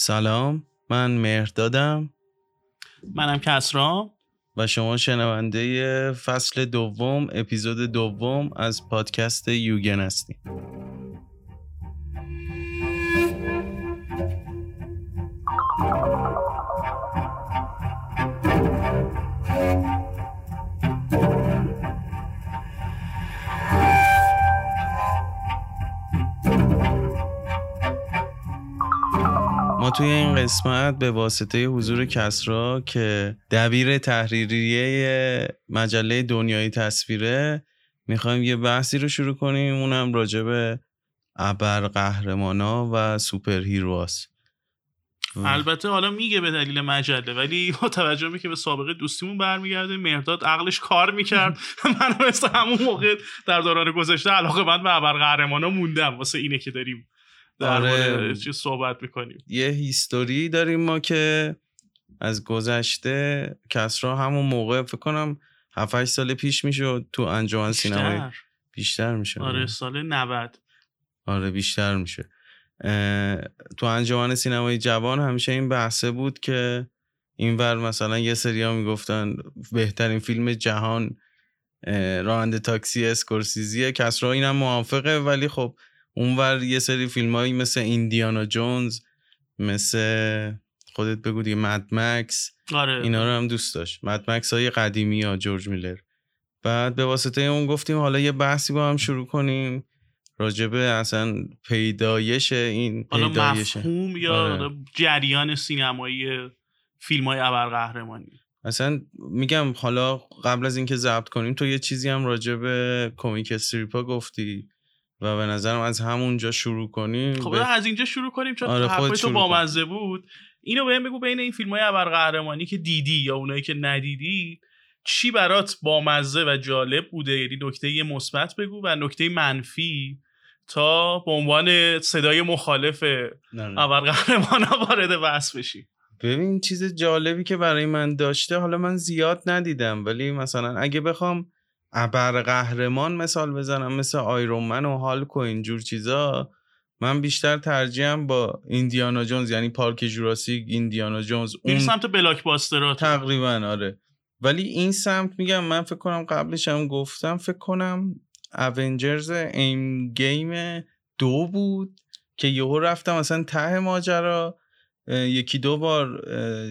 سلام من مهردادم منم کسرا و شما شنونده فصل دوم اپیزود دوم از پادکست یوگن هستیم. ما توی این قسمت به واسطه حضور کسرا که دبیر تحریریه مجله دنیای تصویره می‌خوایم یه بحثی رو شروع کنیم. اونم راجع به ابر قهرمانا و سوپر هیرواست البته حالا میگه به دلیل مجله ولی با توجه به که به سابقه دوستیمون برمیگرده مهرداد عقلش کار می‌کرد. من مثل همون موقع در دوران گذشته علاقه من به ابر قهرمانا موندم. واسه اینه که داریم در آره. چی صحبت می‌کنیم. یه هیستوری داریم ما که از گذشته کسرا همون موقع فکر کنم 7 سال پیش می‌شد تو انجمن سینمایی بیشتر. بیشتر میشه. آره سال 90 آره بیشتر میشه. تو انجمن سینمای جوان همیشه این بحثه بود که اینور مثلا یه سریا می‌گفتن بهترین فیلم جهان راننده تاکسی اسکورسیزیه. کسرا اینم موافقه ولی خب اونور یه سری فیلم هایی مثل ایندیانا جونز مثل خودت بگو دیگه مد مکس آره. اینا رو هم دوست داشت. مد مکس های قدیمی ها جورج میلر. بعد به واسطه اون گفتیم حالا یه بحثی با هم شروع کنیم. راجبه اصلا پیدایش این حالا پیدایش مفهوم یا آره. جریان سینمایی فیلم های ابرقهرمانی اصلا میگم حالا قبل از اینکه ضبط کنیم تو یه چیزی هم راجبه کمیک استریپا گفتی. و به نظرم از همونجا شروع کنیم خب به- از اینجا شروع کنیم چون آره، حرفای تو بامزه بود. اینو بهم بگو بین این فیلم های ابرقهرمانی که دیدی یا اونایی که ندیدی چی برات بامزه و جالب بوده؟ یعنی نکته مثبت بگو و نکته منفی تا به عنوان صدای مخالف. ابرقهرمان وارد بحث بشی. ببین چیز جالبی که برای من داشته حالا من زیاد ندیدم ولی مثلا اگه بخوام ابر قهرمان مثال بزنم مثل آیرون و هالک و اینجور چیزا من بیشتر ترجیحم با ایندیانا جونز یعنی پارک جوراسیک ایندیانا جونز اون سمت بلاک باسترات تقریبا آره. ولی این سمت میگم من فکر کنم قبلش هم گفتم فکر کنم اونجرز ایم گیم دو بود که یهو رفتم مثلا ته ماجرا. یکی دو بار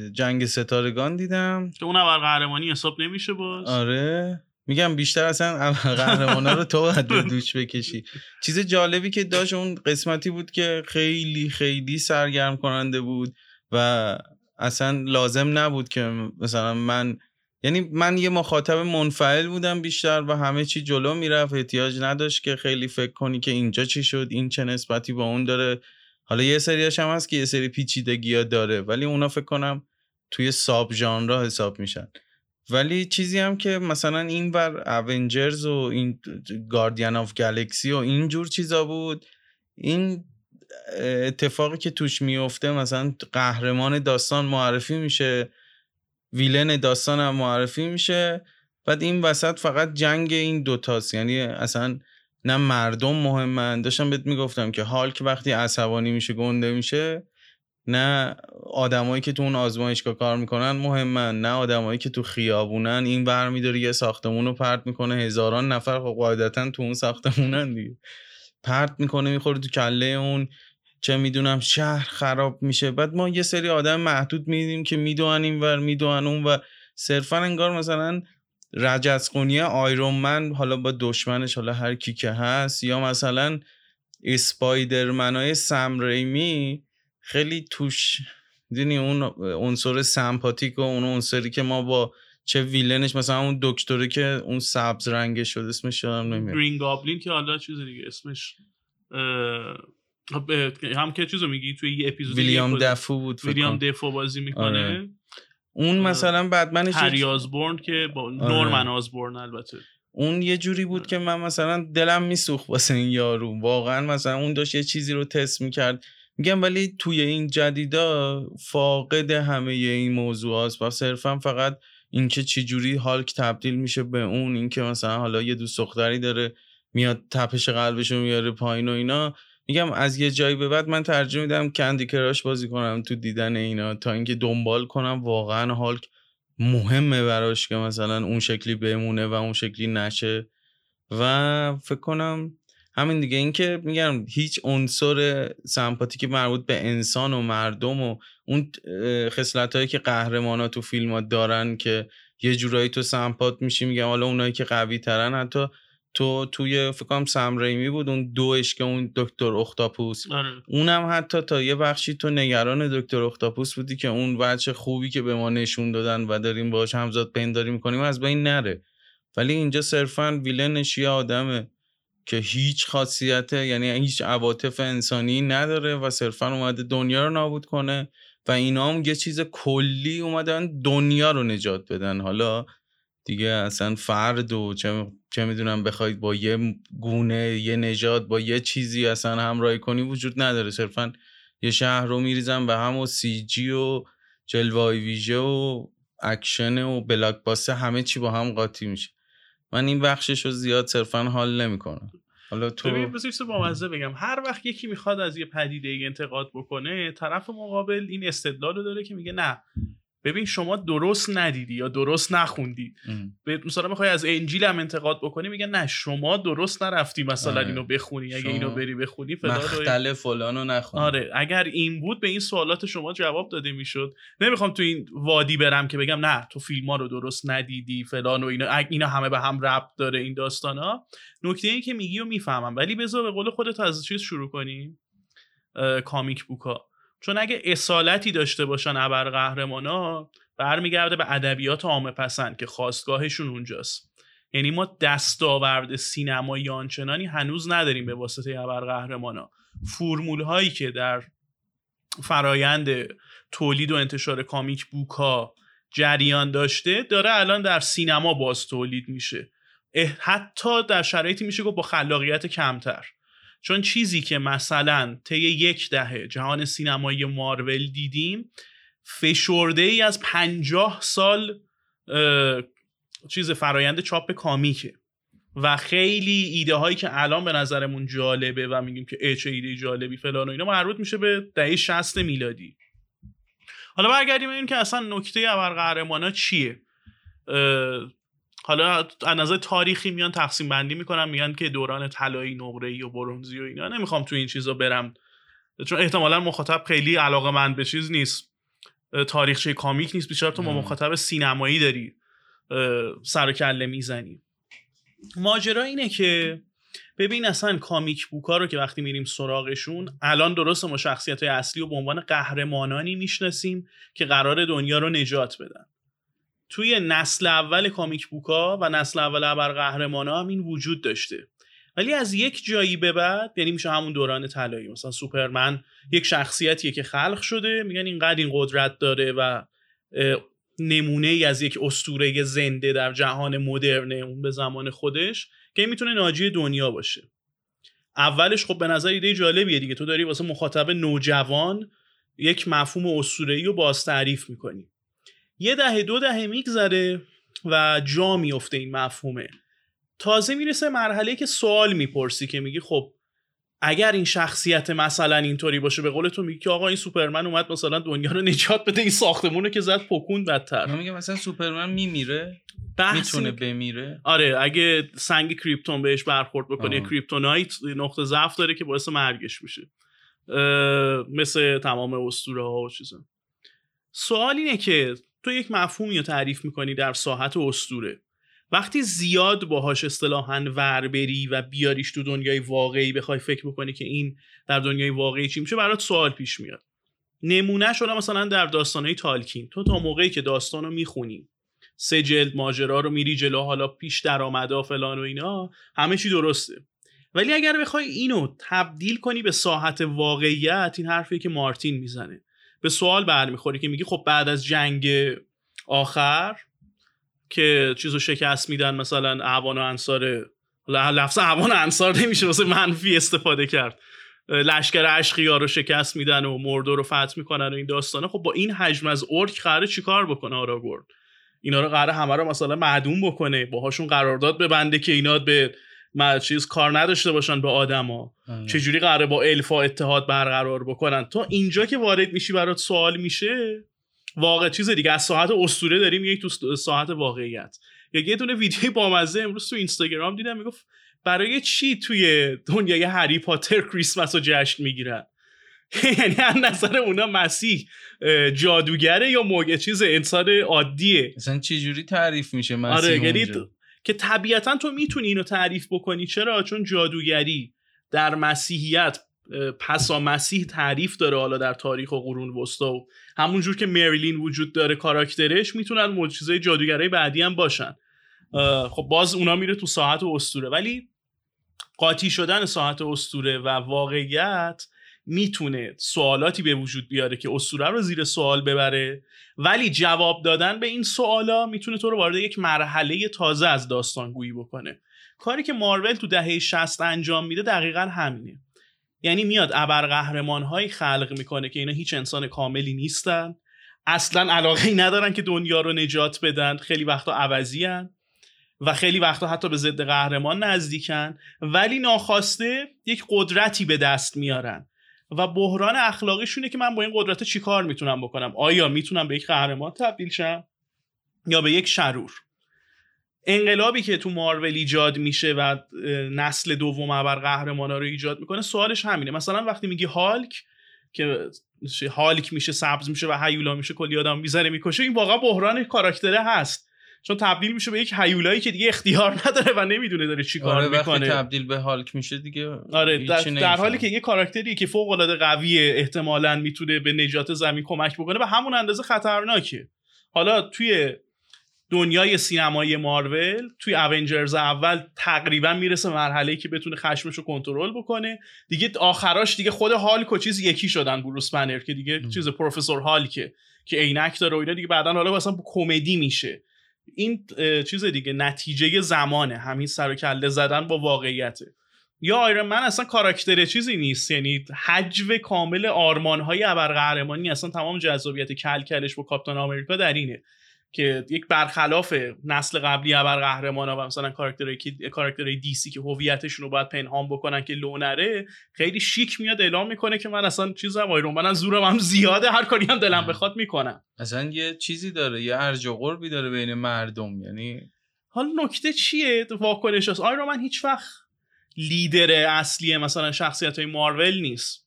جنگ ستارگان دیدم. که اون ابرقهرمانی حساب نمیشه باز. آره. میگم بیشتر اصلا قهرمانا رو تو باید به دوش بکشی. چیز جالبی که داشت اون قسمتی بود که خیلی خیلی سرگرم کننده بود و اصلا لازم نبود که مثلا من یعنی من یه مخاطب منفعل بودم بیشتر و همه چی جلو می‌رفت. احتیاج نداشت که خیلی فکر کنی که اینجا چی شد این چه نسبتی با اون داره. حالا یه سریاش هم هست که یه سری پیچیدگی داره ولی اونا فکر کنم توی ساب ژانرها حساب میشن. ولی چیزی هم که مثلا این ور اونجرز و این گاردین آف گالکسی و اینجور چیزا بود این اتفاقی که توش میفته مثلا قهرمان داستان معرفی میشه ویلن داستان هم معرفی میشه بعد این وسط فقط جنگ این دوتاست یعنی اصلا نه مردم مهمن. داشتم بهت می‌گفتم که هالک وقتی عصبانی میشه گنده میشه نه آدمایی که تو اون آزمایشگاه کار می‌کنن مهمن نه آدمایی که تو خیابونن. این برمیداره یه ساختمون رو پرت می‌کنه هزاران نفر خب قاعدتا تو اون ساختمونن دیگه. پرت می‌کنه می‌خوره تو کله اون چه می‌دونم شهر خراب میشه. بعد ما یه سری آدم محدود میدیم که می‌دونن این ور می‌دونن اون و صرفا انگار مثلا رجزخونی آیرون من حالا با دشمنش حالا هر کی که هست یا مثلا اسپایدرمن های سم ریمی خیلی توش دیدی اون عنصر سمپاتیک و اون عنصری که ما با چه ویلنش مثلا اون دکتری که اون سبز رنگه شد اسمش یادم نمیاد. گرین گابلین که حالا چیز دیگه اسمش هم که چیزو میگی توی یه اپیزود ویلیام دفو بود ویلیام. دفو بازی می‌کنه. آره. اون آه. مثلا بدمنش هری آزبورن که با نورمن آزبورن البته. اون یه جوری بود که من مثلا دلم میسوخت واسه این یارو. واقعا مثلا اون داشت یه چیزی رو تست می‌کرد. میگم ولی توی این جدیدا فاقد همه این موضوع هست و صرفا فقط اینکه چی جوری هالک تبدیل میشه به اون اینکه مثلا حالا یه دوست دختری داره میاد تپش قلبش رو میاره پایین و اینا. میگم از یه جایی به بعد من ترجیح میدم کندی کراش بازی کنم تو دیدن اینا تا اینکه دنبال کنم واقعا هالک مهمه براش که مثلا اون شکلی بمونه و اون شکلی نشه. و فکر کنم همین دیگه اینکه میگم هیچ عنصر سمپاتی که مربوط به انسان و مردم و اون خصلت هایی که قهرمان ها تو فیلم ها دارن که یه جورایی تو سمپات میشی میگم حالا اونایی که قوی ترن حتی تو توی فکر کنم سم بود اون دوش که اون دکتر اختاپوس. آره. اونم حتی تا یه بخشی تو نگران دکتر اختاپوس بودی که اون بچه خوبی که به ما نشون دادن و داریم باهاش همزاد پنداری می‌کنیم از بین نره. ولی اینجا صرفا ویلنش یه آدمه. که هیچ خاصیت یعنی هیچ عواطف انسانی نداره و صرفا اومده دنیا رو نابود کنه و اینا هم یه چیز کلی اومدن دنیا رو نجات بدن. حالا دیگه اصلا فرد و چه, چه می‌دونم بخواید با یه گونه یه نجات با یه چیزی اصلا همراهی کنی وجود نداره. صرفا یه شهر رو میریزن به هم و سی جی و جلوه‌های ویژه و اکشن و blockbuster ه همه چی با هم قاطی میشه. من این بخشش رو زیاد صرفا حال نمی‌کنم. حالا تو ببین با مزه بگم. هر وقت یکی می‌خواد از یه پدیده انتقاد بکنه طرف مقابل این استدلال رو داره که میگه نه. ببین شما درست ندیدی یا درست نخوندی. به مثلا می‌خوای از انجیل هم انتقاد بکنی میگن نه شما درست نرفتی مثلا آره. اینو بخونی اگه اینو بری بخونی فلان فلانو نخونی آره اگر این بود به این سوالات شما جواب داده می‌شد. نمی‌خوام تو این وادی برم که بگم نه تو فیلم ها رو درست ندیدی فلان و اینا. اینا همه به هم ربط داره این داستان ها نکته این که میگی و می‌فهمم. ولی بذار به قول خودت از چیز شروع کنیم. کامیک بوکا. چون اگه اصالتی داشته باشن ابر قهرمانا برمیگرده به ادبیات عامه پسند که خواستگاهشون اونجاست. یعنی ما دستاورد سینمایی آنچنانی هنوز نداریم به واسطه ابر قهرمانا فرمول هایی که در فرایند تولید و انتشار کامیک بوک جریان داشته داره الان در سینما باز تولید میشه. حتی در شرایطی میشه گفت با خلاقیت کمتر. چون چیزی که مثلا طی یک دهه جهان سینمایی مارول دیدیم فشرده ای از پنجاه سال چیز فرایند چاپ کامیکه. و خیلی ایده هایی که الان به نظرمون جالبه و میگیم که چه ایده جالبی فلان و اینا مربوط میشه به دهه 60 میلادی. حالا برگردیم این که اصلا نکته ابر چیه. حالا از نظر تاریخی میان تقسیم بندی می‌کنن میگن که دوران طلایی نقره‌ای و برونزی و اینا. نمی‌خوام تو این چیزا برم. چون احتمالا مخاطب خیلی علاقه من به چیز نیست. تاریخچه کامیک نیست. بیشتر تو با مخاطب سینمایی داری سر و کله می‌زنی. ماجرا اینه که ببین اصلا کامیک بوکا رو که وقتی میریم سراغشون الان درست ما شخصیت های اصلی و به عنوان قهرمانانی می‌شناسیم که قرار دنیا رو نجات بدن. توی نسل اول کامیک بوکا و نسل اول ابر قهرمان هم این وجود داشته. ولی از یک جایی به بعد یعنی میشه همون دوران طلایی مثلا سوپرمن یک شخصیتیه که خلق شده میگن اینقدر این قدرت داره و نمونه ای از یک استوره زنده در جهان مدرن اون به زمان خودش که می‌تونه ناجی دنیا باشه. اولش خب به نظر ایده جالبیه دیگه. تو داری واسه مخاطب نوجوان یک مفهوم اسطوره‌ای رو باز تعریف می‌کنی. یه دهه دو دهه میگذره و جا میفته این مفهومه. تازه می‌رسه مرحله که سوال می‌پرسی که میگی خب اگر این شخصیت مثلا اینطوری باشه به قول تو میگی که آقا این سوپرمن اومد مثلا دنیا رو نجات بده این ساختمون که زد پکون بدتر. میگه مثلا سوپرمن میمیره می‌تونه بمیره. آره اگه سنگ کریپتون بهش برخورد بکنه کریپتونایت نقطه ضعف داره که باعث مرگش میشه. مثل تمام اسطوره ها و چیزا. سوال اینه که تو یک مفهومی رو تعریف می‌کنی در ساحت استوره وقتی زیاد باهاش اصطلاحا ور بری و بیاریش تو دنیای واقعی بخوای فکر بکنی که این در دنیای واقعی چی میشه برات سوال پیش میاد. نمونه شده مثلا در داستانهای تالکین. تو تا موقعی که داستان رو می‌خونی سه جلد ماجرا رو میری جلو حالا پیش درآمدا فلان و اینا همه چی درسته. ولی اگر بخوای اینو تبدیل کنی به ساحت واقعیت این حرفی که مارتین می‌زنه. به سوال برمیخوری که میگی خب بعد از جنگ آخر که چیزو شکست میدن مثلا اعوان و انصار لفظ اعوان و انصار نمیشه واسه منفی استفاده کرد. لشکر اشقیا رو شکست میدن و مردو رو فتح می‌کنن و این داستانه خب با این حجم از ارک قراره چیکار بکنه آراگورد اینا رو قراره همه رو مثلا معدوم بکنه باهاشون قرارداد ببنده که اینا به چیز کار نداشته باشن به آدما. آره. چجوری قراره با الفا اتحاد برقرار بکنن؟ تا اینجا که وارد میشی برات سوال میشه واقع چیز دیگه از ساعت اسطوره داریم یک تو ساعت واقعیت. یا یه دونه ویدیوی بامزه امروز تو اینستاگرام دیدم می‌گفت برای چی توی دنیای هری پاتر کریسمس رو جشن می‌گیرن؟ یعنی از نظر اونا مسیح جادوگره یا موقع چیز انسان عادیه. اصلا چه جوری تعریف میشه مسیح آره یعنی اونجا؟ تو- که طبیعتا تو می‌تونی اینو تعریف بکنی. چرا؟ چون جادوگری در مسیحیت پسا مسیح تعریف داره حالا در تاریخ و قرون وسطا. و همونجور که مریلین وجود داره کاراکترش می‌تونن معجزه جادوگرای بعدی هم باشن. خب باز اونا میره تو ساعت و اسطوره ولی قاطی شدن ساعت اسطوره و واقعیت می‌تونه سوالاتی به وجود بیاره که اسطوره رو زیر سوال ببره. ولی جواب دادن به این سوالا می‌تونه تو رو وارد یک مرحله تازه از داستانگویی بکنه. کاری که مارول تو دهه 60 انجام میده دقیقا همینه. یعنی میاد ابرقهرمان هایی خلق می‌کنه که اینا هیچ انسان کاملی نیستن. اصلا علاقه ای ندارن که دنیا رو نجات بدن. خیلی وقتا عوضی و خیلی وقتا حتی به ضد قهرمان نزدیکن. ولی ناخواسته یک قدرتی به دست میارن. و بحران اخلاقیشونه که من با این قدرت چیکار می‌تونم بکنم؟ آیا می‌تونم به یک قهرمان تبدیل شم؟ یا به یک شرور؟ انقلابی که تو مارول ایجاد میشه و نسل دوم ابر قهرمانا رو ایجاد می‌کنه سوالش همینه. مثلا وقتی میگی هالک که هالک میشه سبز میشه و هیولا میشه کلی آدم می‌زنه می‌کشه این واقعا بحران کاراکتره هست. چون تبدیل میشه به یک هیولایی که دیگه اختیار نداره و نمی‌دونه داره چی کار آره وقتی می‌کنه تبدیل به هالک میشه دیگه آره در, در حالی. که یه کاراکتری که فوق العاده قویه احتمالا می‌تونه به نجات زمین کمک بکنه و همون اندازه خطرناکه حالا توی دنیای سینمایی مارول توی اونجرز اول تقریبا می‌رسه مرحله که بتونه خشمش رو کنترل بکنه دیگه آخراش دیگه خود هالک و چیز یکی شدن بروس بنر که دیگه ام. چیز پروفسور هالکه که عینک داره و اینا دیگه بعدا حالا مثلا کمدی میشه این چیز دیگه نتیجه زمانه. همین سر و کله زدن با واقعیته. یا آیرون من اصلا کاراکتر چیزی نیست. یعنی حجو کامل آرمان های ابرقهرمانی اصلا تمام جذابیت کلکلش با کاپیتان آمریکا در اینه. که یک برخلاف نسل قبلی ابرقهرمان و مثلا کاراکترهای که کاراکترهای دیسی که هویتشون رو باید پنهان بکنن که لونره خیلی شیک میاد اعلام می‌کنه که من اصلا چیزم آیرون من زورم هم زیاده هر کاری هم دلم بخواد می‌کنم. اصلا یه چیزی داره یه ارج و قربی داره بین مردم یعنی حالا نکته چیه؟ واکنش هست آیرون من هیچ وقت لیدر اصلی مثلا شخصیت های مارول نیست.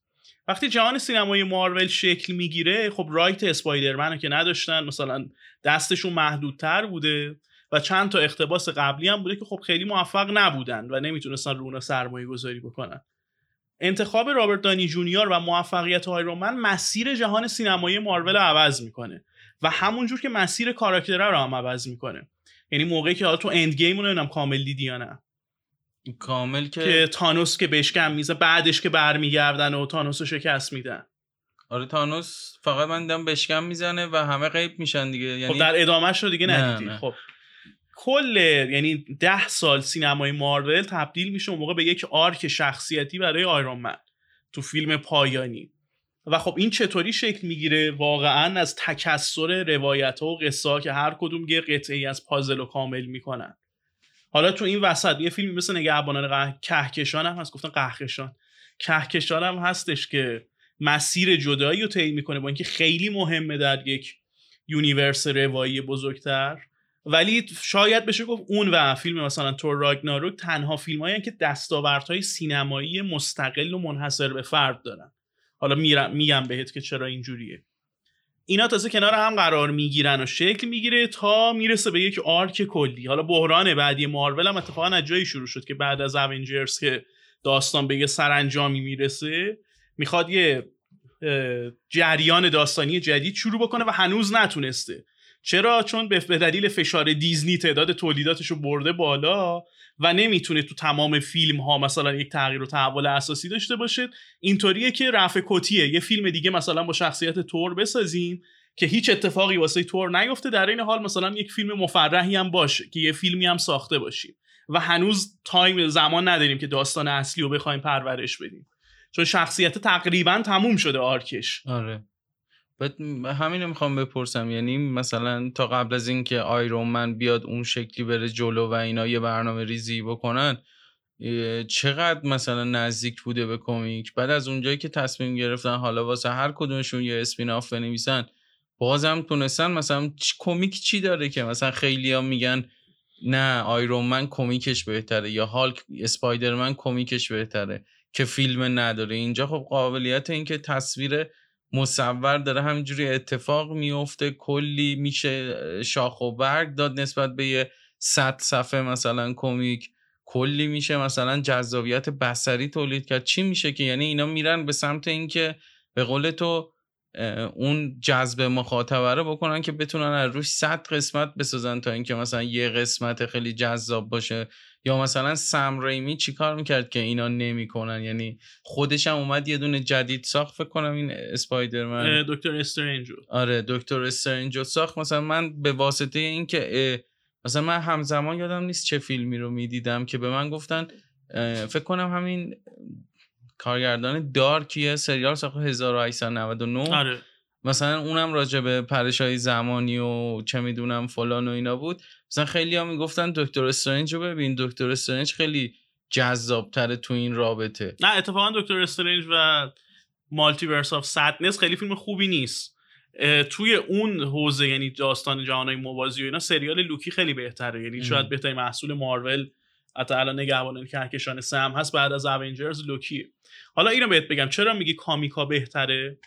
وقتی جهان سینمای مارول شکل می‌گیره خب right اسپایدرمن رو که نداشتن. مثلا دستشون محدودتر بوده و چند تا اقتباس قبلی هم بوده که خب خیلی موفق نبودن و نمی‌تونستن رو اونا سرمایه گذاری بکنن. انتخاب رابرت دانی جونیور و موفقیت آیرون من مسیر جهان سینمایی مارول رو عوض می‌کنه و همونجور که مسیر کاراکتره رو هم عوض می‌کنه. یعنی موقعی که حالا تو Endgame رو کامل دیدی یا نه. کامل که, که تانوس که بشکن میزنه بعدش که برمیگردن و تانوس رو شکست میدن. آره تانوس فقط من دیدم بشکن می‌زنه و همه غیب میشن دیگه. یعنی خب در ادامهش رو دیگه ندیدی. نه. خب. کل یعنی ده سال سینمای مارول تبدیل میشه اون موقع به یک arc شخصیتی برای آیرون من تو فیلم پایانی. و خب این چطوری شکل می‌گیره؟ واقعا از تکثر روایت ها و قصه ها که هر کدوم یه قطعه ای از پازل رو کامل می‌کنن. حالا تو این وسط یه فیلمی مثل نگهبانان قه... کهکشان هم هست گفتن قهکشان کهکشان هم هستش که مسیر جدایی رو طی می‌کنه با اینکه خیلی مهمه در یک universe روایی بزرگتر. ولی شاید بشه گفت اون و فیلم مثلا تور راگناروک تنها فیلم هایی که دستاوردهای سینمایی مستقل و منحصر به فرد دارن. حالا میگم بهت که چرا اینجوریه. اینا تازه کنار هم قرار می‌گیرن و شکل می‌گیره تا می‌رسه به یک آرک کلی. حالا بحران بعدی مارول هم اتفاقا از جایی شروع شد که بعد از اونجرز که داستان به یه سرانجامی می‌رسه می‌خواد یه جریان داستانی جدید شروع بکنه و هنوز نتونسته. چرا؟ چون به دلیل فشار دیزنی تعداد تولیداتش رو برده بالا. و نمی‌تونه تو تمام فیلم ها مثلا یک تغییر و تحول اساسی داشته باشه. اینطوریه که رفع تکلیفیه. یه فیلم دیگه مثلا با شخصیت تور بسازیم که هیچ اتفاقی واسه تور نیفته. در این حال مثلا یک فیلم مفرحی هم باشه که یه فیلمی هم ساخته باشیم. و هنوز time زمان نداریم که داستان اصلی رو بخوایم پرورش بدیم. چون شخصیت تقریبا تموم شده arc ش. آره. بعد همینو می‌خوام بپرسم. یعنی مثلا تا قبل از اینکه آیرون من بیاد اون شکلی بره جلو و اینا یه برنامه ریزی بکنن چقدر مثلا نزدیک بوده به کمیک؟ بعد از اونجایی که تصمیم گرفتن حالا واسه هر کدومشون یه اسپین آف بنویسن بازم تونستن مثلا کمیک چی داره که مثلا خیلی ها میگن نه آیرون من کمیکش بهتره یا هالک اسپایدرمن کمیکش بهتره که فیلم نداره. اینجا خب قابلیت اینکه تصویر مصور داره همینجوری اتفاق میفته کلی میشه شاخ و برگ داد نسبت به یه صد صفحه مثلا کمیک. کلی میشه مثلا جذابیت بسری تولید کرد. چی میشه که؟ یعنی اینا میرن به سمت اینکه به قول تو اون جذب مخاطبه رو بکنن که بتونن از روش صد قسمت بسازن تا اینکه مثلا یه قسمت خیلی جذاب باشه. یا مثلا سم ریمی چیکار می‌کرد که اینا نمی‌کنن؟ یعنی خودش هم اومد یه دونه جدید ساخت فکر کنم این اسپایدرمن. دکتر استرنج آره دکتر استرنج ساخت. مثلا من به واسطه اینکه مثلا من همزمان یادم نیست چه فیلمی رو می‌دیدم که به من گفتن فکر کنم همین کارگردان دارکیه سریال ساخت 1899 آره. مثلا اونم راجع به پرشای زمانی و چه می‌دونم فلان و اینا بود. مثلا خیلی ها می‌گفتن دکتر استرنج رو ببین. دکتر استرنج خیلی جذاب تره تو این رابطه. نه اتفاقا دکتر استرنج و Multiverse of Madness خیلی فیلم خوبی نیست. توی اون حوزه یعنی داستان جهانهای موازی و اینا سریال لوکی خیلی بهتره. یعنی شاید بهترین محصول مارول حتی الان نگهبانان کهکشان سم هست بعد از Avengers لوکی حالا اینو بهت بگم. چرا میگی comic ا بهتره؟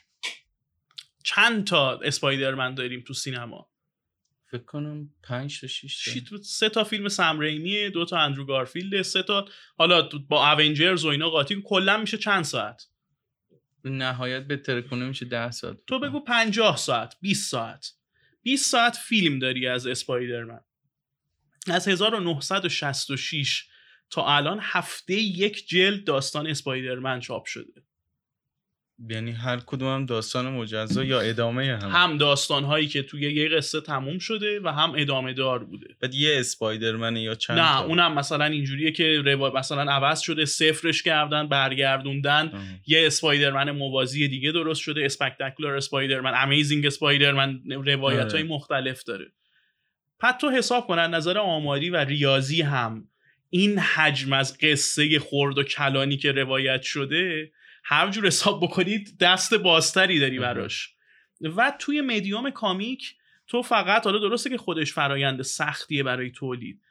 چند تا اسپایدرمن داریم تو سینما؟ فکر کنم 5 تا 6 تا. سه تا فیلم سم ریمیه دو تا اندرو گارفیلد سه تا حالا با اونجرز و اینا قاطی کلا میشه چند ساعت؟ نهایت به ترکونه میشه 10 ساعت. تو بگو 50 ساعت 20 ساعت. 20 ساعت فیلم داری از اسپایدرمن از 1966 تا الان هفته یک جلد داستان اسپایدرمن چاپ شده. یعنی هر کدوم هم داستان مجزا یا ادامه هم هم داستان هایی که توی یه قصه تموم شده و هم ادامه دار بوده بعد یه اسپایدرمن یا چند نه تا؟ اونم مثلا اینجوریه که روا... مثلا عوض شده صفرش کردن برگردوندن آه. یه اسپایدرمن موازی دیگه درست شده اسپکتاکولار اسپایدرمن امیزینگ اسپایدرمن روایت های آره. مختلف داره تو حساب کن از نظر آماری و ریاضی هم این حجم از قصه خرد و کلانی که روایت شده هر جور حساب بکنید دست بازتری داری براش. و توی مدیوم کامیک تو فقط حالا درسته که خودش فرایند سختیه برای تولید.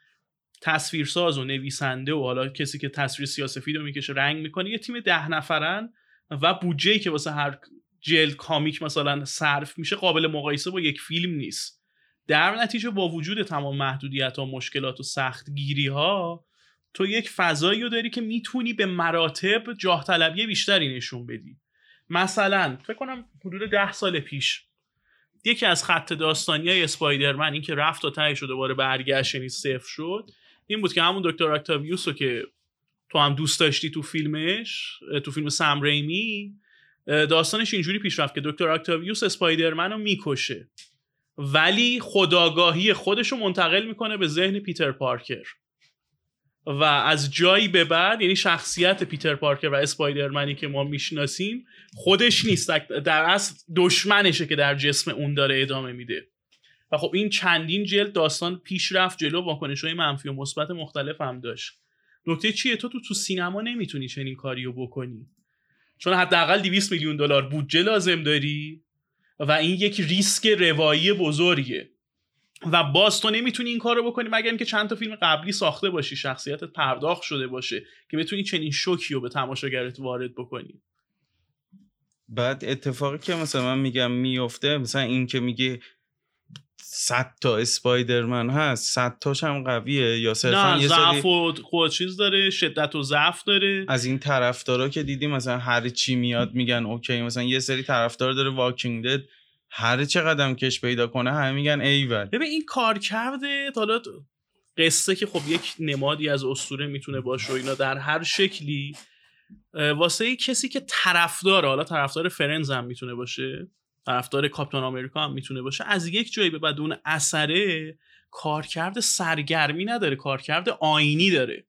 تصویرساز و نویسنده و حالا کسی که تصویر سیاسفید رو می‌کشه رنگ می‌کنه یه تیم ده نفرن و بودجه که واسه هر جلد کامیک مثلا صرف میشه قابل مقایسه با یک فیلم نیست. در نتیجه با وجود تمام محدودیت ها مشکلات و سخت گیری ها تو یک فضایی رو داری که می‌تونی به مراتب جاه طلبی بیشتری نشون بدی. مثلا فکر کنم حدود ده سال پیش یکی از خط داستانی های اسپایدرمن این که رفت تا تهش رو دوباره برگشت یعنی صفر شد این بود که همون دکتر اکتاویوس رو که تو هم دوست داشتی تو فیلمش تو فیلم سم ریمی داستانش اینجوری پیش رفت که دکتر اکتاویوس اسپایدرمن رو می‌کشه. ولی خداگاهی خودش رو منتقل می‌کنه به ذهن پیتر پارکر. و از جایی به بعد یعنی شخصیت پیتر پارکر و اسپایدرمنی که ما می‌شناسیم خودش نیست. در اصل دشمنشه که در جسم اون داره ادامه میده. و خب این چندین جلد داستان پیش رفت جلو واکنش های منفی و مثبت مختلف هم داشت. نکته چیه؟ تو تو تو سینما نمی‌تونی چنین کاریو بکنی. چون حداقل 200 میلیون دلار بودجه لازم داری و این یک ریسک روایی بزرگه و باز تو نمی‌تونی این کارو بکنی مگر اینکه چند تا فیلم قبلی ساخته باشی شخصیتت پرداخت شده باشه که بتونی چنین شوکی رو به تماشاگرت وارد بکنی. بعد اتفاقی که مثلا من میگم میفته مثلا این که میگه 100 تا اسپایدرمن هست 100 تاش هم قویه یا صرفا یه ضعف و خود چیز داره شدت و ضعف داره. از این طرفدارا که دیدی مثلا هر چی میاد میگن اوکی مثلا یه سری طرفدار داره واکینگ دد هر چه قدم کش پیدا کنه همه میگن ایول ببین این کار کرده حالا قصه که خب یک نمادی از اسطوره می‌تونه باشه و اینا در هر شکلی واسه کسی که طرفدار حالا طرفدار فرنز هم می‌تونه باشه طرفدار کاپتان آمریکا هم می‌تونه باشه از یک جایی به بعد اون اثره کارکرد سرگرمی نداره کارکرد آینی داره.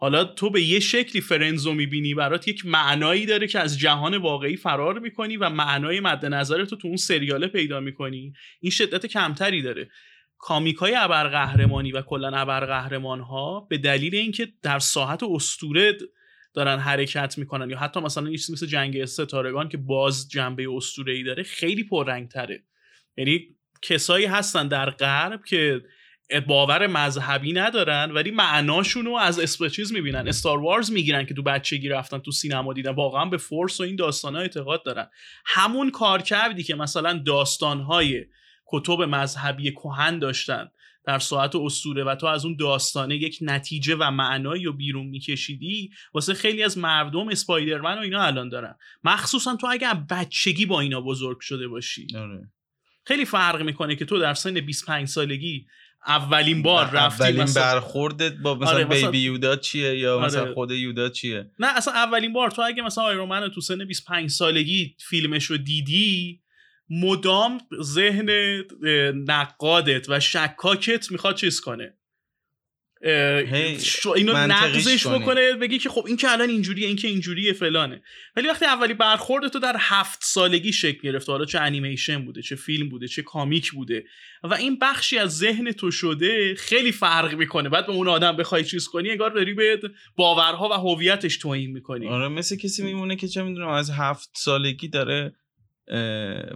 حالا تو به یه شکلی فرنزو می‌بینی برات یک معنایی داره که از جهان واقعی فرار می‌کنی و معنای مد نظرتو تو اون سریاله پیدا می‌کنی. این شدت کمتری داره. کامیک های ابرقهرمانی و کلا ابرقهرمان ها به دلیل اینکه در ساحت اسطوره دارن حرکت می‌کنن یا حتی مثلا یه مثل جنگ ستارگان که باز جنبه اسطوره ای داره خیلی پررنگ تره یعنی کسایی هستن در غرب که باور مذهبی ندارن ولی معناشون رو از اسپچیز می‌بینن. استار وارز می‌گیرن که تو بچگی رفتن تو سینما دیدن. واقعا به فورس و این داستان ها اعتقاد دارن. همون کار کردی که مثلا داستان های کتب مذهبی کهن داشتن در ساعت اسطوره و تو از اون داستانه یک نتیجه و معنایی رو بیرون میکشیدی واسه خیلی از مردم اسپایدرمن و اینا الان دارن. مخصوصا تو اگر بچگی با اینا بزرگ شده باشی. آره. خیلی فرق می‌کنه که تو در سن 25 سالگی اولین بار رفتی اولین مثلا برخوردت با مثلا آره، مثلا- بیبی یودا چیه یا مثلا آره. خود یودا چیه نه اصلا اولین بار تو اگه مثلا آیرون من تو سن 25 سالگی فیلمش رو دیدی مدام ذهن نقادت و شکاکت می‌خواد چیز کنه اینو نقضش. بکنه بگی که خب این که الان اینجوریه این که اینجوریه فلانه. ولی وقتی اولی برخورد تو در هفت سالگی شکل گرفته. حالا چه انیمیشن بوده چه فیلم بوده چه کامیک بوده. و این بخشی از ذهن تو شده خیلی فرق می‌کنه. بعد به اون آدم بخوای چیز کنی انگار داری به باورها و هویتش توهین می‌کنی. آره مثل کسی میمونه که چه می‌دونم از هفت سالگی داره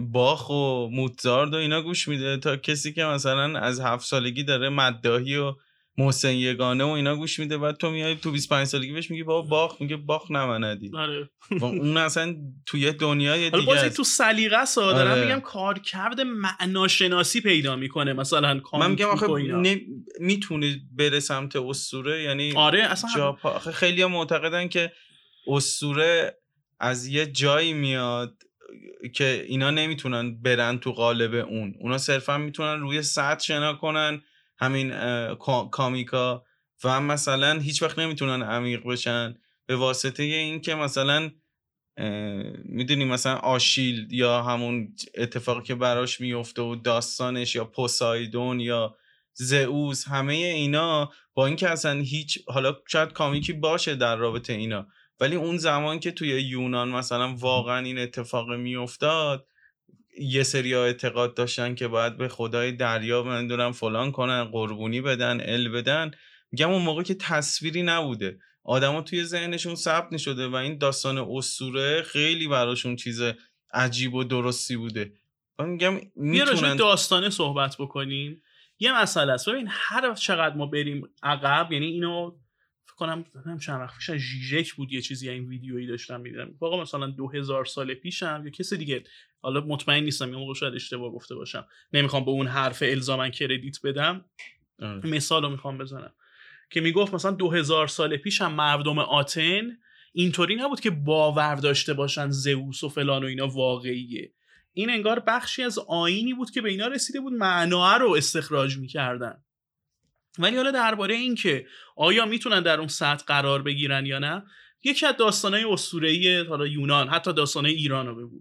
باخ و موتزارد و اینا گوش میده تا کسی که مثلا از هفت سالگی داره مداهی و محسن یگانه و اینا گوش میده بعد تو میای تو 25 سالگی بهش میگی بابا باخ میگه باخ نمندی آره و اون اصلا توی دنیای حالا دیگه است. تو سلیقه ها. دارم آره. میگم کارکرد معناشناسی پیدا می‌کنه مثلا من میگم آخه می‌تونه بره سمت اسطوره یعنی آره اصلا جا پا... آخه خیلی معتقدن که اسطوره از یه جایی میاد که اینا نمی‌تونن برن تو قالب اون اونا صرفا می‌تونن روی سطح شنا کنن همین کامیکا و مثلا هیچ وقت نمی‌تونن عمیق بشن به واسطه این که مثلا می‌دونی مثلا آشیل یا همون اتفاقی که براش میفته و داستانش یا پوسایدون یا زئوس همه اینا با اینکه اصلا هیچ حالا شاید کامیکی باشه در رابطه اینا ولی اون زمان که توی یونان مثلا واقعا این اتفاق میافتاد یه سری اعتقاد داشتن که باید به خدای دریا من فلان کنن قربونی بدن ال بدن. میگم اون موقع که تصویری نبوده. آدما توی ذهنشون ثبت نشده و این داستان اسطوره خیلی براشون چیز عجیب و درستی بوده. من میگم می‌تونن داستانه صحبت بکنیم. یه مسئله است. ببین هر چقدر ما بریم عقب یعنی اینو فکر کنم نمی‌دونم چند وقت پیش ژیژک بود یه چیزی این ویدیویی داشتم می‌دیدم. واقعا مثلا 2000 سال پیشم یا کسی دیگه حالا مطمئن نیستم یه موقع شاید اشتباه گفته باشم. نمی‌خوام به اون حرف الزاما کردیت بدم. آره. مثال رو می‌خوام بزنم. که می‌گفت مثلا 2000 سال پیش هم مردم آتن اینطوری نبود که باور داشته باشن زئوس و فلان و اینا واقعیه. این انگار بخشی از آینی بود که به اینا رسیده بود معنا رو استخراج می‌کردن. ولی حالا درباره این که آیا می‌تونن در اون سطح قرار بگیرن یا نه یکی از داستانهای اسطوره‌ای حالا یونان حتی داستانهای ایران رو بگو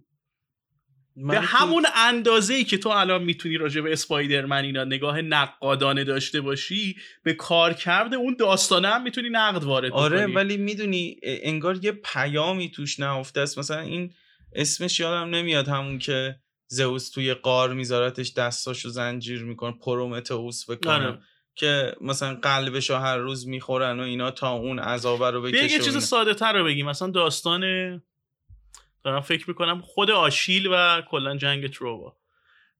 به تو- همون اندازه ای که تو الان می‌تونی راجع به اسپایدرمن اینا نگاه نقادانه داشته باشی به کار کرده اون داستانه هم می‌تونی نقد وارد آره بکنی. ولی می‌دونی انگار یه پیامی توش نهفته است مثلا این اسمش یادم نمیاد همون که زئوس توی قار میذارتش دستاشو زنجیر می‌کنه پرومتئوس بکنه آره. که مثلا قلبشو هر روز می‌خورن و اینا تا اون عذابه رو بکشه یه چیز. ساده تر رو بگیم. مثلا داستان دارم فکر می‌کنم خود آشیل و کلا جنگ تروا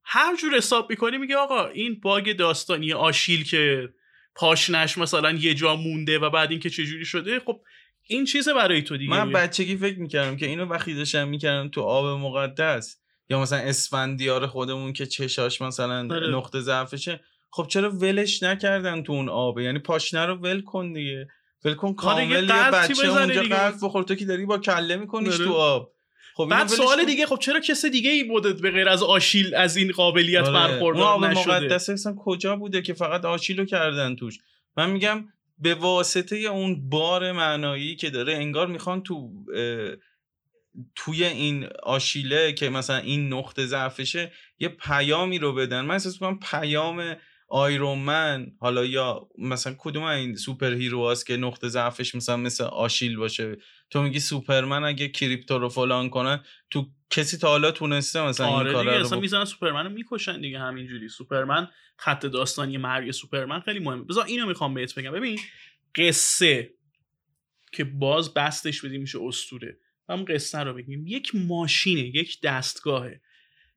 هر جور حساب می‌کنی میگه آقا این باگ داستانی آشیل که پاشنش مثلا یه جا مونده و بعد اینکه چجوری شده خب این چیزه برای تو دیگه. من بچگی فکر می‌کردم که اینو وقتی داشتم می‌کردم تو آب مقدس. یا مثلا اسفندیار خودمون که چشاش مثلا آره. نقطه ضعفشه. خب چرا ولش نکردن تو اون آبه یعنی پاشنه رو ول کن دیگه ول کن آره، کامل یه بچه اونجا. قلب بخور تو که داری با کله میکنیش آره. تو آب خب بعد سوال. دیگه خب چرا کس دیگه ای بوده به غیر از آشیل از این قابلیت آره. برخوردار آب نشده مقدس اصلا کجا بوده که فقط آشیلو کردن توش من میگم به واسطه اون بار معنایی که داره انگار می‌خوان تو توی این آشیله که مثلا این نقطه ضعفشه یه پیامی رو بدن من احساس می‌کنم پیام آیرون حالا یا مثلا کدوم این superhero هست که نقطه ضعفش مثلا مثل آشیل باشه؟ تو میگی سوپرمن اگه کریپتو رو فلان کنه تو کسی تا حالا تونسته مثلا آره این کارا اصلا رو می‌زنن سوپرمن رو می‌کشن دیگه همینجوری. سوپرمن خط داستانی مرگ سوپرمن خیلی مهمه. بذار اینو می‌خوام بهت بگم. ببین قصه که باز بسطش بدیم میشه اسطوره. هم قصه رو بگیم. یک ماشینه یک دستگاهه.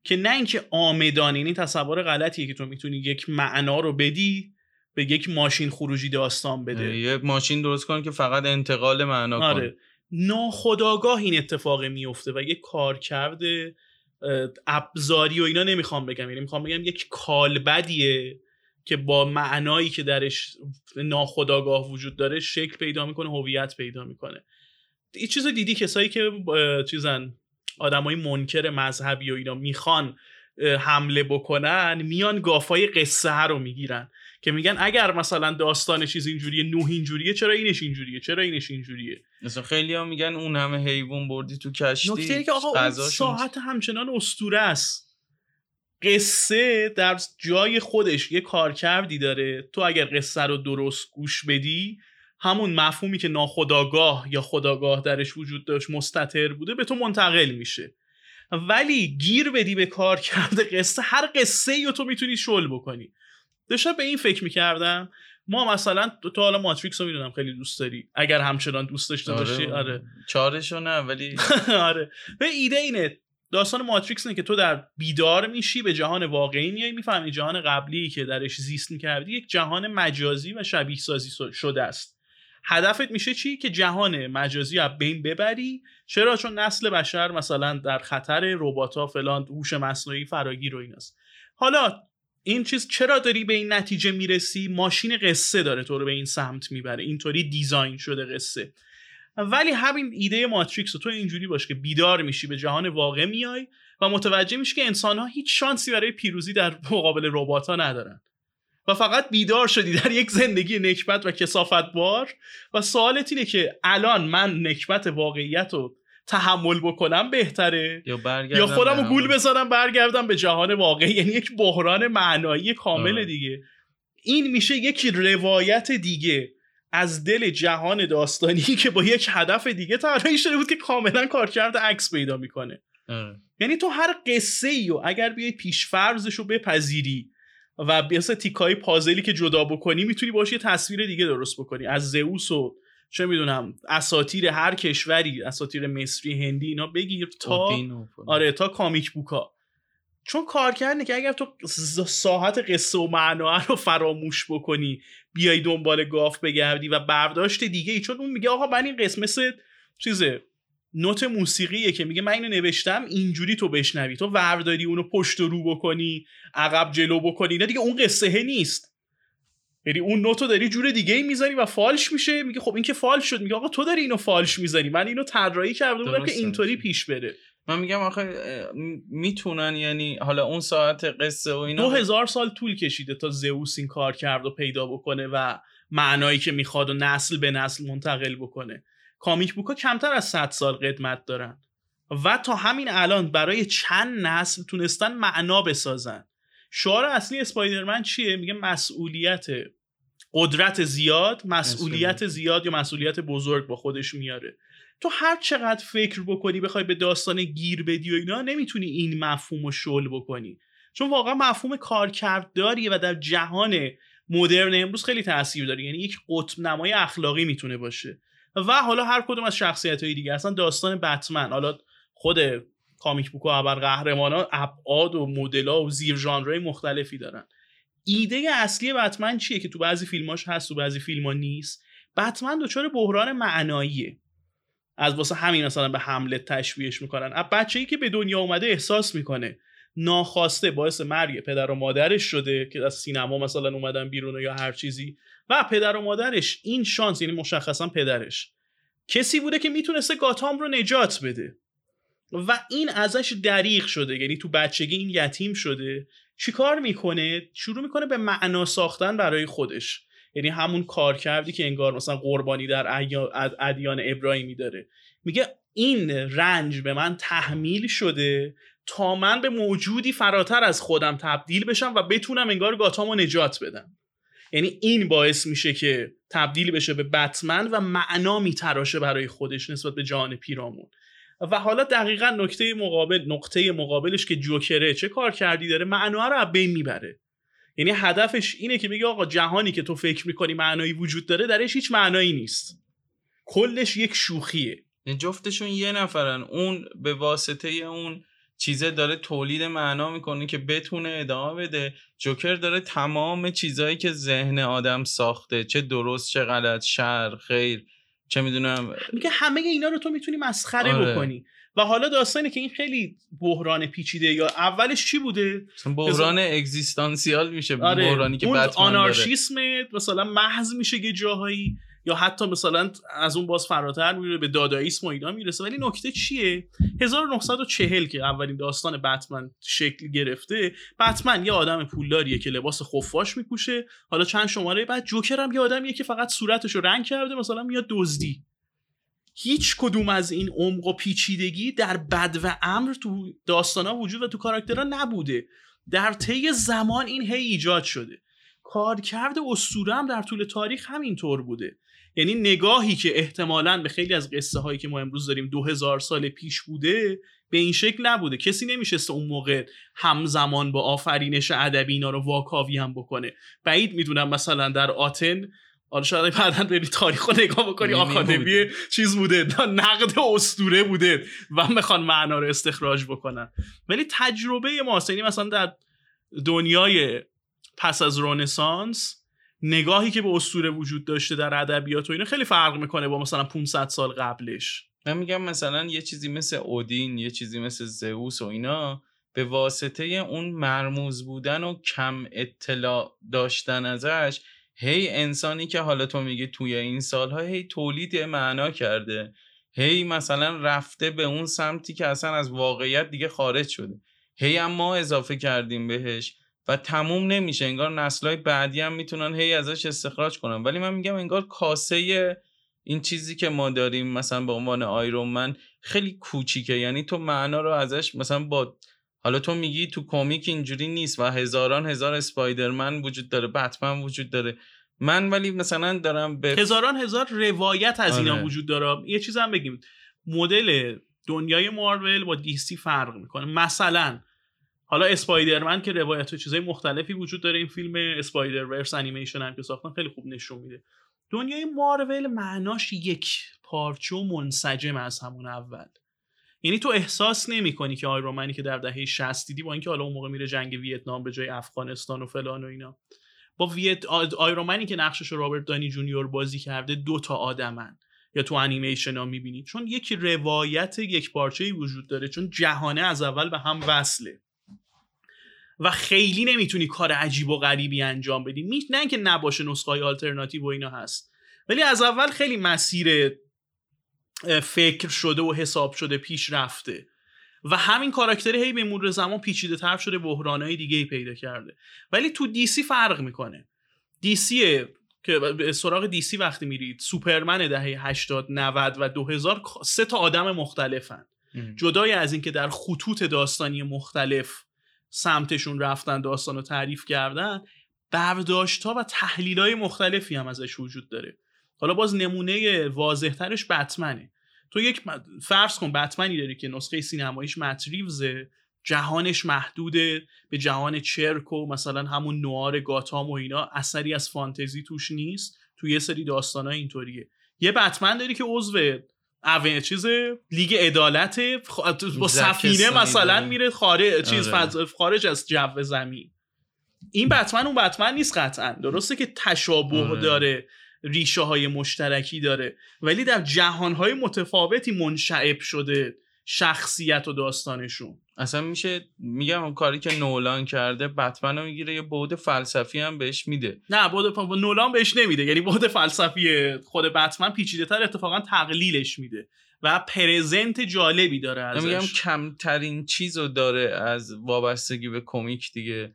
که نه اینکه آمدانه یعنی تصور غلطیه که تو می‌تونی یک معنا رو بدی به یک ماشین خروجی داستان بده. یه ماشین درست کن که فقط انتقال معنا کنه. آره ناخداگاه این اتفاق میفته و یک کارکرد ابزاری و اینا نمی‌خوام بگم. یعنی می‌خوام بگم یک کالبدیه که با معنایی که درش ناخداگاه وجود داره شکل پیدا می‌کنه هویت پیدا می‌کنه. این چیز رو دیدی؟ کسایی که چیزن آدمای منکر مذهبی و اینا می‌خوان حمله بکنن میان گافای قصه رو می‌گیرن که میگن اگر مثلا داستان چیز اینجوریه نوح اینجوریه چرا اینش اینجوریه؟ چرا اینش اینجوریه؟ مثلا خیلی ها میگن اون همه حیوان بردی تو کشتی نکته که آقا اون ساعت همچنان استوره است. قصه در جای خودش یه کارکردی داره. تو اگر قصه رو درست گوش بدی همون مفهومی که ناخداگاه یا خداگاه درش وجود داشت مستطر بوده به تو منتقل میشه. ولی گیر بدی به کار کرده قصه هر قصه رو تو می‌تونی شل بکنی. داشتم به این فکر می‌کردم ما مثلا تو حالا ماتریکس رو می‌دونم خیلی دوست داری اگر همچنان دوست داشته باشی. آره. چارشو نه ولی آره. به ایده اینه داستان ماتریکس اینه که تو در بیدار میشی به جهان واقعی میای می‌فهمی جهان قبلی که درش زیست می‌کردی یک جهان مجازی و شبیه سازی شده است. هدفت میشه چی؟ که جهان مجازی از بین ببری. چرا؟ چون نسل بشر مثلا در خطر ربات فلان هوش مصنوعی فراگیر و ایناست. حالا این چیز چرا داری به این نتیجه می‌رسی؟ ماشین قصه داره تو رو به این سمت می‌بره. اینطوری دیزاین شده قصه. ولی همین ایده ماتریکس تو اینجوری باش که بیدار میشی به جهان واقع میای و متوجه میشی که انسان ها هیچ شانسی برای پیروزی در مقابل ربات ها ندارن. و فقط بیدار شدی در یک زندگی نکبت و کسافت بار و سوالت اینه که الان من نکبت واقعیت رو تحمل بکنم بهتره؟ یا یا خودم رو گول بزنم برگردم به جهان واقعی؟ یعنی یک بحران معنایی کامل آره. دیگه. این میشه یک روایت دیگه از دل جهان داستانی که با یک هدف دیگه طراحی شده بود که کاملا کارکرد عکس پیدا می‌کنه. آره. یعنی تو هر قصه ای و اگر بیای پیشفرزش رو بپذیری و مثل تیکای پازلی که جدا بکنی می‌تونی باش یه تصویر دیگه درست بکنی از زئوس و چه می‌دونم اساتیر هر کشوری اساتیر مصری هندی اینا بگیر تا. آره تا کامیک بوکا چون کار کرده که اگر تو ساحت قصه و معنا رو فراموش بکنی بیای دنبال گاف بگردی و برداشت دیگه ای چون اون میگه آقا من این قسم مثل چیزه نوت موسیقیه که میگه من اینو نوشتم اینجوری تو بشنوی. تو ورداری اونو پشت و رو بکنی عقب جلو بکنی. نه دیگه اون قصه نیست. یعنی اون نوتو داری جور دیگه ای می‌ذاری و فالش میشه. میگه خب این که فالش شد. میگه آقا تو داری اینو فالش می‌ذاری. من اینو طراحی کرده بودم که. اینطوری پیش بره. من میگم آخه می‌تونن یعنی حالا اون ساعت قصه و اینا دو هزار سال طول کشیده تا زئوس این کار کرد و پیدا بکنه و معنایی که می‌خواد و نسل به نسل منتقل بکنه. کامیک بوکا کمتر از 100 سال قدمت دارن. و تا همین الان برای چند نسل تونستن معنا بسازن. شعار اصلی اسپایدرمن چیه؟ میگه مسئولیت قدرت زیاد مسئولیت زیاد یا مسئولیت بزرگ با خودش میاره. تو هر چقدر فکر بکنی بخوای به داستان گیر بدی و اینا نمی‌تونی این مفهوم رو شل بکنی. چون واقعا مفهوم کارکردداریه و در جهان مدرن امروز خیلی تاثیر داره. یعنی یک قطب نمای اخلاقی می‌تونه باشه. و حالا هر کدوم از شخصیت های دیگه اصلا داستان بتمن حالا خود کامیک بوک و ابر قهرمان ها ابعاد و مدل و زیر ژانرهای مختلفی دارن. ایده اصلی بتمن چیه که تو بعضی فیلماش هست تو بعضی فیلم ها نیست؟ بتمن دچار بحران معناییه. از واسه همین مثلا به حملت تشبیهش می‌کنن. از بچه ای که به دنیا اومده احساس می‌کنه ناخواسته باعث مرگ پدر و مادرش شده که از سینما مثلا اومدن بیرون یا هر چیزی. و پدر و مادرش این شانس یعنی مشخصا پدرش کسی بوده که می‌تونسته گاتام رو نجات بده. و این ازش دریغ شده یعنی تو بچگی این یتیم شده چیکار می‌کنه؟ شروع می‌کنه به معنا ساختن برای خودش. یعنی همون کار کردی که انگار مثلا قربانی در ادیا- ادیان ابراهیمی داره. میگه این رنج به من تحمیل شده تا من به موجودی فراتر از خودم تبدیل بشم و بتونم انگار گاتامو نجات بدم. یعنی این باعث میشه که تبدیل بشه به بتمن و معنا میتراشه برای خودش نسبت به جان پیرامون. و حالا دقیقا نکته مقابل نقطه مقابلش که جوکره چه کار کردی داره معنا رو بین می‌بره. یعنی هدفش اینه که بگه آقا جهانی که تو فکر می‌کنی معنایی وجود داره درش هیچ معنایی نیست. کلش یک شوخیه. یعنی جفتشون یه نفرن اون به واسطه اون چیزه داره تولید معنا می‌کنه که بتونه ادامه بده. جوکر داره تمام چیزهایی که ذهن آدم ساخته چه درست چه غلط شر خیر چه می‌دونم میگه همه اینا رو تو می‌تونی مسخره آره. بکنی. و حالا داستانه که این خیلی بحران پیچیده یا اولش چی بوده؟ بحران اگزیستانسیال میشه آره. بحرانی که اون بتمن داره. آنارشیسم مثلا محض میشه یه جاهایی. یا حتی مثلا از اون باز فراتر میره به داداییسم و اینا می‌رسه. ولی نکته چیه؟ 1940 که اولین داستان بتمن شکل گرفته بتمن یه آدم پولداریه که لباس خفاش میپوشه. حالا چند شماره؟ بعد جوکر هم یه آدمیه که فقط صورتش رو رنگ کرده مثلا میاد دزدی. هیچ کدوم از این عمق و پیچیدگی در بد و امر تو داستانا وجود و تو کاراکترها نبوده. در طی زمان این هی ایجاد شده. کارکرد اسطوره هم در طول تاریخ همینطور بوده. یعنی نگاهی که احتمالا به خیلی از قصه هایی که ما امروز داریم دو هزار سال پیش بوده به این شکل نبوده. کسی نمیشسته اون موقع همزمان با آفرینش ادبی اینا رو واکاوی هم بکنه. بعید می‌دونم مثلا در آتن حالا شاید بعدا بری تاریخ رو نگاه بکنی آکادمی. چیز بوده. نقد اسطوره بوده و می‌خوان معنا رو استخراج بکنن. ولی تجربه ماست یعنی مثلا در دنیای پس از رنسانس نگاهی که به اسطوره وجود داشته در ادبیات و اینا خیلی فرق می‌کنه با مثلا 500 سال قبلش. من میگم مثلا یه چیزی مثل اودین یه چیزی مثل زئوس و اینا به واسطه اون مرموز بودن و کم اطلاع داشتن ازش هی انسانی که حالا تو میگی توی این سالها هی تولید معنا کرده. هی مثلا رفته به اون سمتی که اصلا از واقعیت دیگه خارج شده. هی هم ما اضافه کردیم بهش. و تموم نمیشه. انگار نسلهای بعدی هم می‌تونن هی ازش استخراج کنن. ولی من میگم انگار کاسه این چیزی که ما داریم مثلا به عنوان آیرون من خیلی کوچیکه. یعنی تو معنا رو ازش مثلا با حالا تو میگی تو کمیک اینجوری نیست و هزاران هزار اسپایدرمن وجود داره بتمن وجود داره. من ولی مثلا دارم به هزاران هزار روایت از اینا آره. وجود داره. یه چیز هم بگیم. مدل دنیای مارول با دیسی فرق می‌کنه. مثلا حالا اسپایدرمن که روایت و چیزای مختلفی وجود داره این فیلم اسپایدر ورس انیمیشن هم که ساختن خیلی خوب نشون میده. دنیای مارول معناش یک پارچه و منسجم از همون اول. یعنی تو احساس نمی کنی که آیرومنی که در دهه 60 دیدی با اینکه حالا اون موقع میره جنگ ویتنام به جای افغانستان و فلان و اینا. با ویت آیرون منی که نقشش رابرت دانی جونیور بازی کرده دو تا آدمن. یا تو انیمیشن ها می‌بینید چون یک روایت یک پارچه وجود داره چون جهانه از اول به هم وصله. و خیلی نمی‌تونی کار عجیب و غریبی انجام بدی. می... نه اینکه نباشه نسخه های آلترناتیو و اینا هست. ولی از اول خیلی مسیر فکر شده و حساب شده پیش رفته. و همین کاراکتر هی به مرور زمان پیچیده تر شده بحرانهای دیگه ای پیدا کرده. ولی تو دیسی فرق می‌کنه. دیسی که به سراغ دیسی وقتی میرید سوپرمن دهه 80 90 و 2000 سه تا آدم مختلفن. جدای از اینکه در خطوط داستانی مختلف سمتشون رفتن داستان رو تعریف کردن برداشت ها و تحلیل های مختلفی هم ازش وجود داره. حالا باز نمونه واضحترش بتمنه. تو یک فرض کن بتمنی داری که نسخه سینماییش متریوزه جهانش محدوده به جهان چرک و مثلا همون نوار گاتام و اینا اثری از فانتزی توش نیست. تو یه سری داستان اینطوریه. یه بتمن داری که عضو اوه چیز لیگ عدالت با سفینه. مثلا میره خارج چیز آره. خارج از جو زمین این بتمن اون بتمن نیست قطعا درسته که تشابه آره. داره ریشه های مشترکی داره ولی در جهان های متفاوتی منشعب شده شخصیت و داستانشون اصلا میشه میگم اون کاری که نولان کرده بتمن رو می‌گیره یه بعد فلسفی هم بهش میده. نه بود نولان بهش نمیده. یعنی بود فلسفی خود بتمن پیچیده تر اتفاقا تقلیلش میده و پرزنت جالبی داره من میگم ازش. کمترین چیز رو داره از وابستگی به کمیک دیگه.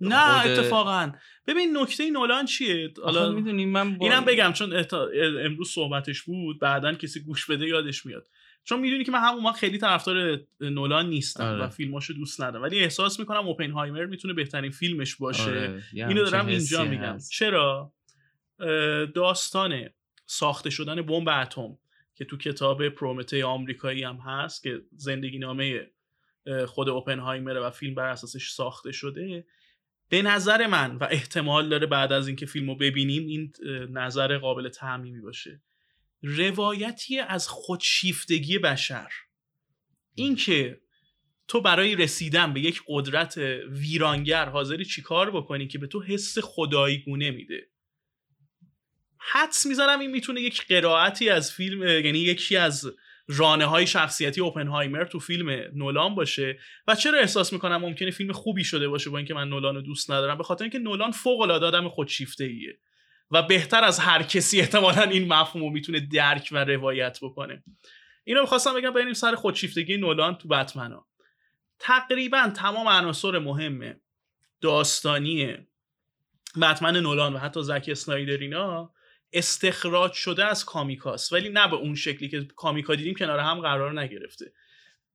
نه خود- اتفاقا. ببین نکته نولان چیه؟ حالا حالا می‌دونی من با... اینم بگم چون احتا- امروز صحبتش بود بعدا کسی گوش بده یادش میاد. چون می‌دونی که من همون وقت خیلی طرفدار نولان نیستم آره. و فیلماشو دوست ندارم. ولی احساس می‌کنم اوپنهایمر می‌تونه بهترین فیلمش باشه. آره، اینو دارم اینجا میگم. هست. چرا؟ داستان ساخته شدن بمب اتم که تو کتاب پرومته آمریکایی هم هست که زندگی نامه خود اوپنهایمره و فیلم بر اساسش ساخته شده به نظر من و احتمال داره بعد از اینکه فیلمو ببینیم این نظر قابل تعمیمی باشه. روایتی از خودشیفتگی بشر. اینکه تو برای رسیدن به یک قدرت ویرانگر حاضری چیکار بکنی که به تو حس خدایی گونه میده؟ حدس می‌زنم این می‌تونه یک قرائتی از فیلم یعنی یکی از رانه های شخصیتی اوپنهایمر تو فیلم نولان باشه. و چرا احساس می‌کنم ممکنه فیلم خوبی شده باشه با اینکه من نولان رو دوست ندارم؟ به خاطر اینکه نولان فوق العاده آدم خودشیفته ایه و بهتر از هر کسی احتمالا این مفهوم رو می‌تونه درک و روایت بکنه. اینو می‌خواستم بگم بریم سر خودشیفتگی نولان تو بتمنا تقریبا تمام عناصر مهم داستانی بتمن نولان و حتی زکی اسنایدر اینا استخراج شده از کامیکاس ولی نه به اون شکلی که کامیکا دیدیم کنار هم قرار نگرفته.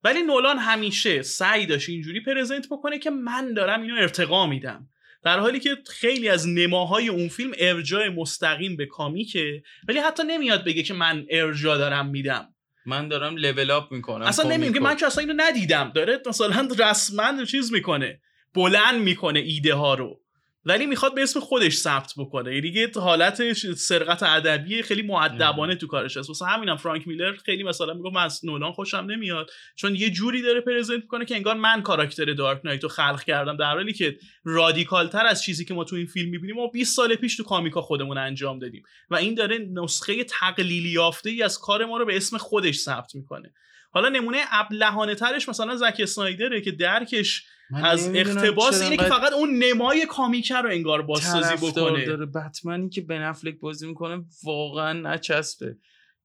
ولی نولان همیشه سعی داشت اینجوری پرزنت بکنه که من دارم اینو ارتقا میدم. در حالی که خیلی از نماهای اون فیلم ارجاع مستقیم به کامیکه ولی حتی نمیاد بگه که من ارجاع دارم میدم. من دارم لول اپ می‌کنم اصلا نمیگه من که اصلا اینو ندیدم. داره مثلا رسما چیز می‌کنه. بلند می‌کنه ایده ها رو. ولی می‌خواد به اسم خودش ثبت بکنه. یعنی یه حالت سرقت ادبی خیلی معدبانه تو کارش هست. واسه همینم فرانک میلر خیلی مثلا میگه من از نولان خوشم نمیاد. چون یه جوری داره پرزنت می‌کنه که انگار من کاراکتر دارک نایت رو خلق کردم. در حالی که رادیکال تر از چیزی که ما تو این فیلم می‌بینیم ما 20 سال پیش تو کامیکا خودمون انجام دادیم. و این داره نسخه تقلیلی یافته ای از کار ما رو به اسم خودش ثبت می‌کنه. حالا نمونه ابلهانه ترش مثلا زک اسنایدره که درکش از اقتباس اینه که فقط اون نمای کامیکه رو انگار بازسازی بکنه. داره. بتمنی که بن افلک بازی می‌کنه واقعا نچسبه.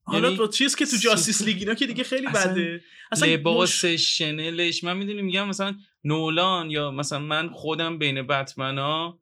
حالا یعنی تو چیز که تو جاستیس لیگ اینا که دیگه خیلی بده. اصلا لباس شنلش. من می‌دونی میگم مثلا نولان یا مثلا من خودم بین بتمنا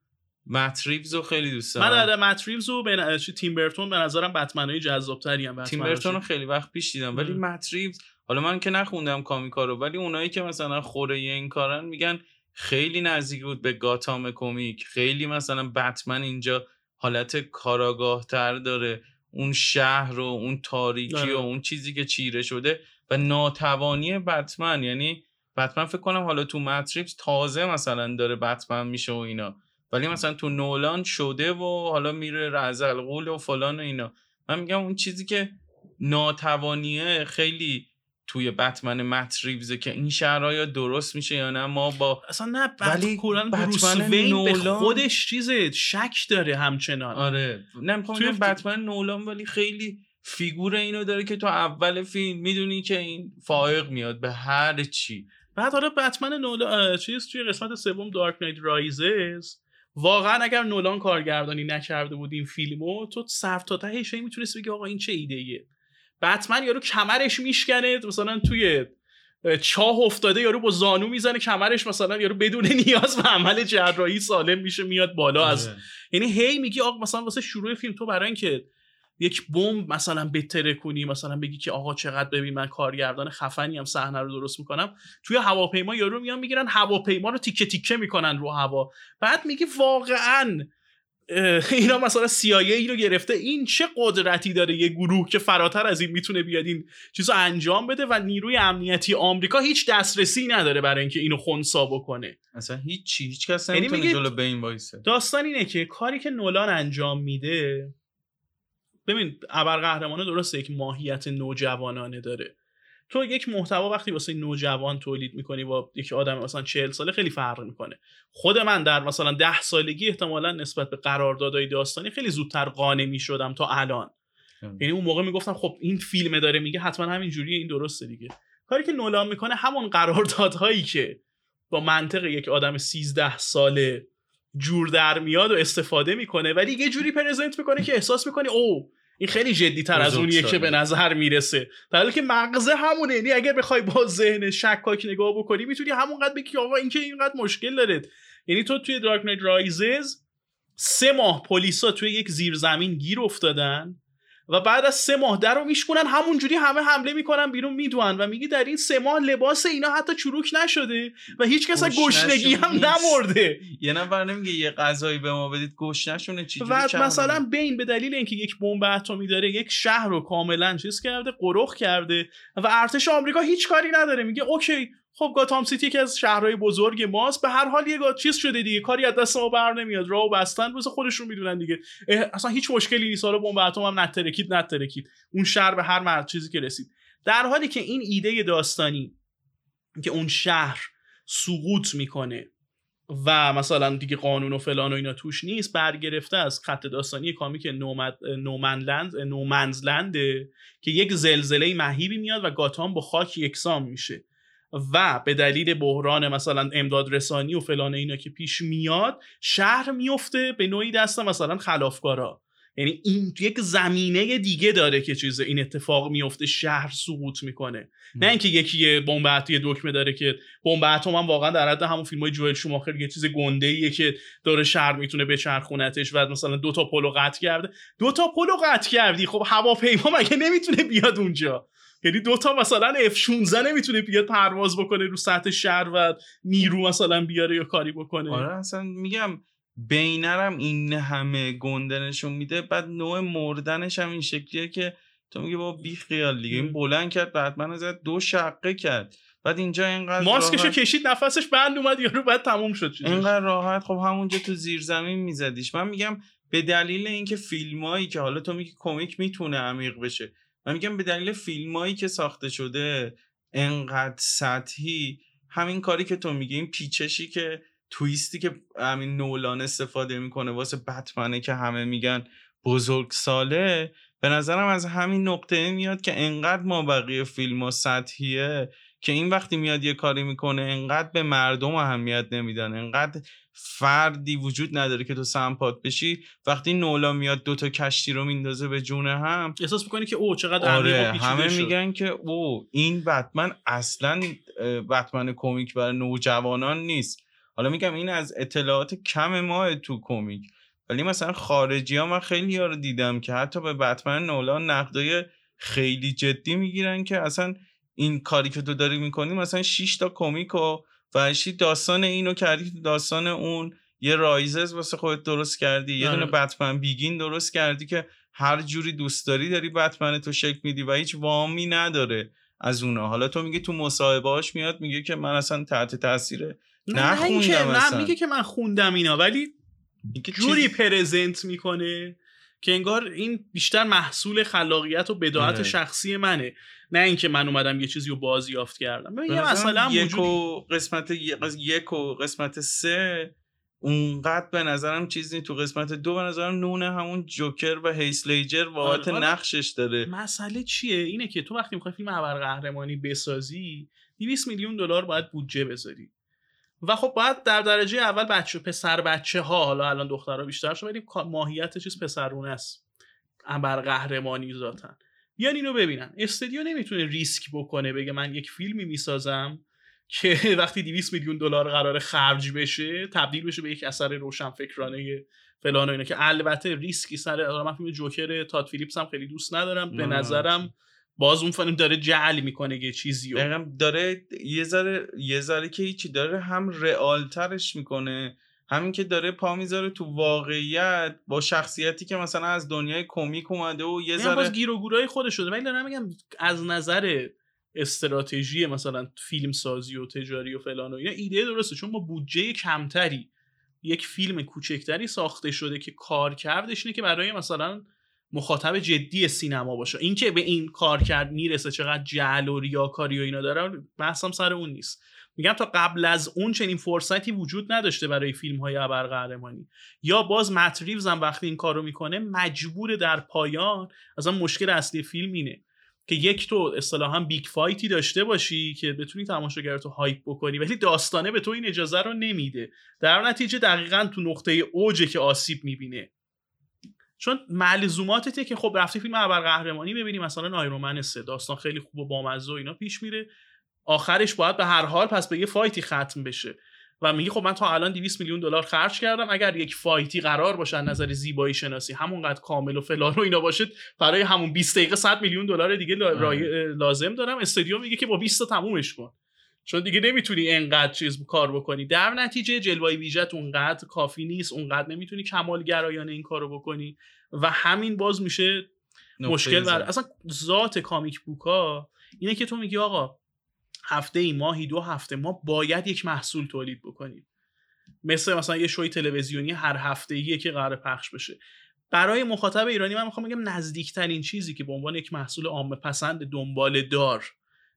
متریوز رو خیلی دوست دارم. من در متریوز و بین تیم برتون به نظرم بتمنای جذابتری هم تیم برتون رو خیلی وقت پیش دیدم. ولی متریوز حالا من که نخوندم کامیکا رو ولی اونایی که مثلا خوره این کارن میگن خیلی نزدیک بود به گاتام کمیک خیلی مثلا بتمن اینجا حالت کاراگاه تر داره. اون شهر و اون تاریکی و آره. اون چیزی که چیره شده و ناتوانی بتمن. یعنی بتمن فکر کنم حالا تو ماتریکس تازه مثلا داره بتمن میشه و اینا. ولی مثلا تو نولان شده و حالا میره رزل قول و فلان و اینا. من میگم اون چیزی که ناتوانیه خیلی توی بتمن مت که این شهرها درست میشه یا نه ما با اصلا نه ولی بروس وین به خودش چیز شک داره همچنان. آره نه توی بتمن نولان ولی خیلی فیگور اینو داره که تو اول فیلم می‌دونی که این فائق میاد به هر چی. بعد حالا بتمن نولان چیز توی قسمت سوم دارک نایت رایزز واقعا اگر نولان کارگردانی نکرده بود این فیلمو تو صرف تا تهش می‌تونستی بگی آقا این چه ایده ایه بتمن یارو کمرش میشکنه مثلا توی چاه افتاده یارو با زانو می‌زنه کمرش مثلا یارو بدون نیاز به عمل جراحی سالم میشه میاد بالا از آره. یعنی هی میگی آقا مثلا واسه شروع فیلم تو برای اینکه یک بمب مثلا بتره کنی مثلا بگی که آقا چقدر ببین من کارگردان خفنی هم صحنه رو درست می‌کنم توی هواپیما یارو میان می‌گیرن هواپیما رو تیکه تیکه می‌کنن رو هوا بعد میگی واقعا اینا مثلا سیایه اینو گرفته. این چه قدرتی داره یه گروه که فراتر از این می‌تونه بیاد این چیزو انجام بده و نیروی امنیتی آمریکا هیچ دسترسی نداره برای اینکه اینو خونسا بکنه. اصلا هیچ هیچ کس یعنی نمی‌تونه جلو به این وایسه. داستان اینه که کاری که نولان انجام میده ببین ابرقهرمانه درسته یک ماهیت نوجوانانه داره. تو یک محتوا وقتی واسه نوجوان تولید می‌کنی با یک آدم مثلا 40 ساله خیلی فرق می‌کنه. خود من در مثلا 10 سالگی احتمالا نسبت به قراردادهای داستانی خیلی زودتر قانع می‌شدم تا الان. یعنی اون موقع می‌گفتم خب این فیلم داره میگه حتما همین جوریه این درسته دیگه. کاری که نولان می‌کنه همون قراردادهایی که با منطق یک آدم 13 ساله جور در میاد و استفاده می‌کنه ولی یه جوری پرزنت می‌کنه که احساس می‌کنی او این خیلی جدی تر از اونیه که به نظر می‌رسه. در حالی که مغزه همونه. یعنی اگر بخوای با ذهن شکاک نگاه بکنی می‌تونی همونقدر بگی آقا این که اینقدر مشکل داره. یعنی تو توی دارک نایت رایزز سه ماه پلیسا توی یک زیرزمین گیر افتادن. و بعد از سه ماه در رو میشکنن همونجوری همه حمله می‌کنن بیرون می‌دونن و میگی در این سه ماه لباس اینا حتی چروک نشده و هیچ کس گشنگی هم نمرده. یه نفر نمیگه یه غذایی به ما بدید گشنشونه چی و مثلا بین به دلیل اینکه یک بمب اتمی داره یک شهر رو کاملا چیز کرده قرخ کرده و ارتش آمریکا هیچ کاری نداره. میگه اوکی خب گاتام سیتی که از شهرهای بزرگ ماست به هر حال یه چیز شده دیگه کاری از دست ما بر نمیاد. راهو بستن واسه خودشون می‌دونن دیگه. اصلا هیچ مشکلی نیست. حالا بمب اتم هم نترکید نترکید. اون شهر به هر مرد چیزی که رسید. در حالی که این ایده داستانی که اون شهر سقوط می‌کنه و مثلا دیگه قانون و فلان و اینا توش نیست برگرفته از خط داستانی کامیک نومد نومنلند نومنزلنده که یک زلزله مهیبی میاد و گاتام با خاک یکسان میشه. و به دلیل بحران مثلا امداد رسانی و فلان اینا که پیش میاد شهر میفته به نوعی دست مثلا خلافکارا. یعنی این یک زمینه دیگه داره که چیز این اتفاق میفته شهر سقوط می‌کنه. نه اینکه یکی یه بمب یه دکمه داره که بمب اتم هم واقعا در حد همون فیلم های جوئل شوماخر یه چیز گنده ایه که داره شهر می‌تونه به چرخونتش و مثلا دو تا پلو قطع کرده. دو تا پلو قطع کردی خب هواپیما مگه نمی‌تونه بیاد اونجا؟ یعنی دوتا مثلا اف 16 نمی‌تونه بیاد پرواز بکنه رو سطح شهر و نیرو مثلا بیاره یا کاری بکنه. آره اصلا میگم بینرم این همه گنده نشون میده بعد نوع مردنش هم این شکلیه که تو میگه با بی خیال دیگه. این بلند کرد بعد ازت دو شقه کرد. بعد اینجا اینقدر ماسکشو کشید نفسش بند اومد یارو بعد تموم شد اینقدر راحت. خب همونجا تو زیر زمین میزدیش. من میگم به دلیل اینکه فیلمایی که حالا تو میگی کمیک می‌تونه عمیق بشه. من میگم به دلیل فیلمایی که ساخته شده انقدر سطحی همین کاری که تو میگی این پیچشی که تویستی که همین نولان استفاده می‌کنه واسه بتمنه که همه میگن بزرگ ساله به نظرم از همین نقطه میاد که انقدر ما بقیه فیلم ها سطحیه که این وقتی میاد یه کاری می‌کنه انقدر به مردم اهمیت نمیدن انقدر فردی وجود نداره که تو سمپات بشی. وقتی نولا میاد دوتا کشتی رو میندازه به جون هم احساس می‌کنی که او چقدر آره همه میگن که او این بتمن اصلا بتمن کمیک برای نوجوانان نیست. حالا میگم این از اطلاعات کم ما تو کمیک. ولی مثلا خارجی ها من خیلی ها رو دیدم که حتی به بتمن نولان نقدای خیلی جدی می‌گیرن که اصلا این کاری که تو داری می‌کنی مثلا 6 تا کمیک و وحشی داستان اینو کردی داستان اون یه رایزز واسه خودت درست کردی یه دونه آره. بتمن بیگین درست کردی که هر جوری دوست داری داری بتمن تو شکل میدی و هیچ وامی نداره از اونا حالا تو میگی تو مصاحبهاش میاد میگه که من اصلا تحت تاثیر نخوندم نه میگه که من خوندم اینا ولی جوری پرزنت می‌کنه که انگار این بیشتر محصول خلاقیت و بداعت آره. شخصی منه نه اینکه من اومدم یه چیزی رو بازیافت کردم. یه مثلا یک و قسمت یک و قسمت سه اونقدر به نظرم چیزی تو قسمت دو به نظرم نونه همون جوکر و هیسلیجر واقعات آره. نقشش داره. مسئله چیه؟ اینه که تو وقتی می‌خوای فیلم قهرمانی بسازی 200 میلیون دلار باید بودجه بذاری. و خب باید در درجه اول بچه پسر بچه ها حالا الان دخترها بیشتر شد ولی ماهیت چیز پسرونه است. ابر قهرمانی ذاتن بیان اینو ببینن. استودیو نمی‌تونه ریسک بکنه بگه من یک فیلمی می‌سازم که وقتی 200 میلیون دلار قرار خرج بشه تبدیل بشه به یک اثر روشن فکرانه فلان و اینا که البته ریسکی سر من فیلم جوکر تاد فیلیپس هم خیلی دوست ندارم. به نظرم باز اون فیلم داره جعل می‌کنه یه چیزی داره یه ذره یه ذره که هیچی داره هم رئالترش می‌کنه. همین که داره پا می‌ذاره تو واقعیت با شخصیتی که مثلا از دنیای کمیک اومده و یه ذره باز گیر و گورای خودش شده ولی دارم میگم از نظر استراتژی مثلا فیلم سازی و تجاری و فلان و اینا ایده درسته. چون با بودجه کمتری یک فیلم کوچکتری ساخته شده که کار کردش اینه که برای مثلا مخاطب جدی سینما باشه. اینکه به این کار کرد می‌رسه چقدر جعل و ریاکاری و اینا داره بحثم سر اون نیست. میگم تا قبل از اون چنین فرصتی وجود نداشته برای فیلم های ابرقهرمانی. یا باز مت ریوز هم وقتی این کارو می‌کنه مجبوره در پایان اصلا مشکل اصلی فیلم اینه که یک تو اصطلاحا big fight ی داشته باشی که بتونی تماشاگر تو hype بکنی ولی داستانه به تو این اجازه رو نمیده. در نتیجه دقیقا تو نقطه اوجه که آسیب می‌بینه. چون ملزوماتته که خب رفتی فیلم اول قهرمانی ببینی مثلا Iron Man سه داستان خیلی خوب و بامزه و اینا پیش میره. آخرش باید به هر حال پس به یه fight ی ختم بشه. و میگه خب من تا الان 200 میلیون دلار خرج کردم. اگر یک fight ی قرار باشه از نظر زیبایی شناسی همونقدر کامل و فلان و اینا باشه برای همون 20 دقیقه 100 میلیون دلار دیگه لازم دارم. استودیوم میگه که با 20 تا تمومش کن. چون دیگه نمی‌تونی انقدر چیز کار بکنی. در نتیجه جلوه ویژت اونقدر کافی نیست. اونقدر نمی‌تونی کمال گرایانه این کارو بکنی. و همین باز میشه مشکل بر اصلا ذات کامیک بوکا اینه که تو میگی آقا هفته ای ماهی دو هفته ما باید یک محصول تولید بکنیم. مثل مثلا یه شوی تلویزیونی هر هفته ایه که قرار پخش بشه. برای مخاطب ایرانی من می‌خوام بگم نزدیکترین چیزی که به عنوان یک محصول عامه پسند دنبال دار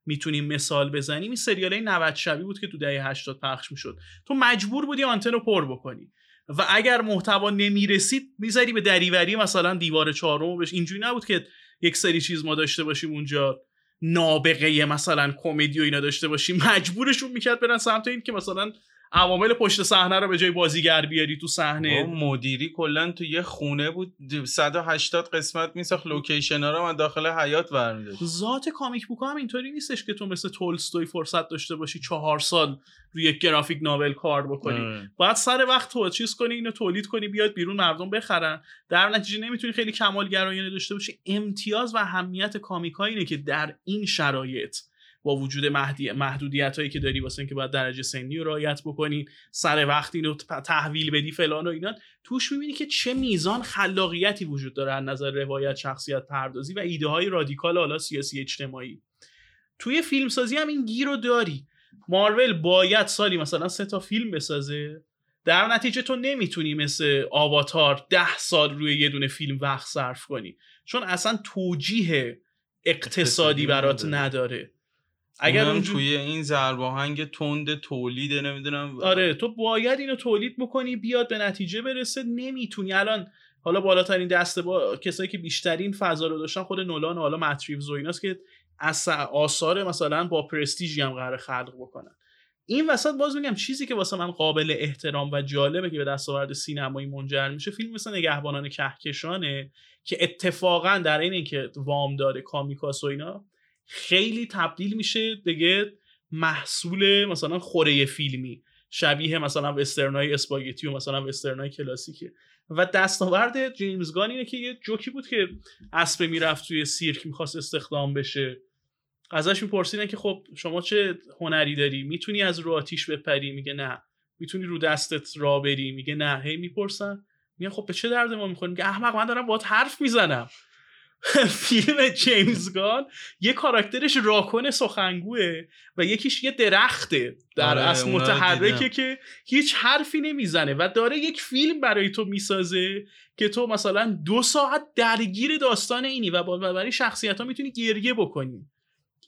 می‌تونیم مثال بزنیم این سریال های 90 شبی بود که تو دهه 80 پخش می‌شد. تو مجبور بودی آنتن رو پر بکنی. و اگر محتوا نمی‌رسید می‌ذاری به دریوری مثلا دیوار چهارم بش اینجوری نبود که یک سری چیز ما داشته باشیم اونجا. نابغه مثلا کمدی و اینا داشته باشیم مجبورشون می‌کرد برن سمت این که مثلا عوامل پشت صحنه رو به جای بازیگر بیاری تو صحنه؟ مدیری کلا تو یه خونه بود 180 قسمت میساخت لوکیشن ها رو من داخل حیات برمیداشت ذات کامیک بوک هم اینطوری نیستش که تو مثل تولستوی فرصت داشته باشی چهار سال روی یک گرافیک ناول کار بکنی. اه. باید سر وقت تو چیز کنی اینو تولید کنی بیاد بیرون مردم بخرن. در نتیجه نمی‌تونی خیلی کمال گرایانه داشته باشی. امتیاز و اهمیت کامیک اینه که در این شرایط با وجود محدودیت هایی که داری واسه اینکه باید درجه سنی رو رعایت بکنی سر وقت اینو تحویل بدی فلان و اینا توش می‌بینی که چه میزان خلاقیتی وجود داره از نظر روایت شخصیت پردازی و ایده های رادیکال حالا سیاسی اجتماعی. توی فیلم سازی هم این گیر رو داری. مارول باید سالی مثلا سه تا فیلم بسازه. در نتیجه تو نمی‌تونی مثل آواتار ده سال روی یه دونه فیلم وقت صرف کنی. چون اصلا توجیه اقتصادی برات نداره. اگر اون توی این ضرب تند تولید نمی‌دونم. آره تو باید اینو تولید بکنی بیاد به نتیجه برسه نمی‌تونی. الان حالا بالاترین دسته با کسایی که بیشترین فضا رو داشتن خود نولان و حالا متریوز و ایناست که از آثار مثلا با پرستیژی هم قرار خلق بکنن. این وسط باز میگم چیزی که واسه من قابل احترام و جالبه که به دستاورد سینمایی منجر میشه فیلم مثل نگهبانان کهکشانه که اتفاقا در این اینکه وام داره کامیکاس و اینا خیلی تبدیل میشه دیگه محصول مثلا خوره فیلمی شبیه مثلا وسترنای اسپاگتی و مثلا وسترنای کلاسیکه. و دستاورد جیمز گان اینه که یه جوکی بود که اسب می‌رفت توی سیرک می‌خواست استخدام بشه. ازش میپرسیدن که خب شما چه هنری داری؟ می‌تونی از رو آتیش بپری؟ میگه نه. می‌تونی رو دستت را بری؟ میگه نه. هی می‌پرسن. میگن خب به چه درد ما می‌خوریم میگه احمق من دارم باهات حرف می‌زنم. فیلم جیمز گان یه کاراکترش راکن سخنگوه و یکیش یه درخته در آره، اصل متحرکه که هیچ حرفی نمی‌زنه و داره یک فیلم برای تو می‌سازه که تو مثلا دو ساعت درگیر داستان اینی و برای شخصیت ها می‌تونی گریه بکنی.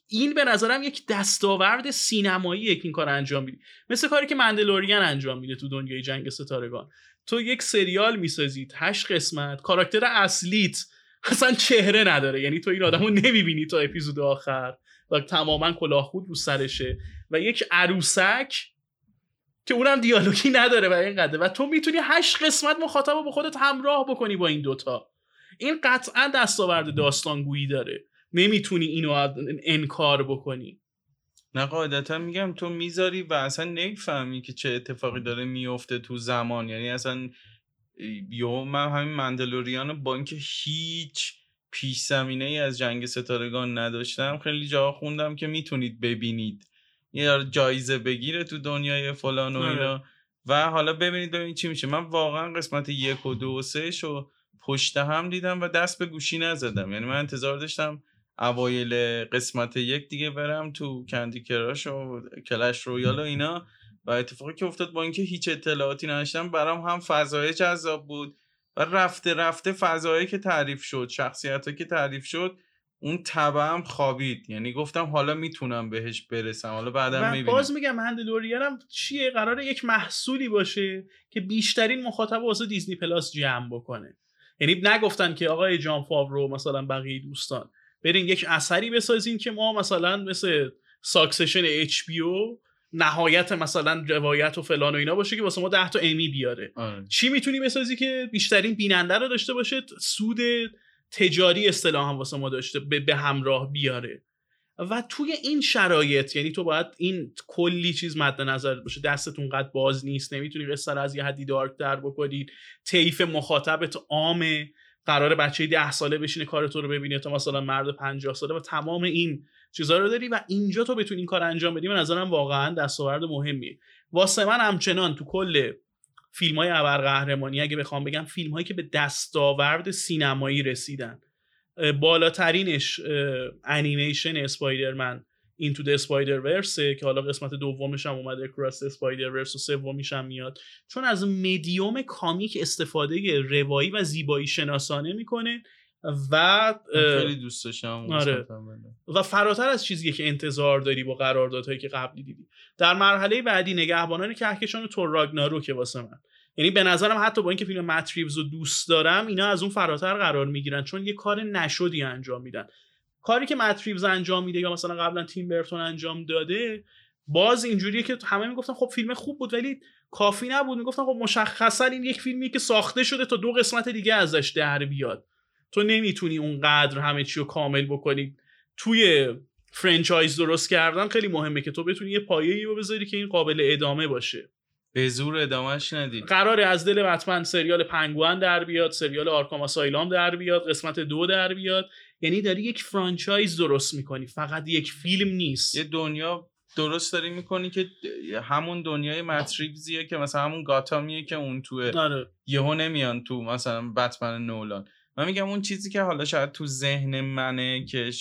این به نظرم یک دستاورد سینمایی که این کار انجام میدی مثل کاری که مندلوریان انجام میده تو دنیای جنگ ستارگان. تو یک سریال می‌سازید هشت قسمت کاراکتر اصلیت اصلا چهره نداره. یعنی تو این آدم رو نمی‌بینی تا اپیزود آخر. و تماما کلاهخود رو سرشه. و یک عروسک که اونم دیالوگی نداره و اینقدر و تو می‌تونی هشت قسمت مخاطب رو با خودت همراه بکنی با این دوتا. این قطعا دستاورد داستانگویی داره. نمی‌تونی اینو انکار بکنی. نه قاعدتا میگم تو می‌ذاری و اصلا نمی‌فهمی که چه اتفاقی داره میفته تو زمان. یعنی اصلا یو من همین مندلوریان با اینکه هیچ پیش زمینه ای از جنگ ستارگان نداشتم خیلی جا خوندم که می‌تونید ببینید. یه جایزه بگیره تو دنیای فلان و اینا. آره. و حالا ببینید ببینید چی میشه. من واقعا قسمت یک و دو و سه شو پشت هم دیدم و دست به گوشی نزدم. یعنی من انتظار داشتم اوایل قسمت یک دیگه برم تو کندی کراش و کلش رویال و اینا. و اتفاقی که افتاد با اینکه هیچ اطلاعاتی نداشتم برام هم فضای جذاب بود و رفته رفته فضایی که تعریف شد شخصیت که تعریف شد اون تبم خوابید. یعنی گفتم حالا می‌تونم بهش برسم. حالا بعدم می‌بینم باز میگم هم چیه؟ قراره یک محصولی باشه که بیشترین مخاطب واسه Disney Plus جمع بکنه. یعنی نگفتن که آقای جان فاورو مثلا بقیه دوستان برین یک اثری بسازین که ما مثلا مثل Succession HBO نهایت مثلا روایت و فلان و اینا باشه که واسه ما 10 تا Emmy بیاره. آره. چی می‌تونی بسازی که بیشترین بیننده رو داشته باشه؟ سود تجاری اصطلاحا واسه ما داشته به, همراه بیاره. و توی این شرایط یعنی تو باید این کلی چیز مد نظرت باشه. دستتون قد باز نیست نمی‌تونی قصه رو از یه حدی دارک در بکنی. طیف مخاطبت عامه قرار بچه ده ساله بشینه کار تو رو ببینه تا مثلا مرد 50 ساله و تمام این چیزها رو داری و اینجا تو بتونی این کار انجام بدی به نظرم واقعا دستاورد مهمیه. واسه من همچنان تو کل فیلم های ابرقهرمانی اگه بخوام بگم فیلم هایی که به دستاورد سینمایی رسیدن. بالاترینش انیمیشن اسپایدرمن این تو اسپایدر ورسه که حالا قسمت دومش هم اومده کراس اسپایدر ورس و سومیش هم میاد. چون از مدیوم کامیک استفاده روایی و زیبایی شناسانه می‌کنه و خیلی دوست داشتم آره. و فراتر از چیزی که انتظار داری با قراردادهایی که قبلی دیدی. در مرحله بعدی نگهبانان کهکشان تور راگنارو که واسه من. یعنی به نظرم حتی با اینکه فیلم متریوز رو دوست دارم اینا از اون فراتر قرار می‌گیرن چون یه کار نشدی انجام میدن. کاری که متریوز انجام میده یا مثلا قبلا تیم برتون انجام داده باز اینجوریه که همه می‌گفتن خب فیلم خوب بود ولی کافی نبود. می‌گفتن خب مشخصا این یک فیلمی که ساخته شده تا دو قسمت دیگه ازش در بیاد. تو نمی‌تونی اونقدر همه چی رو کامل بکنی. توی franchise درست کردن خیلی مهمه که تو بتونی یه پایه‌ای رو بذاری که این قابل ادامه باشه. به زور ادامهش ندید قراره از دل بتمن سریال پنگوئن در بیاد سریال Arkham Asylum در بیاد قسمت دو در بیاد. یعنی داری یک franchise درست می‌کنی فقط یک فیلم نیست. یه دنیا درست داری می‌کنی که همون دنیای مت ریوزیه که مثلا همون گاتامیه که اون توه آره. یهو نمیان تو مثلا بتمن نولان. من میگم اون چیزی که حالا شاید تو ذهن منه که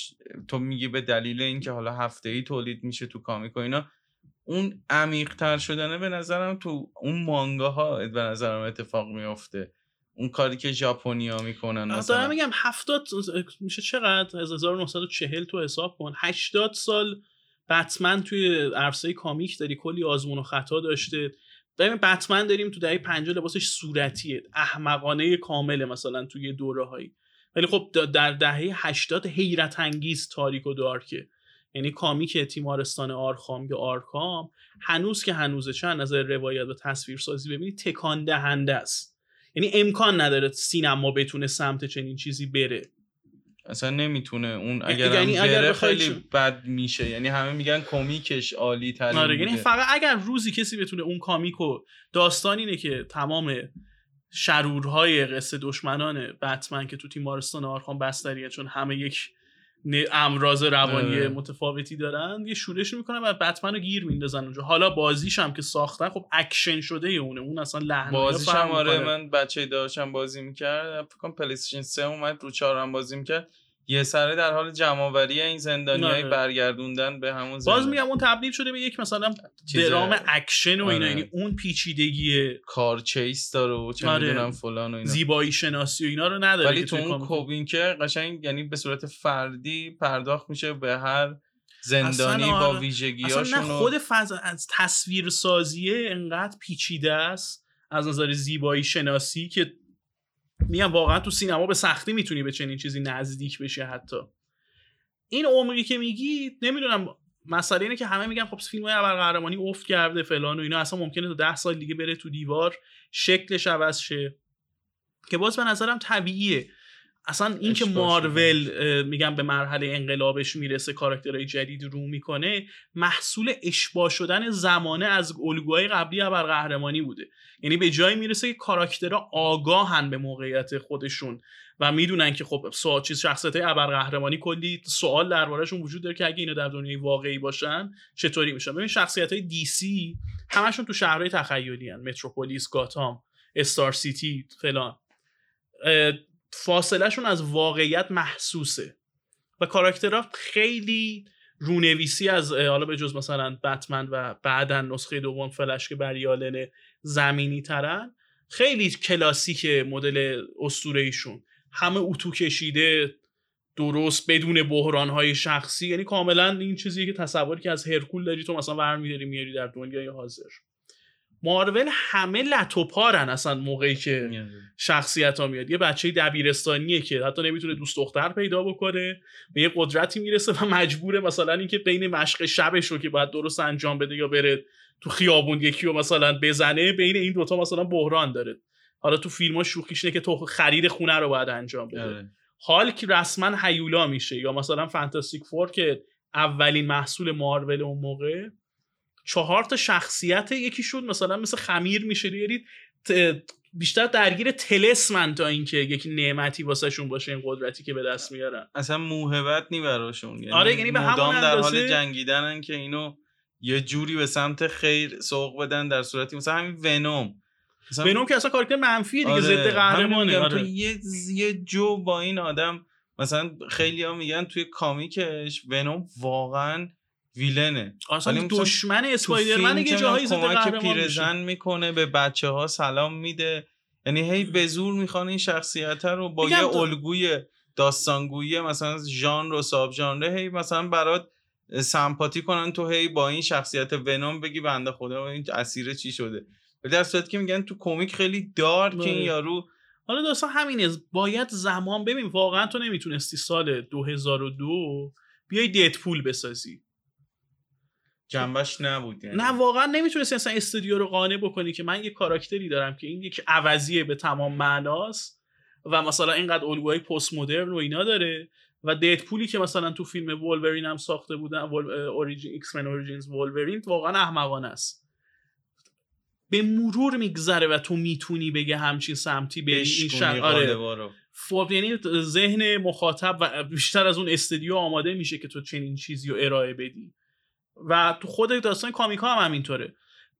تو میگی به دلیل اینکه حالا هفته ای تولید میشه تو کامیک و اینا اون عمیق تر شدنه به نظرم تو اون مانگاها به نظرم اتفاق میافته. اون کاری که ژاپنیا می‌کنن مثلا. دارم میگم 70 میشه چقدر؟ از 1940 تو حساب کن. 80 سال بتمن توی عرصه کامیک داری کلی آزمون و خطا داشته. داریم بتمن داریم تو دهه 50 لباسش صورتیه. احمقانه کامله مثلا توی دوره هایی ولی خب در دهه 80 حیرت انگیز تاریک و dark ه. یعنی comic تیمارستان آرخام یا آرکام هنوز که هنوزه از نظر روایت و تصویرسازی ببینید تکان دهنده است. یعنی امکان نداره سینما بتونه سمت چنین چیزی بره. اصلا نمی‌تونه اون اگر یعنی اگر خیلی بد میشه. یعنی همه میگن کمیکش عالی ترین آره یعنی فقط اگر روزی کسی بتونه اون comic و داستان اینه که تمام شرورهای قصه دشمنان بتمن که تو تیمارستان آرخام بستریه چون همه یک امراض روانی متفاوتی دارن یه شورش می‌کنن و بتمن رو گیر میندازن اونجا. حالا بازیش هم که ساختن خب اکشن شده اونه. اون اصلا لحن بازیش هم آره من بچه داشتم بازی می‌کرد فکر کنم پلی 3 اومد رو 4 هم بازی می‌کرد. یه سره در حال جمعآوری این زندانی های برگردوندن به همون زندان. باز میگم اون تبدیل شده به یک مثلا درام اکشن و اینا آره. یعنی اون پیچیدگی کار چیس داره و چه آره. می‌دونم فلان و اینا زیبایی شناسی و اینا رو نداره ولی تو اون کوبین که قشنگ یعنی به صورت فردی پرداخت میشه به هر زندانی با آره. ویژگیاشون اصلا نه خود فضا از تصویر سازیه انقدر پیچیده است از نظر زیبایی شناسی که میگم واقعا تو سینما به سختی می‌تونی به چنین چیزی نزدیک بشه حتی. این عمری که میگی نمی‌دونم مسئله اینه که همه میگن خب فیلم های قهرمانی افت کرده فلان و اینا اصلا ممکنه تا ده سال دیگه بره تو دیوار شکلش عوض شه. که باز به نظرم طبیعیه. اصلا اینکه مارول میگم به مرحله انقلابش می‌رسه کاراکترهای جدید رو می‌کنه محصول اشباه شدن زمانه از الگوهای قبلی قهرمانی بوده. یعنی به جایی می‌رسه که کاراکترها آگاهن به موقعیت خودشون و می‌دونن که خب سوال چیز شخصیت های قهرمانی کلی سوال دربارهشون وجود داره که اگه اینا در دنیای واقعی باشن چطوری میشن. ببین شخصیت های دی سی همشون تو شهرهای تخیلی هن. متروپولیس گاتام استار سیتی فلان فاصلهشون از واقعیت محسوسه. و کاراکترها خیلی رونویسی از حالا به جز مثلا بتمن و بعدا نسخه دوم فلش که بریالن زمینی ترن خیلی کلاسیک مدل اسطوره ایشون. همه اتو کشیده درست بدون بحران های شخصی یعنی کاملا این چیزیه که تصوری که از هرکول داری تو مثلا برمیداری میاری در دنیای حاضر. مارول همه لطوپارن اصلا موقعی که شخصیت ها میاد. یه بچه دبیرستانیه که حتی نمی‌تونه دوست دختر پیدا بکنه به یه قدرتی می‌رسه و مجبوره مثلا اینکه بین مشق شبش رو که باید درست انجام بده یا بره تو خیابون یکی رو مثلا بزنه بین این دوتا مثلا بحران داره. حالا تو فیلم ها شوخیش که تو خرید خونه رو باید انجام بده. آره. حال که رسما هیولا میشه یا مثلا فانتاستیک فور که اولین محصول مارول اون موقع. چهار تا شخصیت یکی شد مثلا مثل خمیر میشه یعنی بیشتر درگیر تلسمن تا اینکه یک نعمتی واسهشون باشه این قدرتی که به دست میارن. اصلا موهبت نی براشون. یعنی آره یعنی به همون در حال جنگیدنن که اینو یه جوری به سمت خیر سوق بدن در صورتی مثلا همین ونوم. مثلا ونوم که اصلا کاراکتر منفیه دیگه آره، ضد همین قهرمانه آره. تو یه یه جو با این آدم مثلا خیلی ها میگن توی کامیکش ونوم واقعا ویلنه. اصلا دشمن اسپایدرمن یه جاهایی ضد کمک قهرمان میشه. پیرزن می‌کنه به بچه ها سلام میده. یعنی هی به زور می‌خوان این شخصیت رو با یه تو- الگوی داستانگویی مثلا ژانر و ساب ژانر هی مثلا برات سمپاتی کنن تو هی با این شخصیت ونوم بگی بنده خدا این اسیر چی شده؟ ولی در صورتی که میگن تو کمیک خیلی دار که این آره. یارو حالا داستان همینه. باید زمان ببین واقعا تو نمی‌تونستی سال 2002 بیای ددپول بسازی. جنبش نبود یعنی. نه واقعا نمی‌تونستی اصلا استودیو رو قانع بکنی که من یه کاراکتری دارم که این یک عوضیه به تمام معناست و مثلا اینقدر الگوهای پست مدرن و اینا داره و Deadpool ی که مثلا تو فیلم Wolverine هم ساخته بودن Origin X-Men Origins Wolverine واقعا احمقانه است به مرور میگذره و تو می‌تونی بگه همچین سمتی به این شن... آره رو. خب یعنی ذهن مخاطب و بیشتر از اون استودیو آماده میشه که تو چنین چیزی رو ارائه بدی و تو خود داستان comic ا هم همینطوره.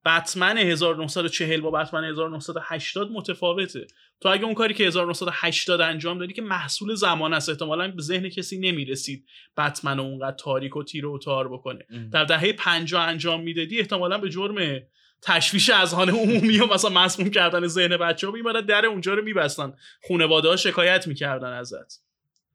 بتمن 1940 با بتمن 1980 متفاوته. تو اگه اون کاری که 1980 انجام دادی که محصول زمان است احتمالا به ذهن کسی نمی‌رسید بتمن اونقدر تاریک و تیر و تار بکنه. ام. در دهه 50 انجام می‌دادی احتمالا به جرم تشویش اذهان عمومی و مثلا مسموم کردن ذهن بچه ها میبادن در اونجا رو میبستن. خانواده ها شکایت می‌کردن ازت.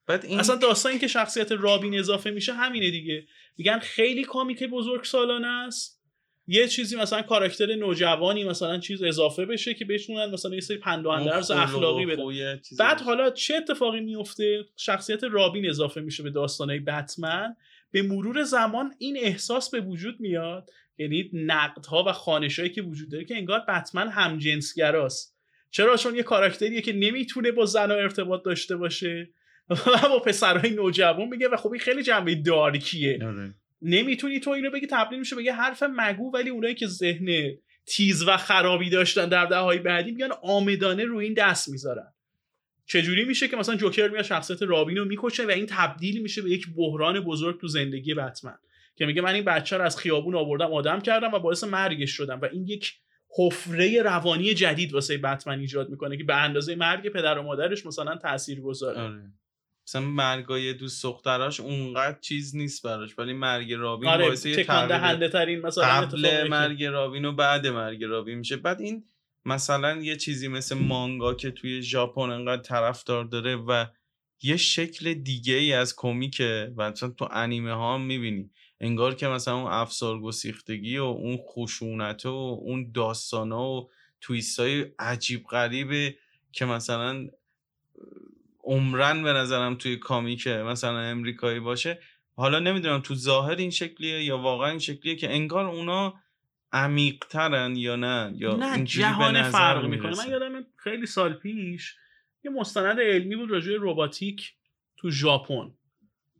بعد این اصلا داستان این که شخصیت رابین اضافه میشه همینه دیگه. میگن خیلی کامیک بزرگ سالانه است یه چیزی مثلا کاراکتر نوجوانی مثلا چیز اضافه بشه که بهشون مثلا یه سری پند و اندرز اخلاقی بده بعد. حالا چه اتفاقی میفته؟ شخصیت رابین اضافه میشه به داستانهای بتمن. به مرور زمان این احساس به وجود میاد. یعنی نقدها و خانشهایی که وجود داره که انگار بتمن همجنسگراست. چرا؟ چون یه کاراکتریه که نمی‌تونه با زنها ارتباط داشته باشه. و با پسرهای نوجوان میگه و خب این خیلی جنبه دارکیه. آره. نمی‌تونی تو اینو بگی تبدیل میشه به یه حرف مگو ولی اونایی که ذهن تیز و خرابی داشتن در دههای بعدی میگن آمدانه روی این دست می‌ذارن. چجوری میشه که مثلا جوکر میاد شخصیت رابین رو می‌کشه و این تبدیل میشه به یک بحران بزرگ تو زندگی بتمن که میگه من این بچه رو از خیابون آوردم آدم کردم و باعث مرگش شدم و این یک حفره روانی جدید واسه بتمن ایجاد می‌کنه که به اندازه مرگ پدر و مادرش مثلا تاثیر گذاره آره. مثلا مرگای دوست دختراش اونقدر چیز نیست براش ولی مرگ رابین آره باعث یه تغییر ترین مثلا قبل مرگ رابین و بعد مرگ رابین میشه. بعد این مثلا یه چیزی مثل مانگا که توی ژاپن انقدر طرفدار داره و یه شکل دیگه ای از کمیکه و مثلا تو انیمه ها هم می‌بینی. انگار که مثلا اون افسار گسیختگی و اون خشونت و اون داستانا و تویست های عجیب غریبه که مثلا عمرن به نظرم توی کامیک مثلا امریکایی باشه. حالا نمی‌دونم تو ظاهر این شکلیه یا واقعا این شکلیه که انگار اونا عمیقترن یا نه یا نه جهان فرق می‌کنه؟ من یادم خیلی سال پیش یه مستند علمی بود راجع به رباتیک تو ژاپن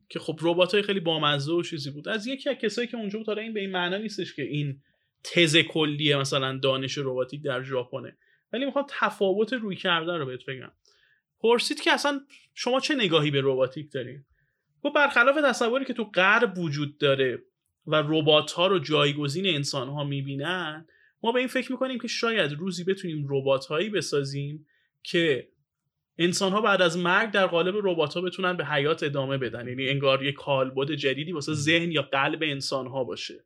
که خب ربات های خیلی بامزه و چیزی بود. از یکی از کسایی که اونجا بود حالا این به این معنا نیستش که این تز کلیه مثلا دانش رباتیک در ژاپنه. ولی می‌خوام تفاوت روی کردن رو بهت بگم. پرسید که اصلا شما چه نگاهی به رباتیک دارین؟ گفت برخلاف تصوری که تو غرب وجود داره و ربات ها رو جایگزین انسان ها می‌بینن ما به این فکر می‌کنیم که شاید روزی بتونیم ربات هایی بسازیم که انسان ها بعد از مرگ در قالب ربات ها بتونن به حیات ادامه بدن. یعنی انگار یه کالبد جدیدی واسه ذهن یا قلب انسان ها باشه.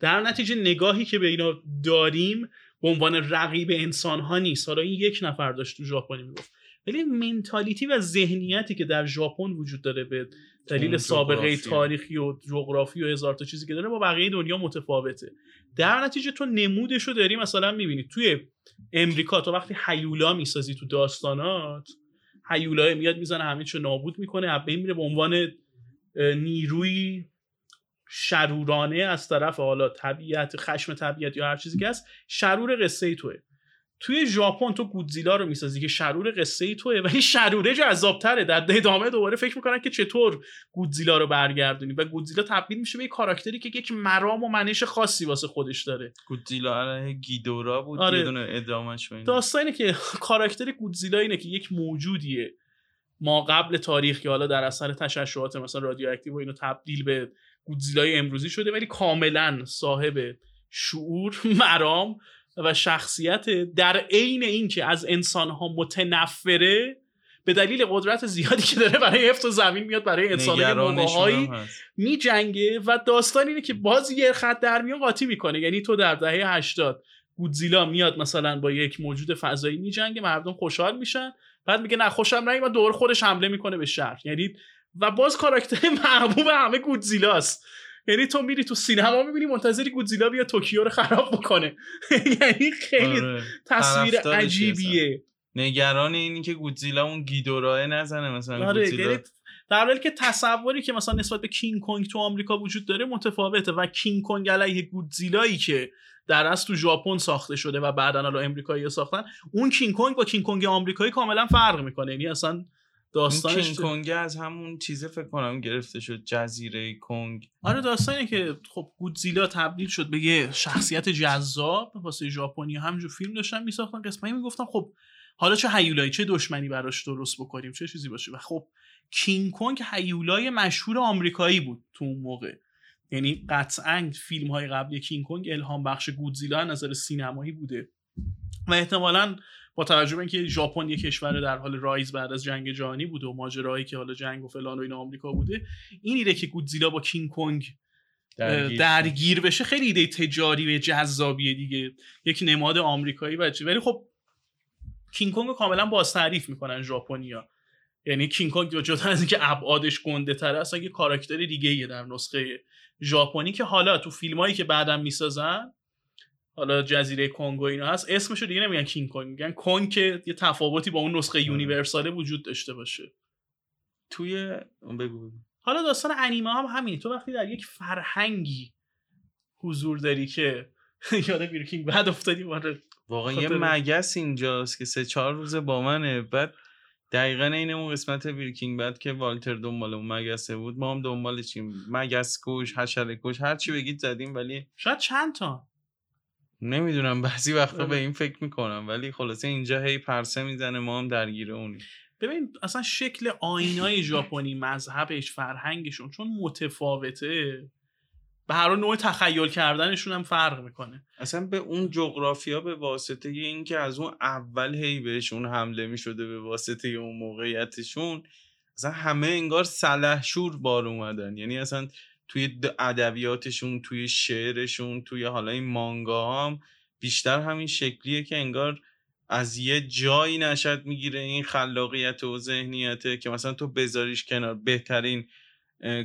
در نتیجه نگاهی که به اینا داریم به عنوان رقیب انسان ها نیست. حالا این یک نفر داشت تو ژاپنی می‌گفت. ولی منتالیتی و ذهنیتی که در ژاپن وجود داره به دلیل سابقه جغرافی. تاریخی و جغرافی و هزار تا چیزی که داره با بقیه دنیا متفاوته. در نتیجه تو نمودش رو داری مثلا می‌بینی. توی امریکا تو وقتی هیولا می‌سازی تو داستانات هیولا میاد می‌زنه همه چی رو نابود می‌کنه بین میره به عنوان نیروی شرورانه از طرف حالا طبیعت خشم طبیعت یا هر چیزی که هست شرور قصه ای توه. توی ژاپن تو گودزیلا رو می‌سازی که شرور قصه ای توه ولی شروره جذابتره در ادامه دوباره فکر می‌کنن که چطور گودزیلا رو برگردونی. و گودزیلا تبدیل میشه به یک کاراکتری که یک مرام و منش خاصی واسه خودش داره. گودزیلا علیه گیدورا بود آره. یه دونه ادامش داستان اینه که کاراکتر گودزیلا اینه که یک موجودیه. ما قبل تاریخ که حالا در اثر تشعشعات مثلا رادیواکتیو و اینو تبدیل به گودزیلای امروزی شده ولی کاملا صاحب شعور مرام و شخصیت در عین اینکه از انسانها متنفره به دلیل قدرت زیادی که داره برای حفظ زمین میاد برای انسانهای می جنگه و داستان اینه که باز یه خط در میان قاطی می‌کنه. یعنی تو در دهه 80 گودزیلا میاد مثلا با یک موجود فضایی میجنگه مردم خوشحال میشن. بعد میگه نه خوشم و دور خودش حمله می‌کنه به شهر. یعنی و باز کاراکتر محبوب همه گودزیلاست. یعنی تو میری تو سینما می‌بینی منتظری گودزیلا بیا توکیو رو خراب بکنه یعنی خیلی آره. تصویر عجیبیه نگران اینی که گودزیلا اون گیدوراه نزنه مثلا آره. گودزیلا یعنی در حالی که تصوری که مثلا نسبت به کینگ کنگ تو آمریکا وجود داره متفاوته و کینگ کنگ علیه گودزیلایی که در از تو ژاپن ساخته شده و بعدا حالا امریکایی ساختن اون کینگ کنگ با کینگ کنگ آمریکایی کاملا فرق می‌کنه یعنی اصلا داستانش کینگ کنگ از همون چیزه فکر کنم گرفته شد جزیره کنگ. آره داستانی که خب گودزیلا تبدیل شد به یه شخصیت جذاب واسه ژاپنی. همینجور فیلم داشتن میساختن قسمتی می‌گفتم خب حالا چه هیولایی چه دشمنی براش درست بکنیم چه چیزی باشه. و خب کینگ کنگ هیولای مشهور آمریکایی بود تو اون موقع. یعنی قطعا فیلم های قبلی کینگ کنگ الهام بخش گودزیلا نظر سینمایی بوده. و احتمالا با توجه به اینکه ژاپن یک کشور در حال رایز بعد از جنگ جهانی بوده و ماجرایی که حالا جنگ و فلان و این آمریکا بوده این ایده که گودزیلا با کینگ کنگ درگیر, درگیر بشه خیلی ایده تجاری و جذابیه دیگه. یک نماد آمریکایی بچه ولی خب کینگ کنگ رو کاملا باز تعریف می‌کنن ژاپنیا. یعنی کینگ کنگ جدا از اینکه ابعادش گنده تره اصلا یه کاراکتر دیگه در نسخه ژاپنی که حالا تو فیلمایی که بعدم می‌سازن حالا جزیره کنگو اینا هست اسمشو دیگه نمیگن کینگ کنگ میگن کنگ که یه تفاوتی با اون نسخه آره. یونیورساله وجود داشته باشه. توی بگو حالا داستان انیمه هم همینه. تو وقتی در یک فرهنگی حضور داری که یاد Breaking Bad افتادی واقعا یه مگس اینجاست که سه چهار روز با منه. بعد دقیقا این اون قسمت Breaking Bad که والتر دنبال اون مگسه بود ما هم دنبالشیم مگس کش حشره کش هر چی بگید زدیم ولی شاید چند تا. نمی‌دونم بعضی وقتا به این فکر می‌کنم ولی خلاصه اینجا هی پرسه می‌زنه ما هم درگیر اونی ببین اصلا شکل آیینای ژاپنی مذهبش فرهنگشون چون متفاوته به هر نوع تخیل کردنشون هم فرق می‌کنه. اصلا به اون جغرافیا به واسطه اینکه از اون اول هی بهشون حمله می‌شده به واسطه اون موقعیتشون اصلا همه انگار سلحشور بار اومدن. یعنی اصلا توی ادبیاتشون توی شعرشون توی حالا این مانگا هم بیشتر همین شکلیه که انگار از یه جایی نشد می‌گیره این خلاقیت و ذهنیته که مثلا تو بذاریش کنار بهترین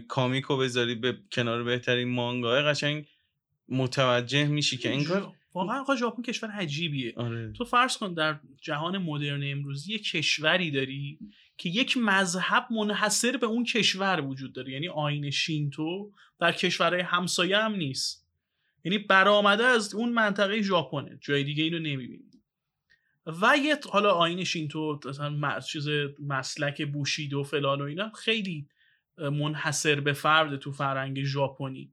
کامیکو بذاری به کنار بهترین مانگاه قشنگ متوجه میشی که انگار واقعا آقا ژاپن کشور عجیبیه آره. تو فرض کن در جهان مدرن امروزی یه کشوری داری که یک مذهب منحصر به اون کشور وجود داره. یعنی آین شینتو در کشورهای همسایه هم نیست. یعنی برآمده از اون منطقه ژاپنه. جای دیگه اینو نمی‌بینی و یه حالا آین شینتو مثلا چیز مسلک بوشیدو فلان و اینا خیلی منحصر به فرد تو فرهنگ ژاپنی.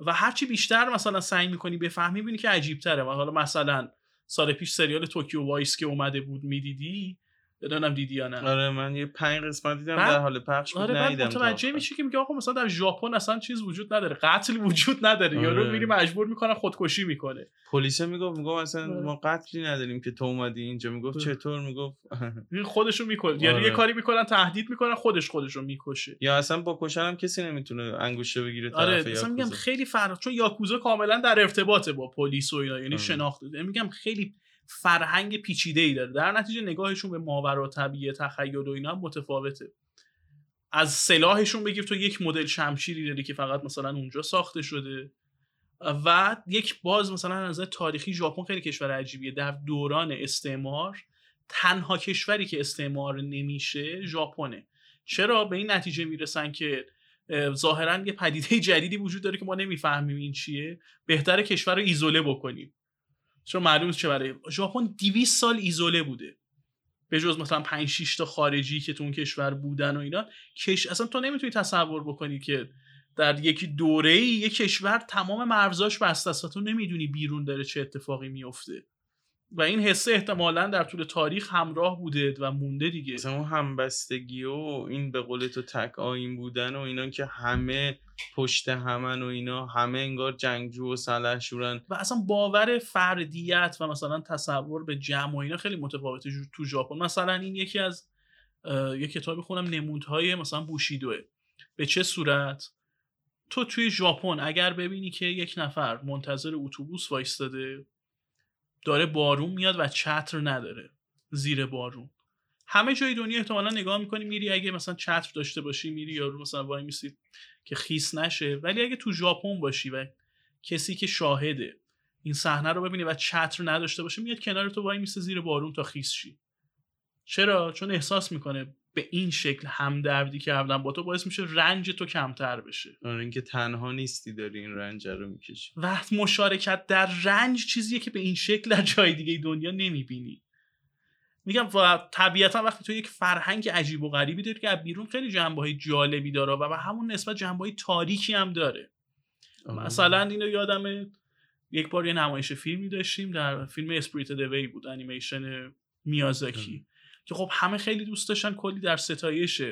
و هرچی بیشتر مثلا سعی می‌کنی بفهمی می‌بینی که عجیب تره و حالا مثلا سال پیش سریال Tokyo Vice که اومده بود می‌دیدی؟ بدانم دیدی یا نه. آره من یه پنج قسمت دیدم در حال پخش بود آره ندیدم متوجه میشه که میگه آقا مثلا در ژاپن اصلا چیز وجود نداره قتل وجود نداره آره. یارو میری مجبور می‌کنه خودکشی می‌کنه. پلیس می‌گفت می‌گفت مثلا آره. ما قتلی نداریم که تو اومدی اینجا. می‌گفت آره. چطور؟ می‌گفت خودشو می‌کنه یعنی یه آره. کاری می‌کنن تهدید می‌کنن خودش خودشو می‌کشه. یا اصلا با کشن هم کسی نمی‌تونه انگوشه بگیره طرف آره مثلا میگم خیلی فرق چون یاکوزا کاملا در ارتباطه با پلیس و اینا یعنی شناخته. میگم خیلی فرهنگ پیچیده ای داره. در نتیجه نگاهشون به ماورا طبیعه تخیل و اینا متفاوته. از سلاحشون بگیر تو یک مدل شمشیری داری که فقط مثلا اونجا ساخته شده. و یک باز مثلا از نظر تاریخی ژاپن خیلی کشور عجیبیه. در دوران استعمار تنها کشوری که استعمار نمیشه ژاپنه. چرا؟ به این نتیجه می‌رسن که ظاهرا یه پدیده جدیدی وجود داره که ما نمی‌فهمیم این چیه. بهتر کشور رو ایزوله بکنیم. چون معلوم چه برای ژاپن 200 سال ایزوله بوده. به جز مثلا 5 6 تا خارجی که تو اون کشور بودن و اینا. کش اصلا تو نمی‌تونی تصور بکنی که در یک دوره یک کشور تمام مرزاش بسته است و تو نمی‌دونی بیرون داره چه اتفاقی میفته و این حسه احتمالا در طول تاریخ همراه بوده و مونده دیگه. مثلا اون همبستگی و این به قول تو تک آین بودن و اینا که همه پشت همن و اینا همه انگار جنگجو و سلحشورن. و اصلا باور فردیت و مثلا تصور به جمع و اینا خیلی متفاوته تو ژاپن. مثلا این یکی از یک کتاب خونم نمودهای مثلا بوشیدوه. به چه صورت؟ تو توی ژاپن اگر ببینی که یک نفر منتظر اتوبوس وایستاده داره بارون میاد و چتر نداره. زیر بارون. همه جای دنیا احتمالا نگاه می‌کنی میری اگه مثلا چتر داشته باشی میری یا مثلا وای میسی که خیس نشه. ولی اگه تو ژاپن باشی و کسی که شاهده این صحنه رو ببینی و چتر نداشته باشه میاد کنار تو وای میسه زیر بارون تا خیس شی. چرا؟ چون احساس می‌کنه به این شکل همدردی کردن با تو باعث میشه رنج تو کمتر بشه. آره اینکه تنها نیستی داری این رنج رو می‌کشی. وقت مشارکت در رنج چیزیه که به این شکل در جای دیگه دنیا نمی‌بینی. میگم و طبیعتا وقتی تو یک فرهنگ عجیب و غریبی داری که از بیرون خیلی جنبه های جالبی داره و به همون نسبت جنبه های تاریکی هم داره. آه. مثلا اینو یادم یک بار یه نمایش فیلمی داشتیم در فیلم اسپریت دوی بود انیمیشن میازاکی. که خب همه خیلی دوست داشتن کلی در ستایش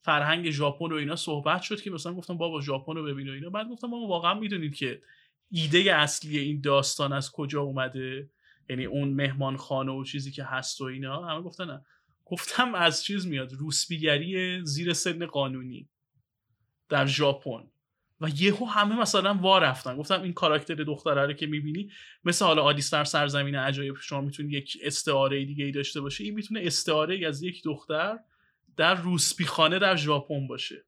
فرهنگ ژاپن و اینا صحبت شد که مثلا گفتم بابا ژاپن رو ببین و اینا. بعد گفتم بابا واقعا می‌دونید که ایده اصلی این داستان از کجا اومده؟ یعنی اون مهمان خانه و چیزی که هست و اینا. همه گفتن نه. گفتم از چیز میاد. روسبیگری زیر سن قانونی در ژاپن. و یهو همه مثلا وا رفتن. گفتم این کاراکتر دختره رو که می‌بینی مثل حالا آلیستر سرزمین عجایب شما می‌تونی یک استعاره دیگه ای داشته باشه. این می‌تونه استعاره ای از یک دختر در روسپی خانه در ژاپن باشه.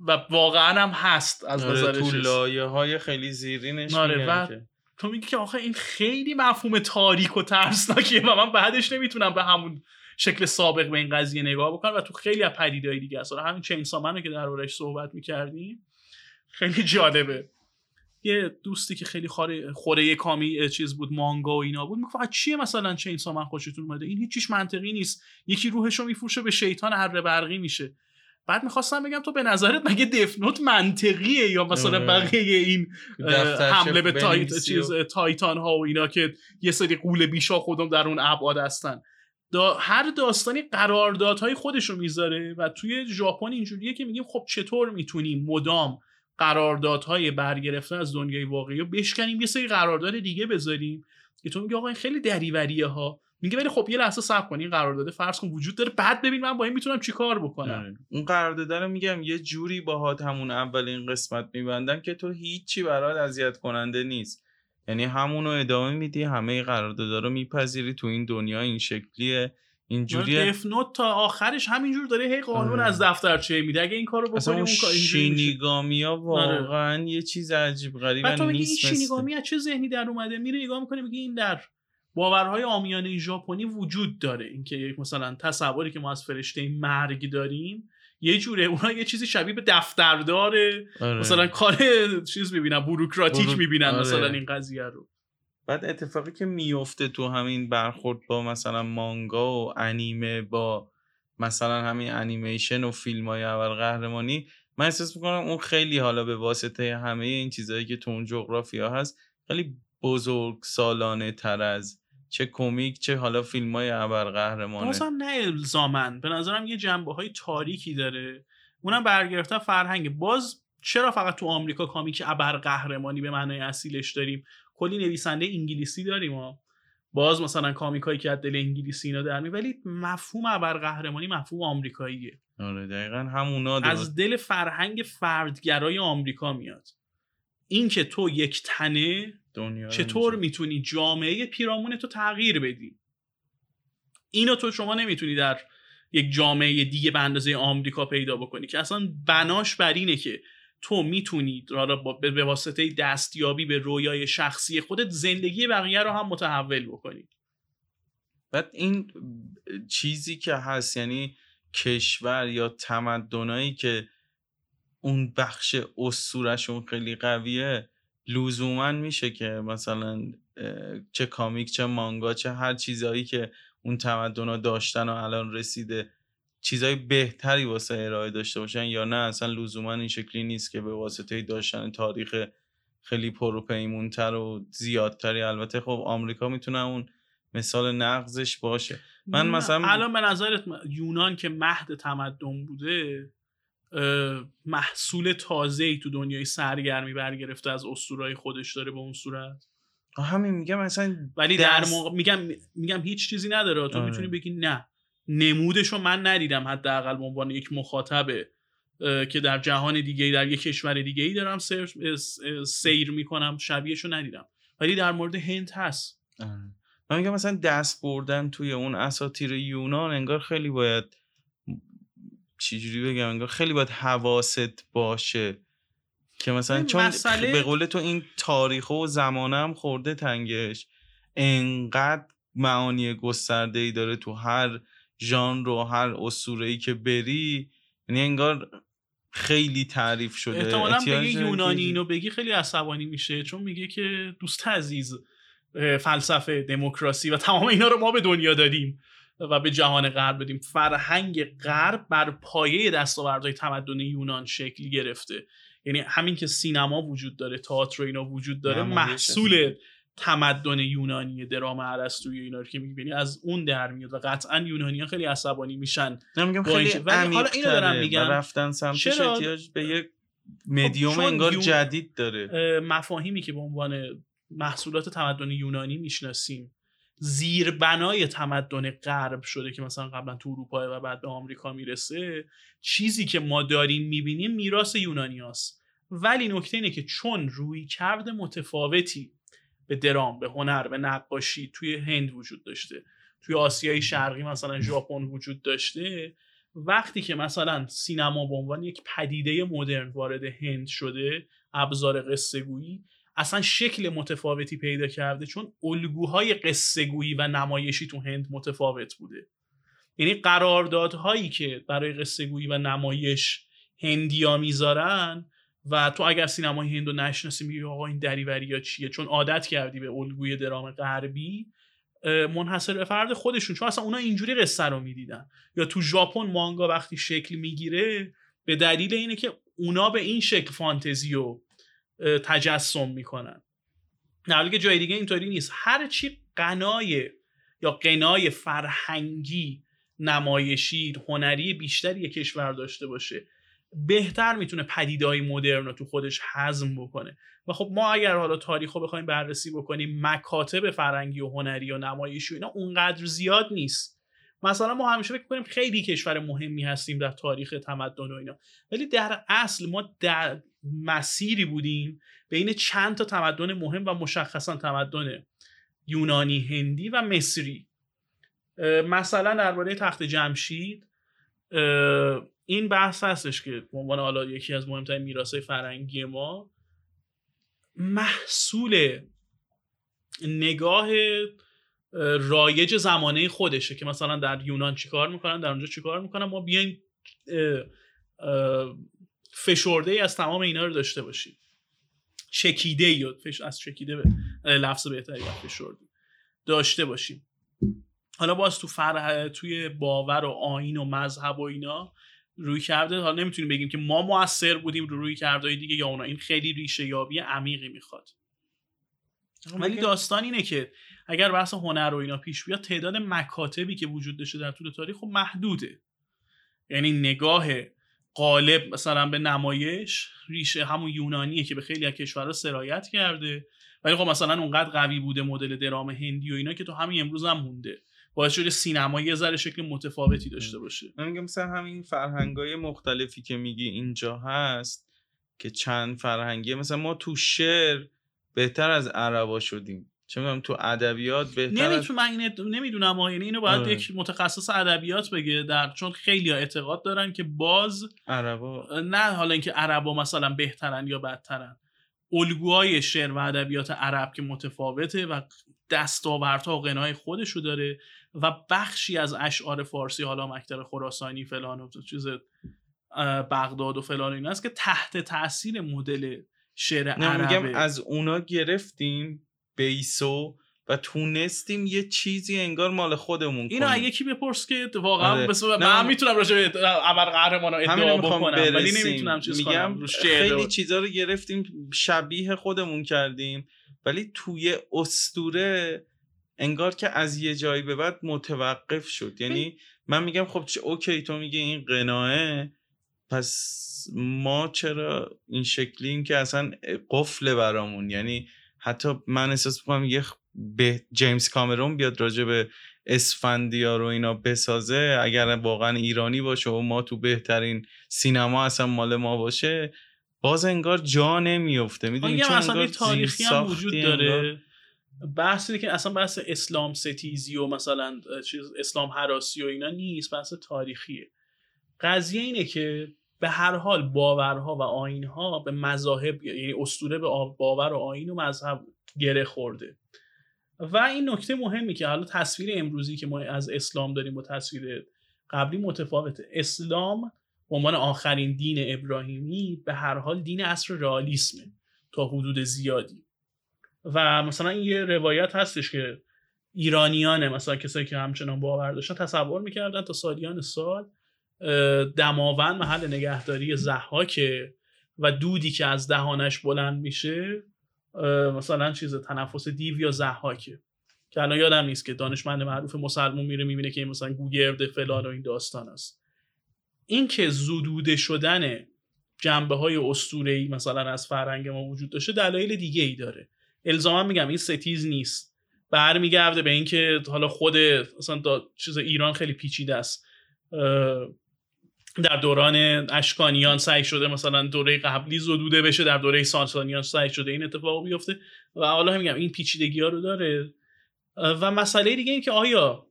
و واقعا هم هست از آره نظر تو لایه های خیلی زیرینش آره و که... تو میگی که آخه این خیلی مفهوم تاریک و ترسناکیه و من بعدش نمی‌تونم به همون شکل سابق به این قضیه نگاه بکنم و تو خیلی از پدیدهای دیگه هست. همین چین که دربارش صحبت می‌کردیم. خیلی جالبه. یه دوستی که خیلی خوره, خوره کامی چیز بود مانگا و اینا بود می‌گفت چیه مثلا چه من خوشتون اومده؟ این هیچیش منطقی نیست. یکی روحشو میفروشه به شیطان هر برقی میشه. بعد می‌خواستم بگم تو به نظرت مگه دفنوت منطقیه یا مثلا بقیه این حمله به تایت چیز تایتان ها و اینا که یه سری قول بیشا خودم در اون ابعاد هستن. دا هر داستانی قراردادهای خودشو می‌ذاره و توی ژاپن اینجوریه که میگیم خب چطور می‌تونیم مدام قراردادهای برگرفته از دنیای واقعی رو بشکنیم یه سری قرارداد دیگه بذاریم. که تو میگی آقا این خیلی دریوریه ها. میگه ولی خب یه لحظه صبر کن این قرارداد فرض کن وجود داره. بعد ببین من با این می‌تونم چیکار بکنم. آره. اون قرارداد رو میگم یه جوری باهات همون اولین قسمت میبندن که تو هیچی برات اذیت کننده نیست. یعنی همونو ادامه میدی همه قراردادا رو میپذیری تو این دنیا این شکلیه. اینجوری دف نوت تا آخرش همینجور داره هی قانون از دفترچه میده. اگه این کارو بکنی اون کار شینیگامیا آره. واقعا یه چیز عجیب غریب نیست این شینیگامی از چه ذهنی در اومده؟ میره نگاه می‌کنه میگه این در باورهای آمیانه ژاپنی وجود داره. اینکه یک مثلا تصوری که ما از فرشته مرگ داریم یه جوره اونا یه چیزی شبیه به دفترداره. آره. مثلا کار چیز می‌بینن بوروکراتیک برو... می‌بینن آره. مثلا این قضیه رو. بعد اتفاقی که میفته تو همین برخورد با مثلا مانگا و انیمه با مثلا همین انیمیشن و فیلم های اول قهرمانی من احساس می‌کنم اون خیلی حالا به واسطه همه این چیزهایی که تو اون جغرافیا هست خیلی بزرگ سالانه تر از چه کمیک چه حالا فیلم های ابرقهرمانه بازم نه الزامن به نظرم یه جنبه های تاریکی داره. اونم برگرفته فرهنگ. باز چرا فقط تو آمریکا کامیک ابرقهرمانی به معنای اصیلش داریم؟ کلی نویسنده انگلیسی داریم ما باز مثلا کامیکایی که از دل انگلیسی اینا در ولی مفهوم ابرقهرمانی مفهوم آمریکاییه. آره دقیقا همونا از دل فرهنگ فردگرای آمریکا میاد. این که تو یک تنه دنیا چطور می‌تونی جامعه پیرامون تو تغییر بدی؟ اینو تو شما نمی‌تونی در یک جامعه دیگه به اندازه آمریکا پیدا بکنی که اصلا بناش بر اینه که تو می‌تونی به واسطه دستیابی به رویای شخصی خودت زندگی بقیه رو هم متحول بکنی. بعد این چیزی که هست یعنی کشور یا تمدنایی که اون بخش اسطورشون خیلی قویه لزوما میشه که مثلا چه کامیک چه مانگا چه هر چیزهایی که اون تمدن داشتن و الان رسیده چیزای بهتری واسه ارائه داشته باشن یا نه؟ اصلا لزوما این شکلی نیست که به واسطه داشتن تاریخ خیلی پروپیمونتر و زیادتری. البته خب آمریکا می‌تونه اون مثال نقضش باشه. من مثلا الان به نظرت یونان که مهد تمدن بوده محصول تازه ای تو دنیای سرگرمی برگرفته از اسطورهای خودش داره به اون صورت. همین میگم مثلا ولی در موقع میگم میگم هیچ چیزی نداره. تو آره. می‌تونی بگی نه. نمودش رو من ندیدم حداقل به عنوان یک مخاطب که در جهان دیگه در یک کشور دیگه ای دارم سیر, سیر می‌کنم شبیهش رو ندیدم. ولی در مورد هند هست. آره. من میگم مثلا دست بردن توی اون اساتیر یونان انگار خیلی باید چجوری بگم انگار خیلی باید حواست باشه که مثلا چون به قول تو این تاریخ و زمانه هم خورده تنگش. انقدر معانی گسترده ای داره تو هر ژانر و هر اسطوره ای که بری یعنی انگار خیلی تعریف شده. احتمالا بگی یونانی اینو بگی خیلی عصبانی میشه چون میگه که دوست عزیز فلسفه دموکراسی و تمام اینا رو ما به دنیا دادیم و به جهان غرب بدیم فرهنگ غرب بر پایه دستاوردهای تمدن یونان شکل گرفته. یعنی همین که سینما وجود داره تئاتر اینا وجود داره محصول تمدن یونانی درام ارسطویی اینا رو که می‌بینی از اون در میاد و قطعا یونانیان خیلی عصبانی میشن. نمیگم خیلی ولی حالا اینو دارم میگم. رفتن سمتش احتیاج به یک مدیوم خب انگار جدید داره. مفاهیمی که به عنوان محصولات تمدن یونانی می‌شناسیم. زیربنای تمدن غرب شده که مثلا قبلا تو اروپا و بعد به آمریکا می‌رسه. چیزی که ما داریم می‌بینیم میراث یونانی هست. ولی نکته اینه که چون روی کرده متفاوتی به درام به هنر به نقاشی توی هند وجود داشته. توی آسیای شرقی مثلا ژاپن وجود داشته. وقتی که مثلا سینما به عنوان یک پدیده مدرن وارد هند شده ابزار قصه گویی اصلا شکل متفاوتی پیدا کرده چون الگوهای قصه گویی و نمایشی تو هند متفاوت بوده. یعنی قراردادهایی که برای قصه گویی و نمایش هندیا می‌ذارن و تو اگر سینمای هندو نشناسی میگی آقا این دریوری یا چیه؟ چون عادت کردی به الگوی درام غربی منحصر به فرد خودشون. چون اصلا اونا اینجوری قصه رو می‌دیدن. یا تو ژاپن مانگا وقتی شکل می‌گیره به دلیل اینه که اونا به این شکل فانتزی و تجسم می‌کنن. نه که جای دیگه اینطوری نیست. هر چی قنای یا قنای فرهنگی نمایشی هنری بیشتری کشور داشته باشه. بهتر می‌تونه پدیدهای مدرن رو تو خودش حزم بکنه. و خب ما اگر حالا تاریخ رو بخوایم بررسی بکنیم مکاتب فرنگی و هنری و نمایشی و اینا اونقدر زیاد نیست. مثلا ما همیشه فکر کنیم خیلی کشور مهمی هستیم در تاریخ تمدن و اینا. ولی در اصل ما در مسیری بودیم بین چند تا تمدن مهم و مشخصا تمدن یونانی هندی و مصری. مثلا درباره تخت جمشید این بحث هستش که به عنوان حالا یکی از مهمترین میراثهای فرنگی ما محصول نگاه رایج زمانه خودشه که مثلا در یونان چیکار می‌کنن در اونجا چیکار می‌کنن؟ ما بیایم فشرده ای از تمام اینا رو داشته باشیم. چکیده یا فش... از چکیده به لفظ بهتری فشرده داشته باشیم. حالا باز تو فرح توی باور و آین و مذهب و اینا روی کرده حالا نمی‌تونیم بگیم که ما موثر بودیم رو روی کرده دیگه یا اونا. این خیلی ریشه یابی عمیقی می‌خواد. ولی داستان اینه که اگر بحث هنر و اینا پیش بیاد تعداد مکاتبی که وجود داشته در طول تاریخ خب محدوده. یعنی نگاه قالب مثلا به نمایش ریشه همون یونانیه که به خیلی از کشورها سرایت کرده. ولی خب مثلا اونقدر قوی بوده مدل درام هندی و اینا که تو همین امروز هم مونده. باعث شده سینما یه ذره شکل متفاوتی داشته باشه. من میگم مثلا همین فرهنگای مختلفی که میگی اینجا هست که چند فرهنگی مثلا ما تو شعر بهتر از عربا شدیم. چه می‌دونم تو ادبیات بهتر نمی‌تونم من نمی‌دونم یعنی اینو باید آه. یک متخصص ادبیات بگه در چون خیلی اعتقاد دارن که باز عربا. نه حالا اینکه عربا مثلا بهترن یا بدترن. الگوهای شعر و ادبیات عرب که متفاوته و دستاوردها و قنای خودشو داره و بخشی از اشعار فارسی حالا مکتب خراسانی فلان و چیز بغداد و فلان این است که تحت تاثیر مدل شعر عربه از اونا گرفتیم بیسو و تونستیم یه چیزی انگار مال خودمون اینو کنیم یکی بپرس که واقعا آره. من می‌تونم راجع به ابر قهرمان ادعا بکنم ولی. نمی‌تونم چیز میگم کنم خیلی و- چیزا رو گرفتیم شبیه خودمون کردیم ولی توی استوره انگار که از یه جایی به بعد متوقف شد. یعنی من میگم خب چه اوکی تو میگه این قناعه پس ما چرا این شکلیم که اصلا قفل برامون؟ یعنی حتی من احساس می‌کنم یه به جیمز کامرون بیاد راجع به اسفندیار و اینا بسازه اگر واقعا ایرانی باشه و ما تو بهترین سینما اصلا مال ما باشه باز انگار جا نمیفته می‌دونی؟ چون انگار تاریخی هم وجود انگار- داره. بحث اینه که اصلا بحث اسلام ستیزی و مثلا چیز اسلام حراسی و اینا نیست بحث تاریخیه. قضیه اینه که به هر حال باورها و آینها به مذاهب یعنی اسطوره به باور و آین و مذهب گره خورده. و این نکته مهمی که حالا تصویر امروزی که ما از اسلام داریم با تصویر قبلی متفاوته. اسلام به عنوان آخرین دین ابراهیمی به هر حال دین عصر رئالیسمه تا حدود زیادی. و مثلا یه روایت هستش که ایرانیان مثلا کسایی که همچنان باور داشتن تصور می‌کردن تا سالیان سال دماوند محل نگهداری زحاکه و دودی که از دهانش بلند میشه مثلا چیز تنفس دیو یا زحاکه که الان یادم نیست که دانشمند معروف مسلمون میره می‌بینه که مثلا گوگرد فلان و این داستان است. این که زدوده شدن جنبه های مثلا از فرهنگ ما وجود داشته دلایل دیگه ای داره. الزاما میگم این ستیز نیست. برمیگرده به اینکه حالا خود مثلا چیز ایران خیلی پیچیده است. در دوران اشکانیان سعی شده مثلا دوره قبلی زدوده بشه در دوره ساسانیان سعی شده این اتفاق بیفته. و حالا میگم این پیچیدگی ها رو داره. و مسئله دیگه این که آیا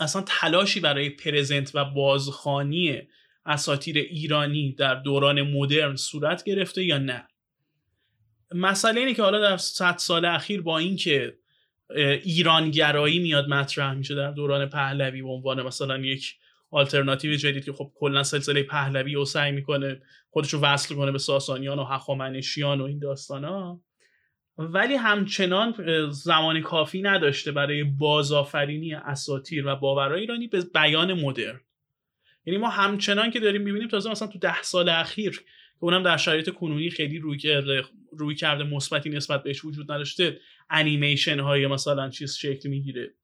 اصلا تلاشی برای پرزنت و بازخانی اساتیر ایرانی در دوران مدرن صورت گرفته یا نه؟ مسئله اینه که حالا در صد سال اخیر با اینکه ایرانگرایی میاد مطرح میشه در دوران پهلوی به عنوان مثلا یک آلترناتیو جدید که خب کلا سلسله پهلوی رو سعی می‌کنه خودش رو وصل کنه به ساسانیان و هخامنشیان و این داستان ها ولی همچنان زمان کافی نداشته برای بازآفرینی اساتیر و باورهای ایرانی به بیان مدرن. یعنی ما همچنان که داریم می‌بینیم تازه مثلا تو ده سال اخیر اونم در شرایط کنونی خیلی روی کرده روی کرده مثبتی نسبت بهش وجود نداشته. انیمیشن های مثلا چیز شکل می‌گیره.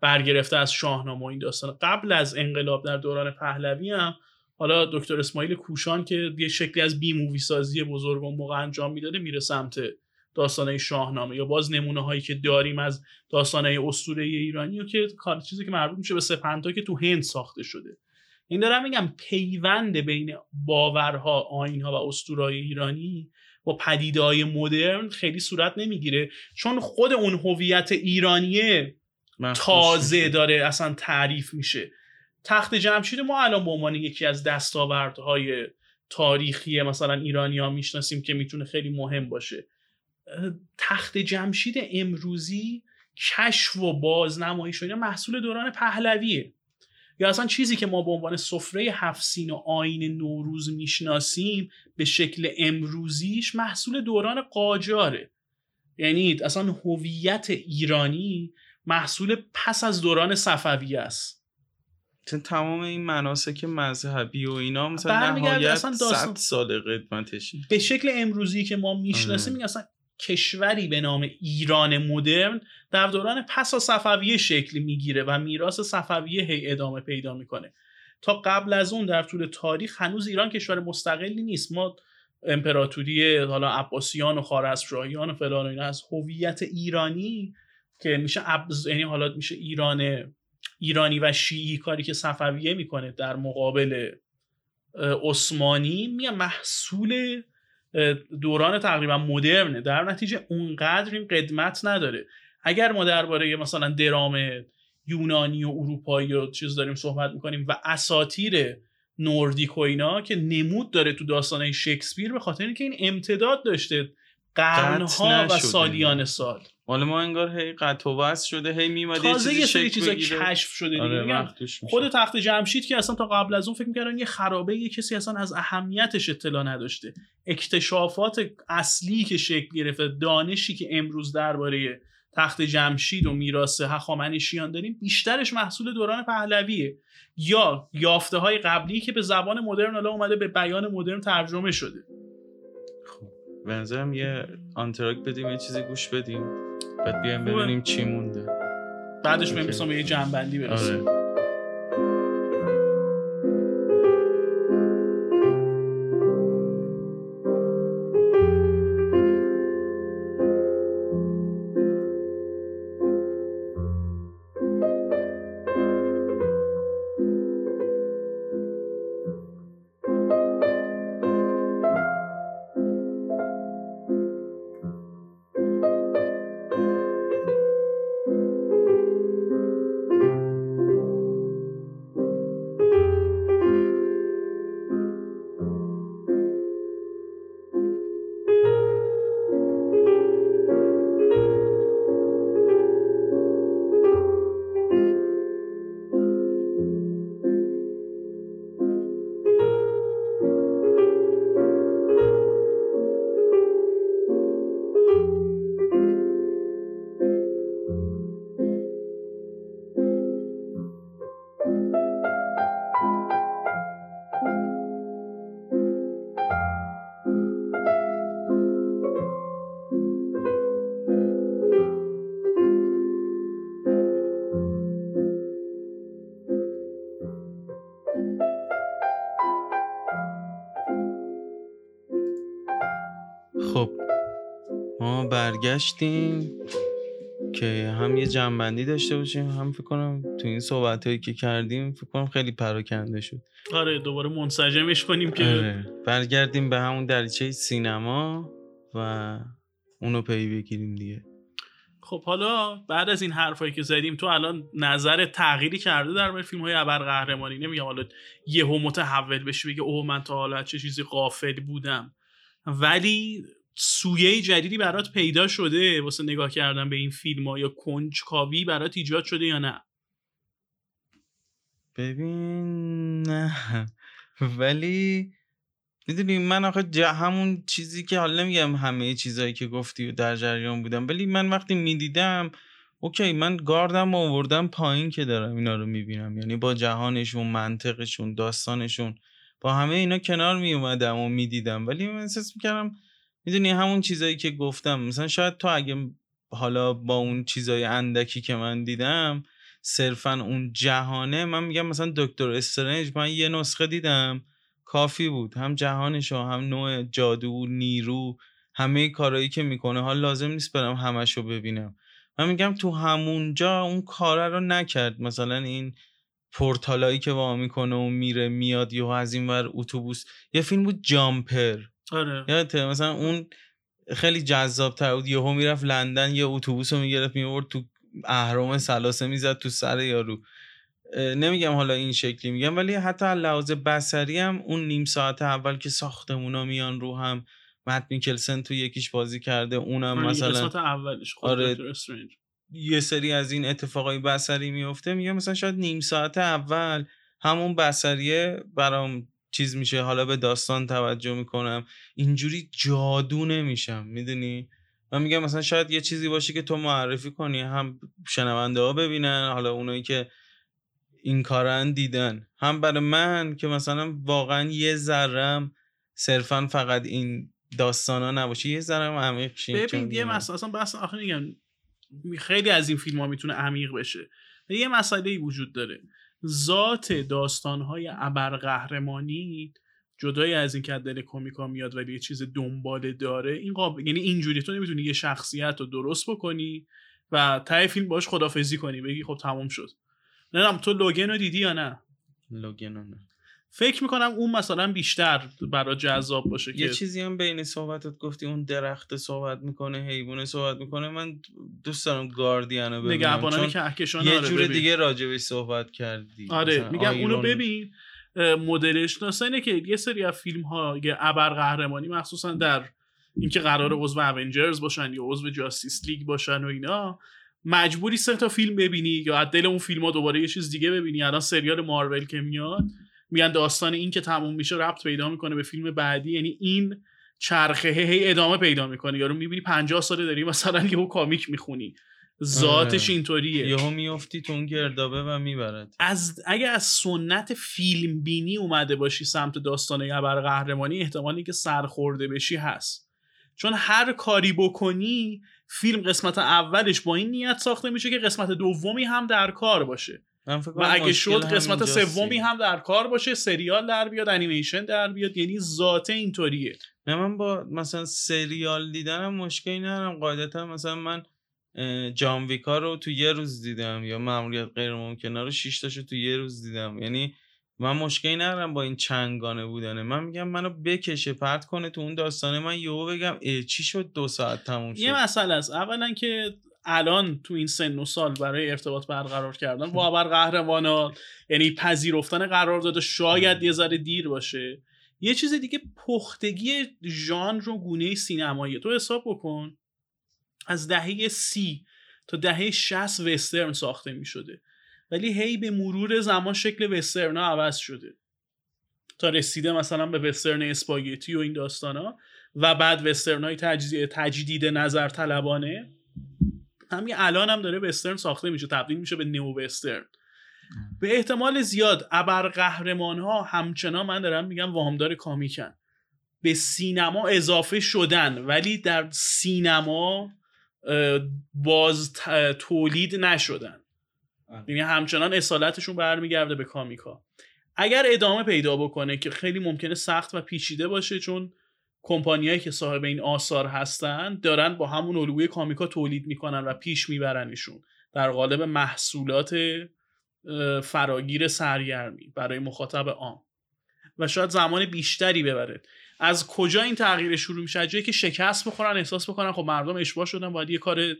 برگرفته از شاهنامه این داستان. قبل از انقلاب در دوران پهلوی هم حالا دکتر اسماعیل کوشان که یه شکلی از بی مووی سازی بزرگ اون موقع انجام می‌داده میره سمت داستانهای شاهنامه یا باز نمونه هایی که داریم از داستانهای اسطوره ایرانی و که کار چیزی که مربوط میشه به سپنتا که تو هند ساخته شده. این دارم میگم پیوند بین باورها آینها و اسطورهای ایرانی با پدیده های مدرن خیلی صورت نمی‌گیره. چون خود اون هویت ایرانیه تازه میشه. داره اصلا تعریف میشه. تخت جمشید ما الان به عنوان یکی از دستاوردهای تاریخی مثلا ایرانی ها می‌شناسیم که می‌تونه خیلی مهم باشه. تخت جمشید امروزی کشف و بازنمایش و اینا محصول دوران پهلویه. یا اصلا چیزی که ما به عنوان سفره هفسین و آین نوروز می‌شناسیم به شکل امروزیش محصول دوران قاجاره. یعنی اصلا هویت ایرانی محصول پس از دوران صفویه است. مثلا تمام این مناسک مذهبی و اینا مثلا نهایت اصلا داستان- 100 سال قدمتشه. به شکل امروزی که ما می‌شناسیم آره. اصلا کشوری به نام ایران مدرن در دوران پس از صفویه شکل می‌گیره و میراث صفویه هی ادامه پیدا می‌کنه. تا قبل از اون در طول تاریخ هنوز ایران کشور مستقلی نیست. ما امپراتوری حالا عباسیان و خوارزمشاهیان و فلان و اینا از هویت ایرانی که میشه ابز... یعنی حالا میشه ایران ایرانی و شیعی کاری که صفویه می‌کنه در مقابل عثمانی میگه محصول دوران تقریبا مدرنه. در نتیجه اونقدر این قدمت نداره. اگر ما درباره مثلا درام یونانی و اروپایی و چیز داریم صحبت می‌کنیم و اساتیر نوردیک و اینا که نمود داره تو داستانه شکسپیر به خاطر اینکه این امتداد داشته قرنها و. سالیان سال. مال ما انگار هی قطع و شده هی میماده یه چیزی یه چیزا. کشف شده دیگه. آره. خود تخت جمشید که اصلا تا قبل از اون فکر می‌کردن یه خرابه یه کسی اصلا از اهمیتش اطلاع نداشته. اکتشافات اصلی که شکل گرفته دانشی که امروز درباره تخت جمشید و میراث هخامنشیان داریم بیشترش محصول دوران پهلویه. یا یافته های قبلی که به زبان مدرن حالا اومده به بیان مدرن ترجمه شده. خب به نظرم یه آنتراک بدیم یه چیزی گوش بدیم. بعد بیایم. ببینیم چی مونده بعدش. بریم به یه جنبندی برسیم آره برگشتیم که هم یه جنبندی داشته باشیم هم فکر کنم تو این صحبت هایی که کردیم فکر کنم خیلی پراکنده شد. آره دوباره منسجمش کنیم که آره. برگردیم به همون دریچه سینما و اونو پی بگیریم دیگه. خب حالا بعد از این حرفایی که زدیم تو الان نظر تغییری کرده در مورد فیلم های ابرقهرمانی؟ نمیگم حالا یهو متحول بشی بگه اوه من تا حالا چه چیزی قافل بودم. ولی سویه جدیدی برات پیدا شده واسه نگاه کردن به این فیلم ها یا کنجکاوی برات ایجاد شده یا نه؟ ببین نه. ولی می‌دونی من آخه جا همون چیزی که حالا نمیگم همه چیزایی که گفتی و در جریان بودم ولی من وقتی می‌دیدم اوکی من گاردم آوردم پایین که دارم اینا رو می‌بینم. یعنی با جهانشون منطقشون داستانشون با همه اینا کنار میومدم و می‌دیدم. ولی من احساس می‌کردم می‌دونی همون چیزایی که گفتم. مثلا شاید تو اگه حالا با اون چیزای اندکی که من دیدم صرفا اون جهانه من میگم مثلا دکتر استرنج من یه نسخه دیدم کافی بود. هم جهانش و هم نوع جادو نیرو همه کارهایی که می‌کنه. حال لازم نیست برم همش رو ببینم. من میگم تو همونجا اون کاره رو نکرد. مثلا این پورتالایی که وا می‌کنه و میره میاد یا از این ور اتوبوس. یه فیلم بود جامپر. آره. یادته؟ مثلا اون خیلی جذاب تر بود. یهو می‌رفت لندن یه اتوبوس رو می‌گرفت میورد تو اهرام سلاسه می‌زد تو سر یارو. نمیگم حالا این شکلی میگم ولی حتی لحاظ بسری هم اون نیم ساعت اول که ساختمونا میان رو هم مت میکلسن تو یکیش بازی کرده اونم آره، مثلا اولش خود آره. یه سری از این اتفاقای بسری میفته میگم مثلا شاید نیم ساعت اول همون بسریه برام چیز میشه حالا به داستان توجه می‌کنم. اینجوری جادو نمیشم می‌دونی؟ من میگم مثلا شاید یه چیزی باشه که تو معرفی کنی هم شنونده ها ببینن حالا اونایی که این کارن دیدن. هم برای من که مثلا واقعا یه ذرم صرفا فقط این داستان ها نباشه. یه ذرم عمیق که ببین یه. مسئله اصلا بحث آخه میگم خیلی از این فیلم ها می‌تونه عمیق بشه. یه مسئله ای وجود داره. ذات داستان های ابرقهرمانی جدای از این که از دل کمیکا میاد ولی یه چیز دنباله داره این قابل یعنی اینجوری تو نمی‌تونی یه شخصیت رو درست بکنی و ته فیلم باش خدافزی کنی بگی خب تموم شد. نمی‌دونم تو لوگن رو دیدی یا نه؟ لوگن نه. فکر می‌کنم اون مثلا بیشتر برای جذاب باشه یه که چیزی هم بین صحبتت گفتی اون درخت صحبت می‌کنه حیوان صحبت می‌کنه من دوست دارم گاردین رو ببینم نگهبانان کهکشان یه آره جور ببین. دیگه راجبش صحبت کردی. آره میگم اونو آیرون- ببین مدلش. داستان اینه که یه سری از فیلم های ابرقهرمانی مخصوصا در اینکه قرار عضو اونجرز باشن یا عضو جاستیس لیگ باشن و اینا مجبوری سه تا فیلم ببینی یا از دل اون فیلم ها دوباره یه چیز دیگه ببینی. الان سریال مارول که میاد. میگن داستان این که تموم میشه ربط پیدا می‌کنه به فیلم بعدی. یعنی این چرخه هی ادامه پیدا می‌کنه. یارو می‌بینی 50 ساله داری مثلا یهو کامیک می‌خونی. ذاتش آره. اینطوریه. یهو میفتی تو اون گردابه و می‌برد. از اگه از سنت فیلم بینی اومده باشی سمت داستان ابر قهرمانی احتمالی که سرخورده بشی هست. چون هر کاری بکنی فیلم قسمت اولش با این نیت ساخته میشه که قسمت دومی هم در کار باشه. و اگه شد قسمت سومی. هم در کار باشه سریال در بیاد انیمیشن در بیاد یعنی ذاته اینطوریه. نه من با مثلا سریال دیدنم مشکلی ندارم. قاعدتا مثلا من جان ویکا رو تو یه روز دیدم یا ماموریت غیر ممکنه رو شش تاشو تو یه روز دیدم. یعنی من مشکلی ندارم با این چنگانه بودنه. من میگم منو بکشه پرت کنه تو اون داستانه. من یهو بگم چی شد دو ساعت تموم شد؟ یه مسئله است. اولا که الان تو این سن و سال برای ارتباط برقرار کردن. با ابر قهرمانا یعنی پذیرفتن قرارداد شاید یه ذره دیر باشه. یه چیز دیگه پختگی ژانر و گونه سینمایی. تو حساب بکن از دهه سی تا دهه 60 وسترن ساخته می شده ولی هی به مرور زمان شکل وسترن ها عوض شده. تا رسیده مثلا به وسترن اسپاگتی و این داستان ها و بعد وسترن های تجدید, تجدید نظر طلبانه. همین الان هم داره وسترن ساخته میشه تبدیل میشه به نیو وسترن به احتمال زیاد ابر قهرمان ها همچنان من دارم میگم وامدار کامیکن. به سینما اضافه شدن ولی در سینما باز تولید نشدن. آه. یعنی همچنان اصالتشون برمیگرده به کامیکا. اگر ادامه پیدا بکنه که خیلی ممکنه سخت و پیچیده باشه چون کمپانیایی که صاحب این آثار هستن دارن با همون الگوی کامیکا تولید می‌کنن و پیش میبرنشون در قالب محصولات فراگیر سرگرمی برای مخاطب عام. و شاید زمان بیشتری ببره. از کجا این تغییر شروع میشه؟ جایی که شکست بخورن احساس بکنن خب مردم اشتباه شدن باید یه کار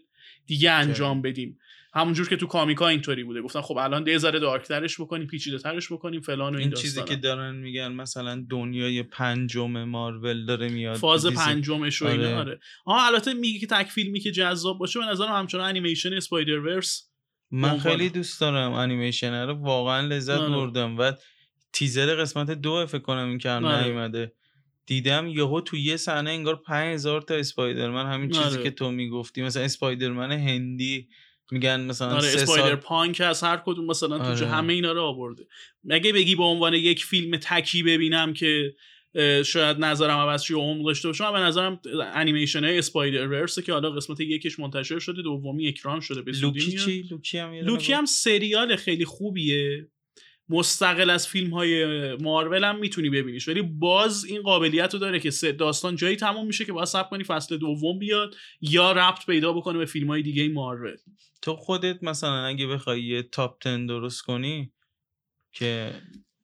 دیگه انجام بدیم. همونجور که تو کامیکا اینطوری بوده گفتن خب الان یه ذره دارکترش بکنیم پیچیده ترش بکنیم فلان و این, این چیزی. که دارن میگن مثلا دنیای پنجم مارول داره میاد فاز پنجمش و اینا آره. آره آها البته میگه که تک فیلمی که جذاب باشه به نظرم همچنان انیمیشن اسپایدر ورس من. خیلی دوست دارم انیمیشن رو واقعا لذت آره. بردم و تیزر قسمت دو فکر کنم این که آره. نیومده دیدم یهو تو یه صحنه انگار 5000 تا اسپایدرمن همین چیزی. که تو می‌گفتی مثلا اسپایدرمن هندی میگن مثلا آره Spider سال پانک از هر کدوم مثلا تو آره. همه اینا رو آورده اگه بگی به عنوان یک فیلم تکی ببینم که شاید نظرم عوض شه عمق داشته باشه من به نظرم انیمیشن های Spider-Verse که حالا قسمت یکش منتشر شده دومی اکران شده به لوکی. چی لوکی هم لوکی؟ هم سریال خیلی خوبیه مستقل از فیلم های مارول هم می‌تونی ببینیش ولی باز این قابلیت رو داره که داستان جایی تموم میشه که باید صبر کنی فصل دوم بیاد یا ربط پیدا بکنه به فیلم های دیگه مارول تو خودت مثلا اگه بخوای یه top 10 درست کنی که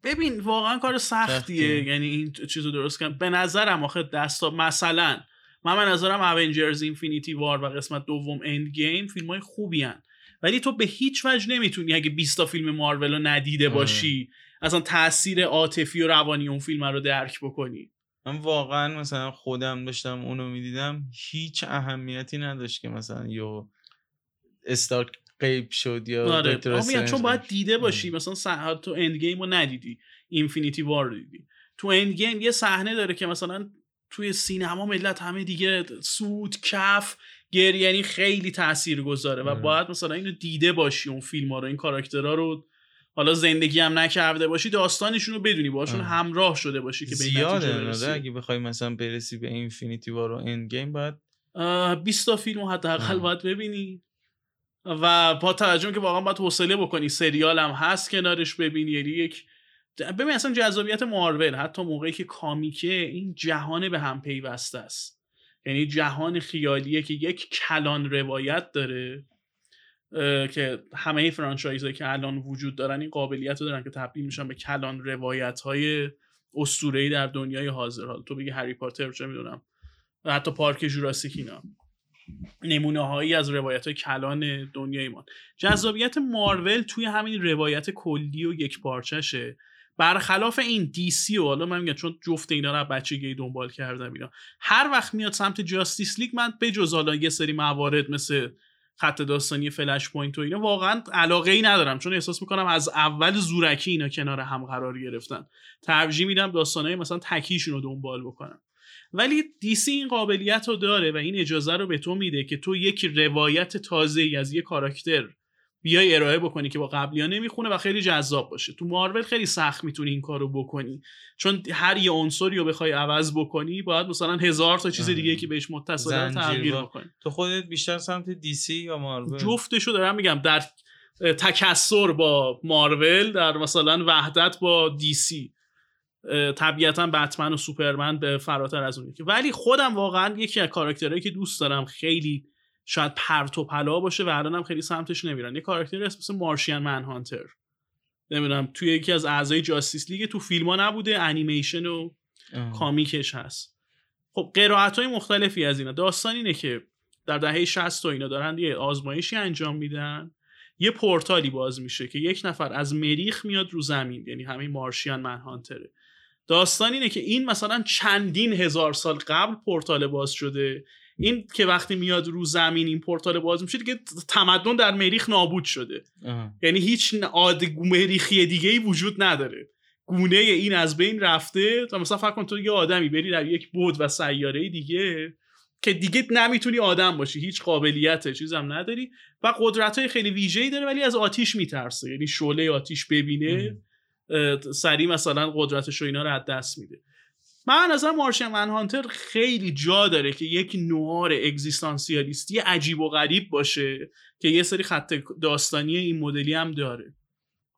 ببین واقعا کار سختیه سختیه. یعنی این چیز رو درست کنم به نظرم آخه دستا مثلا من به نظرم Avengers Infinity War و قسمت دوم Endgame فیلم های خوبی‌ان. ولی تو به هیچ وجه نمی‌تونی اگه 20 تا فیلم مارول رو ندیده آره. باشی اصلا تاثیر عاطفی و روانی اون فیلم رو درک بکنی من واقعا مثلا خودم داشتم اونو می‌دیدم هیچ اهمیتی نداشت که مثلا یهو استارک غیب شد یا آره آه، چون باید. دیده باشی آره. مثلا سه- تو Endgame رو ندیدی Infinity War رو دیدی تو Endgame یه صحنه داره که مثلا توی سینما ملت همه دیگه سوت کف گریه یعنی خیلی تاثیر گذاره و. باید مثلا اینو دیده باشی اون فیلم ها رو این کاراکترها رو حالا زندگی هم نکرده باشی داستانشون رو بدونی باشون. همراه شده باشی که زیاده. اگه بخوای مثلا برسی به اینفینیتی وار و اند گیم باید اه، 20 تا فیلم حداقل. باید ببینی و با توجه که واقعا باید حوصله بکنی سریال هم هست کنارش ببینی یعنی یک ببین اصلا جذابیت مارول حتی موقعی که کامیکه این جهان به هم پیوسته است یعنی جهان خیالیه که یک کلان روایت داره که همه فرانچایزهایی که الان وجود دارن این قابلیت رو دارن که تبدیل میشن به کلان روایت های اسطوره‌ای در دنیای حاضر. حال تو بگی هری پاتر چه می‌دونم و حتی پارک جوراسیک اینا. نمونه هایی از روایت های کلان دنیای ما جذابیت مارول توی همین روایت کلی و یک پارچشه برخلاف این دی سی و حالا من میگم چون جفت اینا رو بچگی دنبال کردم اینا هر وقت میاد سمت Justice League من به جز حالا یه سری موارد مثل خط داستانی Flashpoint و اینا واقعا علاقه ای ندارم چون احساس می‌کنم از اول زورکی اینا کنار هم قرار گرفتن. ترجیح میدم داستانهای مثلا تکیشون رو دنبال بکنم. ولی دیسی این قابلیت رو داره و این اجازه رو به تو میده که تو یک روایت تازه ای از یک کاراکتر بیای ارائه بکنی که با قبلی ها نمی‌خونه و خیلی جذاب باشه. تو مارول خیلی سخت می‌تونی این کارو بکنی. چون هر یه عنصری رو بخوای عوض بکنی باید مثلا هزار تا چیز دیگه که بهش متصل تغییر بکنی. تو خودت بیشتر سمت دیسی یا مارول؟ جفتشو دارم میگم در تکسر با مارول در مثلا وحدت با دیسی طبیعتا بتمن و سوپرمن به فراتر از اونه ولی خودم واقعا یکی از کاراکترهایی که دوست دارم خیلی شاید پرت و پلا باشه و الانم خیلی سمتش نمیرن. یه کاراکتر اسم مارشین من هانتر نمی‌دونم توی یکی از اعضای جاستیس لیگ تو فیلم ها نبوده انیمیشن و کامیکش هست. خب قرائت های مختلفی از اینا. داستان اینه که در دهه 60 و اینا دارن یه آزمایشی انجام میدن. یه پورتالی باز میشه که یک نفر از مریخ میاد رو زمین یعنی همین مارشیان منهانتره. داستان اینه که این مثلا چندین هزار سال قبل پورتال باز شده. این که وقتی میاد رو زمین این پورتال باز میشه دیگه تمدن در مریخ نابود شده. یعنی هیچ عاد مریخی دیگه ای وجود نداره. گونه این از بین رفته. تا مثلا فکر کن تو یه آدمی بری در یک بود و سیاره دیگه که دیگه نمی‌تونی آدم باشی. هیچ قابلیت چیزم نداری و قدرت های خیلی ویژه‌ای داره ولی از آتیش میترسه. یعنی شعله آتیش ببینه سری مثلا قدرتش رو اینا رو از دست میده. من از مارشن من هانتر خیلی جا داره که یک نوار اگزیستانسیالیستی عجیب و غریب باشه که یه سری خط داستانی این مدلی هم داره.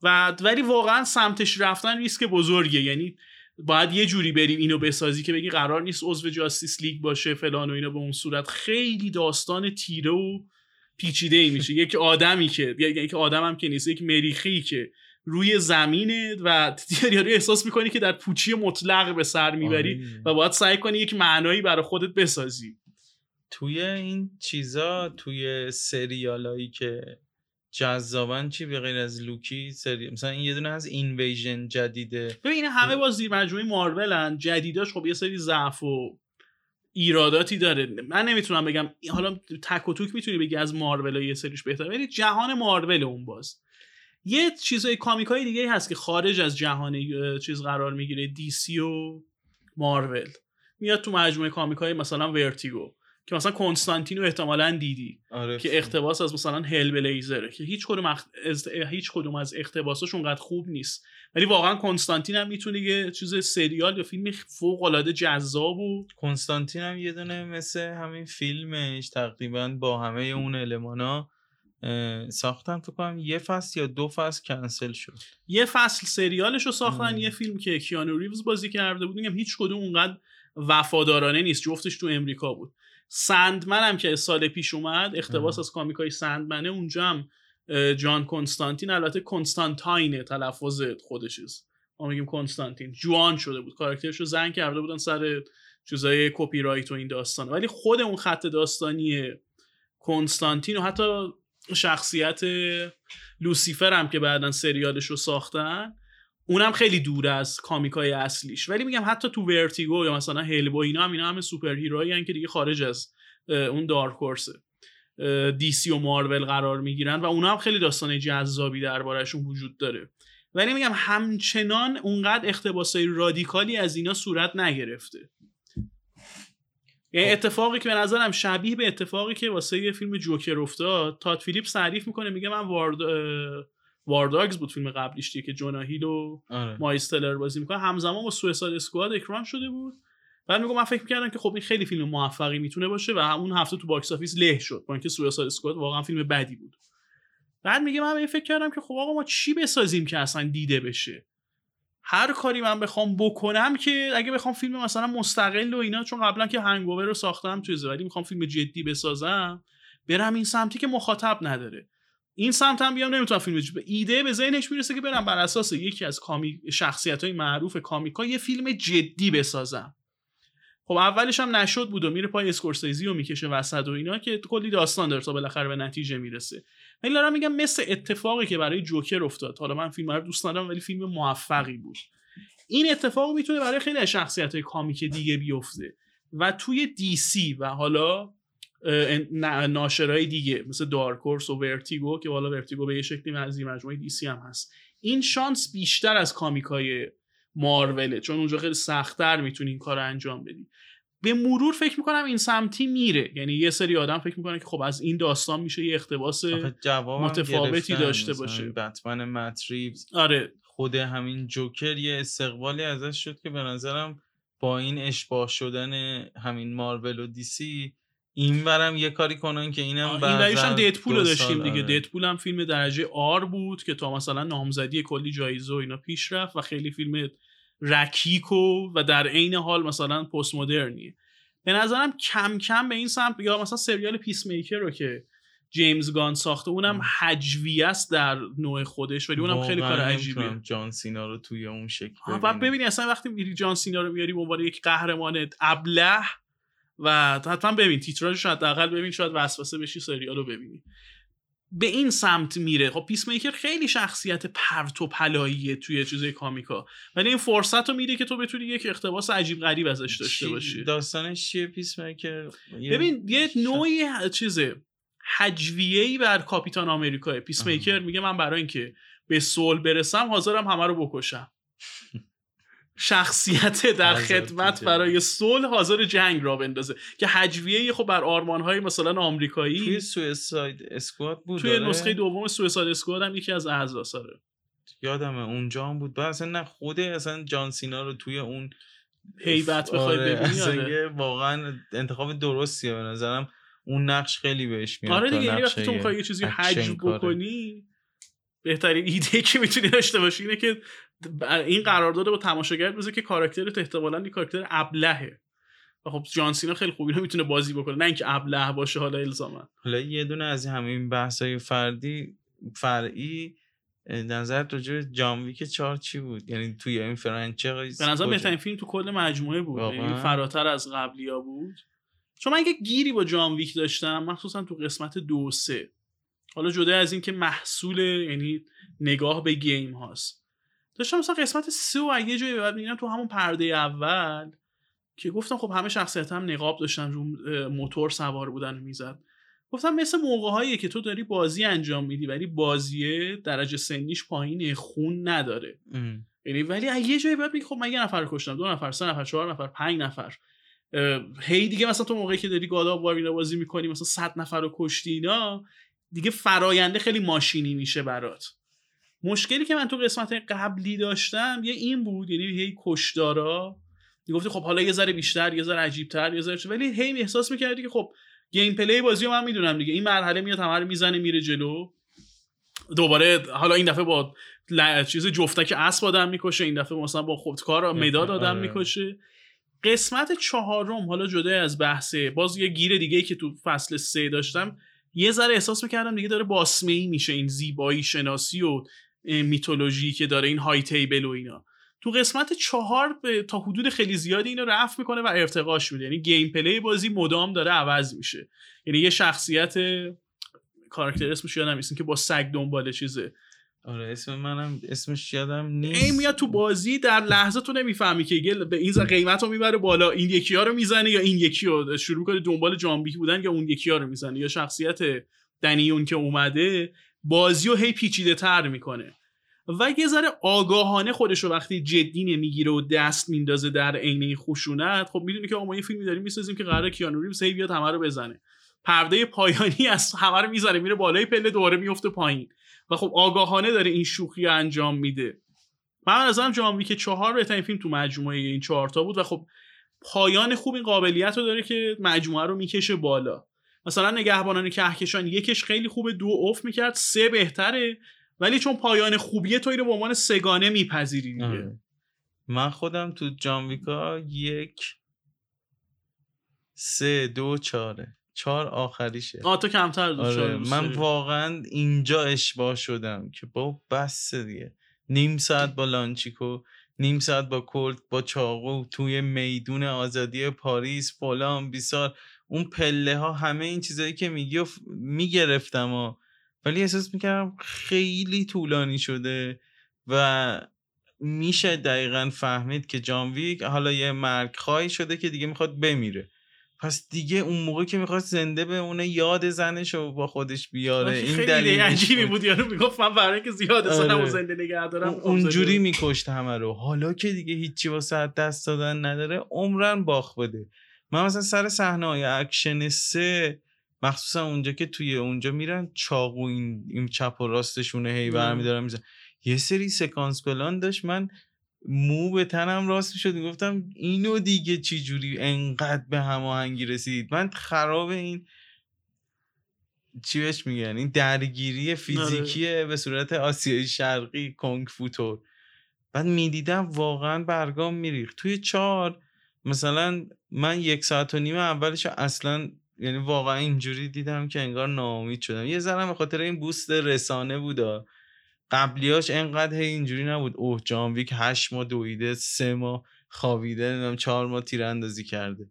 و ولی واقعا سمتش رفتن ریسک بزرگه. یعنی باید یه جوری بریم اینو بسازی که بگی قرار نیست عضو Justice League باشه فلان و اینا به اون صورت. خیلی داستان تیره و پیچیده ای میشه. یک آدمی که یک آدم هم که نیست یک مریخی که روی زمینه و یاری احساس می‌کنی که در پوچی مطلق به سر می‌بری و باید سعی کنی یک معنایی برای خودت بسازی. توی این چیزا توی سریالایی که جذابن چی به غیر از لوکی سری مثلا این یه دونه از Invasion جدیده ببین همه با زیر مجموعه مارولن. جدیداش خب یه سری ضعف و ایراداتی داره. من نمی‌تونم بگم حالا تک و توک می‌تونی بگی از مارول یه سریش بهتره ولی جهان مارول اون باز. یه چیزای کامیکای دیگه هست که خارج از جهان چیز قرار می‌گیره دی سی و مارول میاد تو مجموعه کامیکای مثلا ورتیگو که مثلا کنستانتینو احتمالا دیدی آره. که اقتباس از مثلا هل بلیزره که هیچ کدوم از هیچ کدوم از اقتباساش اونقدر خوب نیست. ولی واقعا کنستانتین هم می‌تونه یه چیز سریال یا فیلم فوق العاده جذاب و کنستانتین هم یه دونه مثل همین فیلمش تقریبا با همه اون المانا ساختن فکر کنم یه فصل یا دو فصل کنسل شد. یه فصل سریالش رو ساختن یه فیلم که کیانو ریوز بازی کرده بود. میگم هیچ کدوم اونقدر وفادارانه نیست. جفتش تو امریکا بود. سندمن هم که سال پیش اومد اختباس از کامیکای سندمنه اونجا هم جان کنستانتین البته کنستانتاینه تلفظ خودشیز ما میگیم کنستانتین. جوان شده بود. کاراکترش رو زن کرده بودن سر چیزای کپی رایت و این داستان. ولی خود اون خط داستانی کنستانتین و حتی شخصیت لوسیفر هم که بعدا سریالش رو ساختن اونم خیلی دور از comic ای اصلیش. ولی میگم حتی تو Vertigo یا مثلا Hellboy اینا هم اینا هم superhero هایی که دیگه خارج از اون دارک هورسه سی و مارول قرار می‌گیرن و اونا هم خیلی داستان جذابی دربارهشون وجود داره. ولی میگم همچنان اونقدر اقتباسای رادیکالی از اینا صورت نگرفته. یعنی خب. اتفاقی که به نظرم شبیه به اتفاقی که واسه یه فیلم جوکر افتاد تات فیلیپ تعریف می‌کنه میگه من وارد وارداگز بود فیلم قبلیش که جونا هیل و آره. مایستلر بازی می‌کنه همزمان با سویساید اسکواد اکران شده بود بعد میگم من فکر می‌کردم که خب این خیلی فیلم موفقی می‌تونه باشه و همون هفته تو box office له شد با اینکه Suicide Squad واقعا فیلم بدی بود بعد میگه من این فکر کردم که خب آقا ما چی بسازیم که اصلا دیده بشه هر کاری من بخوام بکنم که اگه بخوام فیلم مثلا مستقل و اینا چون قبلا که Hangover رو ساختم توی ولی می‌خوام فیلم جدی بسازم برم این سمتی که مخاطب نداره. این سمت هم بیام نمی‌تونم فیلم جدی ایده به ذهنش می‌رسه که برم بر اساس یکی از کامی شخصیت های معروف comic ا یه فیلم جدی بسازم. خب اولش هم نشد بود و میره پای اسکورسیزی و می‌کشه وسط و اینا که کلی داستان داره تا بالاخره به نتیجه می‌رسه. ولی دارم میگم مثل اتفاقی که برای جوکر افتاد. حالا من فیلم رو دوست ندارم ولی فیلم موفقی بود. این اتفاق می‌تونه برای خیلی شخصیت های comic دیگه بیفته. و توی دی سی و حالا ناشرهای دیگه مثل Dark Horse و Vertigo که حالا Vertigo به یه شکلی از مجموعه دی سی هم هست. این شانس بیشتر از comic ای ماروله چون اونجا خیلی سختتر می‌تونی این کار انجام بدی. به مرور فکر می‌کنم این سمتی میره. یعنی یه سری آدم فکر می‌کنه که خب از این داستان میشه یه اقتباس متفاوتی داشته باشه. بتمن متریوز آره. خود همین جوکر یه استقبالی ازش شد که به نظرم با این اشباه شدن همین مارول و دیسی این برم یه کاری کنن که اینم این هم دیدپول رو داشتیم دیگه. دیدپول هم فیلم درجه آر بود که تا مثلا نامزدی کلی جایزه و اینا پیش رفت و خیلی فیلم رکیکو و در عین حال مثلا پست مدرنیه به نظرم کم کم به این سمت یا مثلا سریال Peacemaker رو که جیمز گان ساخته اونم هجوی است در نوع خودش ولی اونم خیلی کار عجیبیه. جان سینا رو توی اون شکل بعد ببینی اصلا وقتی میری جان سینا رو میاری به عنوان یک قهرمان ابله و حتما ببین تیتراژش حداقل ببین شاید وسوسه بشی سریال رو ببینی. به این سمت میره. خب Peacemaker خیلی شخصیت پرت و پلاییه توی چیزای comic ا. ولی این فرصت رو میده که تو بتونی یک اقتباس عجیب غریب ازش داشته باشی. داستانش چیه Peacemaker ببین یه نوعی چیزه. ای بر کاپیتان آمریکا Peacemaker میگه من برای اینکه به صلح برسم حاضرم همه رو بکشم. شخصیت در خدمت برای صلح حاضر جنگ راه بندازه که هجویه خب بر آرمان های مثلا آمریکایی توی سویساید اسکواد بود توی نسخه دوم سویساید اسکواد هم یکی از اعضا ساره یادمه اونجا هم بود. اصلا نه خوده اصلا جان سینا رو توی اون هیبت بخوای آره، ببینی آره. واقعا انتخاب درستیه به نظرم. اون نقش خیلی بهش میاد آره دیگه یعنی وقتی تو می‌خوای یه چیزی حج بکنی بهترین ایده که می‌تونی داشته باشی اینه که این قرارداد با تماشاگر بذار که کاراکترت احتمالاً یه کاراکتر ابلهه. و خب جان سینا خیلی خوبی رو می‌تونه بازی بکنه. نه اینکه ابله باشه حالا الزاما. حالا یه دونه از همین بحثای فردی فرعی نظر راجع جان ویک 4 چی بود؟ یعنی توی این franchise به نظر بهترین فیلم تو کل مجموعه بود. یعنی فراتر از قبلیا بود. چون من یه گیری با جان ویک داشتم مخصوصا تو قسمت دو سه. حالا جدا از اینکه محصول یعنی نگاه به game هاست. داشتم مثلا قسمت سه و یه جایی بعد می‌بینم تو همون پرده اول که گفتم خب همه شخصیت هم نقاب داشتن رو موتور سوار بودن و می‌زد. گفتم مثل موقع که تو داری بازی انجام میدی ولی بازی درجه سنیش پایین خون نداره. یعنی ولی یه جایی بعد میگه خب من یه نفر کشتم دو نفر سه نفر چهار نفر پنج نفر. هی دیگه مثلا تو موقعی که داری گادا وار بازی می‌کنی مثلا 100 نفر رو کشتی اینا دیگه فراینده خیلی ماشینی میشه برات. مشکلی که من تو قسمت قبلی داشتم یه این بود یعنی هی کشدارا. گفتی خب حالا یه ذره بیشتر یه ذره عجیبتر یه ذره ولی هی احساس می‌کردی که خب گیم پلی بازی رو من می‌دونم دیگه. این مرحله میاد همه می‌زنه میره جلو. دوباره حالا این دفعه با چیز جفتک اسب آدم می‌کشه این دفعه مثلا با خودکار مداد آدم آره. می‌کشه. قسمت چهارم حالا جدا از بحثه. باز یه گیر دیگه که تو فصل سه داشتم. یه ذره احساس می‌کردم دیگه داره باسمه ای میشه این زیبایی شناسی و میتولوژی که داره این های تیبل و اینا. تو قسمت چهار به تا حدود خیلی زیادی اینو رفت می‌کنه و ارتقاش میده. یعنی گیم پلی بازی مدام داره عوض میشه. یعنی یه شخصیت کاراکتر اسمش یادم نیست. که با سگ دنبال چیزه. آره اسم منم اسمش یادم نیست. این میاد تو بازی در لحظه تو نمی‌فهمی که به این قیمت رو می‌بره بالا. این یکی ها رو می‌زنه یا این یکی رو شروع می‌کنه دنبال جانبیک بودن یا اون یکی ها رو می‌زنه. یا شخصیت دنیون که اومده بازی رو هی پیچیده تر می‌کنه. و یه ذره آگاهانه خودش رو وقتی جدی نمی‌گیره و دست میندازه در عین خشونت خب می‌دونی که ما یه فیلمی داریم می‌سازیم که قرار کیانو ریوز هی بیاد همه رو بزنه. پرده پایانی از همه رو می‌زنه میره بالای پله دوباره میفته پایین. و خب آگاهانه داره این شوخی انجام میده. من نظرم جام که چهار بهترین فیلم تو مجموعه این چهارتا بود و خب پایان خوب این قابلیت رو داره که مجموعه رو می‌کشه بالا. مثلا نگهبانان کهکشان یکش خیلی خوبه دو اوف می‌کرد سه بهتره. ولی چون پایان خوبیه تو اینو به عنوان سگانه میپذیری دیگه. آره. من خودم تو جانویکا یک سه دو چاره چهار آخریشه. آه تو کمتر دوست آره. من واقعا اینجا اشباه شدم که با بس دیگه. نیم ساعت با لانچیکو نیم ساعت با کلت با چاقو توی میدون آزادی پاریس فلان بیسار. اون پله ها همه این چیزایی که میگی و می‌گرفتم ولی احساس می‌کردم خیلی طولانی شده و میشه دقیقا فهمید که جانویک حالا یه مرگ خواهی شده که دیگه می‌خواد بمیره. پس دیگه اون موقع که می‌خواد زنده به اونه یاد زنش رو با خودش بیاره این خیلی عجیبی بود. یارو می‌گفت من برای که زیاد آره. زنده نگه دارم اونجوری میکشت همه رو. حالا که دیگه هیچی واسه دست دادن نداره عمرن باخ بده. من مثلا سر صحنه های اکشن سه مخصوصا اونجا که توی اونجا میرن چاقو این, این چپ و راستشونه هی برمیدارن میزن یه سری سکانس پلان داشت من مو به تنم راست می‌شد می‌گفتم اینو دیگه چی جوری انقدر به هماهنگی رسید؟ من خراب این چی بهش میگن؟ این درگیری فیزیکیه آره. به صورت آسیای شرقی کنگ فو طور بعد می‌دیدم واقعا برگام میریخت. توی چهار مثلا من یک ساعت و نیم اولش اصلا یعنی واقعا اینجوری دیدم که انگار ناامید شدم. یه ذره به خاطر این بوست رسانه بودا قبلیاش انقدر هی اینجوری نبود. اوه جان ویک هشت ماه دویده سه ماه خوابیده نمی‌دونم چهار ماه تیراندازی کرده.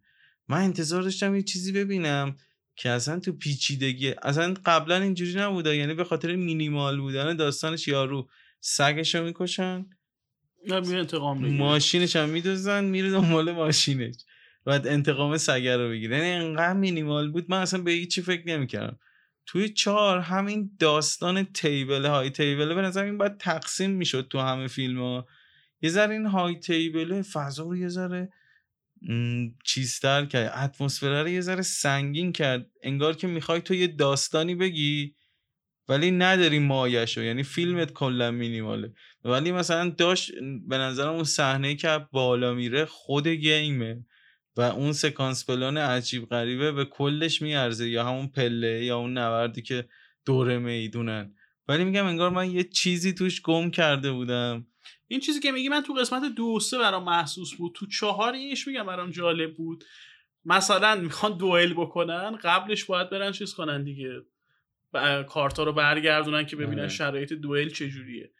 من انتظار داشتم یه چیزی ببینم که اصلا تو پیچیدگی اصلا قبلا اینجوری نبوده یعنی به خاطر مینیمال بودن داستانش یارو سگش رو می‌کشن انتقام ماشینش هم میدوزن میره دنبال ماشینش. بعد انتقام سگه رو بگیره. یعنی انقدر مینیمال بود. من اصلا به هیچی فکر نمی‌کردم. توی چهار همین داستان تیبل های تیبله به نظر این باید تقسیم می‌شد تو همه فیلم ها یه ذره این های تیبله فضا رو یه ذره چیزتر کرد. اتمسفر رو یه ذره سنگین کرد. انگار که می‌خوای تو یه داستانی بگی ولی نداری مایش رو. یعنی فیلمت کلا مینیماله. ولی مثلا داشت به نظرم اون صحنه که بالا میره خود گیمه. و اون سکانس پلان عجیب غریبه به کلش میارزه یا همون پله یا اون نوردی که دوره می‌دونن. ولی میگم انگار من یه چیزی توش گم کرده بودم. این چیزی که میگی من تو قسمت دو سه برام محسوس بود. تو چهار اینش میگم برام جالب بود. مثلا می‌خوان دوئل بکنن قبلش باید برن چیز کنن دیگه. کارتا رو برگردونن که ببینن آره. شرایط دوئل چجوریه.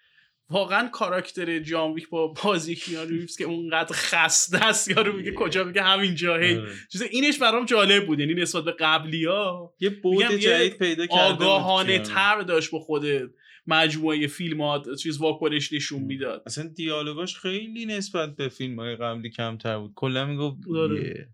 واقعا کاراکتر جان ویک با بازی کیانو ریوز که اونقدر خسته است یارو میگه کجا میگه همین جاهی. آره. چیز اینش برام جالب بود یعنی نسبت به قبلی ها یه بود جدید پیدا کرده آگاهانه تر داشت با خود مجموعه فیلم ها چیز واکنش نشون می‌داد. اصلا دیالوگاش خیلی نسبت به فیلم های قبلی کمتر بود. کلا می‌گفت آره.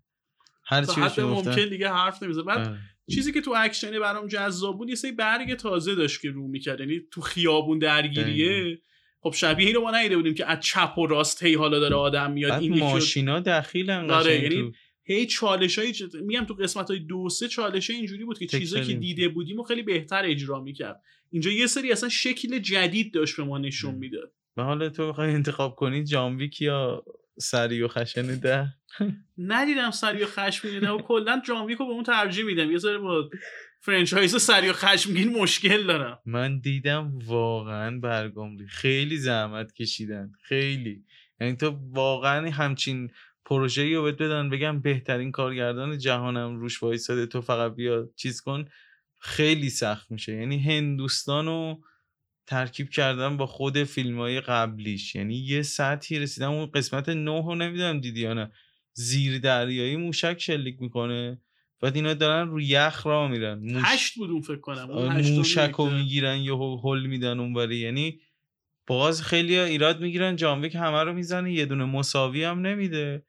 هر چی ممکن دیگه حرف نمیزه بعد آره. چیزی که تو اکشنه برام جذاب بود یه سری برگ تازه داشت که رو می‌کرد. یعنی تو خیابون درگیریه. خب شبیه اینو ما ندیده بودیم که از چپ و راست هی حالا داره آدم میاد. این ماشینا دخیلن داره یعنی هی چالش های میگم تو قسمت های دو سه چالش اینجوری بود که چیزایی که دیده بودیم و خیلی بهتر اجرا می‌کرد. اینجا یه سری اصلا شکل جدید داشت به ما نشون می‌داد. و حالا تو بخوای انتخاب کنی جانویک یا سریع و خشن ده؟ ندیدم سریع و خشمگین ده و کلا جان ویک رو به اون ترجیح میدم. یه ذره با franchise سریع و خشمگین مشکل دارم من دیدم واقعا برگم خیلی زحمت کشیدن. خیلی. یعنی تو واقعا همچین پروژه رو بهت بدن بگم بهترین کارگردان جهانم روش وایساده تو فقط بیا چیز کن. خیلی سخت میشه. یعنی هندوستان رو ترکیب کردن با خود فیلم های قبلیش. یعنی یه سطحی رسیدم اون قسمت نه رو نمی‌دونم دیدی یا نه. زیر دریایی موشک شلیک می‌کنه. بعد اینا دارن رو یخ را میرن. موش... هشت بود اون فکر کنم. موشک رو می‌گیرن یا هل میدن اونوری. یعنی باز خیلی ایراد می‌گیرن. جانویک همه رو می‌زنه. یه دونه مساوی هم نمیده.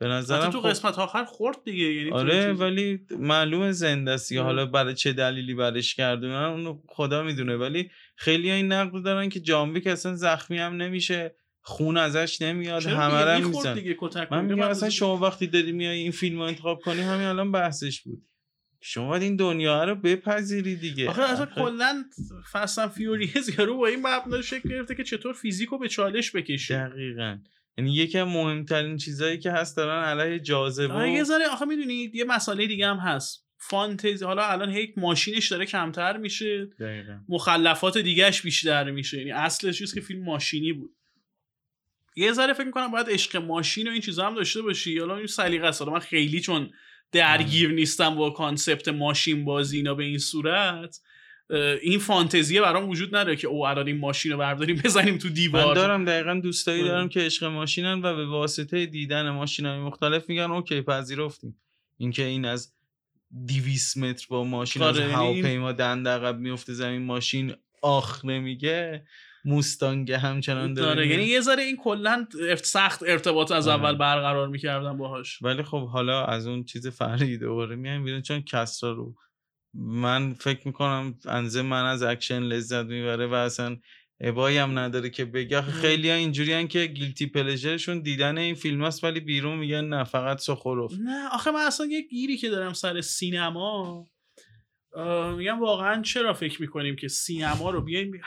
به نظرم تو خب قسمت آخر خورد دیگه. یعنی آره ولی معلوم زنده است یا حالا برای چه دلیلی برش کردن اونو خدا می‌دونه. ولی خیلی این نقد دارن که جان ویک اصلا زخمی هم نمیشه. خون ازش نمیاد همه رو میزن من میگم اصلا شما وقتی داری میای این فیلم رو انتخاب کنی همین الان بحثش بود. شما باید این دنیا رو بپذیری دیگه. آخه اصلا کلا Fast & Furious یارو با این مبنا شکل گرفته که چطور فیزیکو به چالش بکشه. دقیقاً. یعنی یکی از مهمترین چیزهایی که هست دارن علیه جاذبه آره یه ذره آخه می‌دونید یه مسئله دیگه هم هست. فانتزی حالا الان هی ماشینش داره کمتر میشه. دقیقا. مخلفات دیگهش بیشتر میشه. یعنی اصلش چیز که فیلم ماشینی بود. یه ذره فکر می‌کنم باید عشق ماشین و این چیزا هم داشته باشی. حالا این سلیقه است. من خیلی چون درگیر نیستم با concept ماشین بازی اینا به این صورت این فانتزیه برام وجود نداره که او الان این ماشین رو برداریم بزنیم تو دیوار. من دارم دقیقا دوستایی دارم که عشق ماشینن و به واسطه دیدن ماشین های مختلف میگن OK پذیرفتیم. اینکه این از 200 متر با ماشین از آره، یعنی هواپیما دنده عقب میفته زمین ماشین آخ نمیگه. موستانگ همچنان داره داره. یعنی یه ذره این کلا سخت ارتباط از آره. اول برقرار می‌کردم باهاش. ولی خب حالا از اون چیز فرقی دوباره میایم بیرون چون کسرا رو من فکر می‌کنم انزه من از اکشن لذت می‌بره و اصلا ابایی هم نداره که بگه. خیلی ها اینجوری که گیلتی پلژرشون دیدن این فیلم هست ولی بیرون میگن نه فقط سخروف نه آخه من اصلا یه گیری که دارم سر سینما میگم واقعا چرا فکر می‌کنیم که سینما رو بیایم؟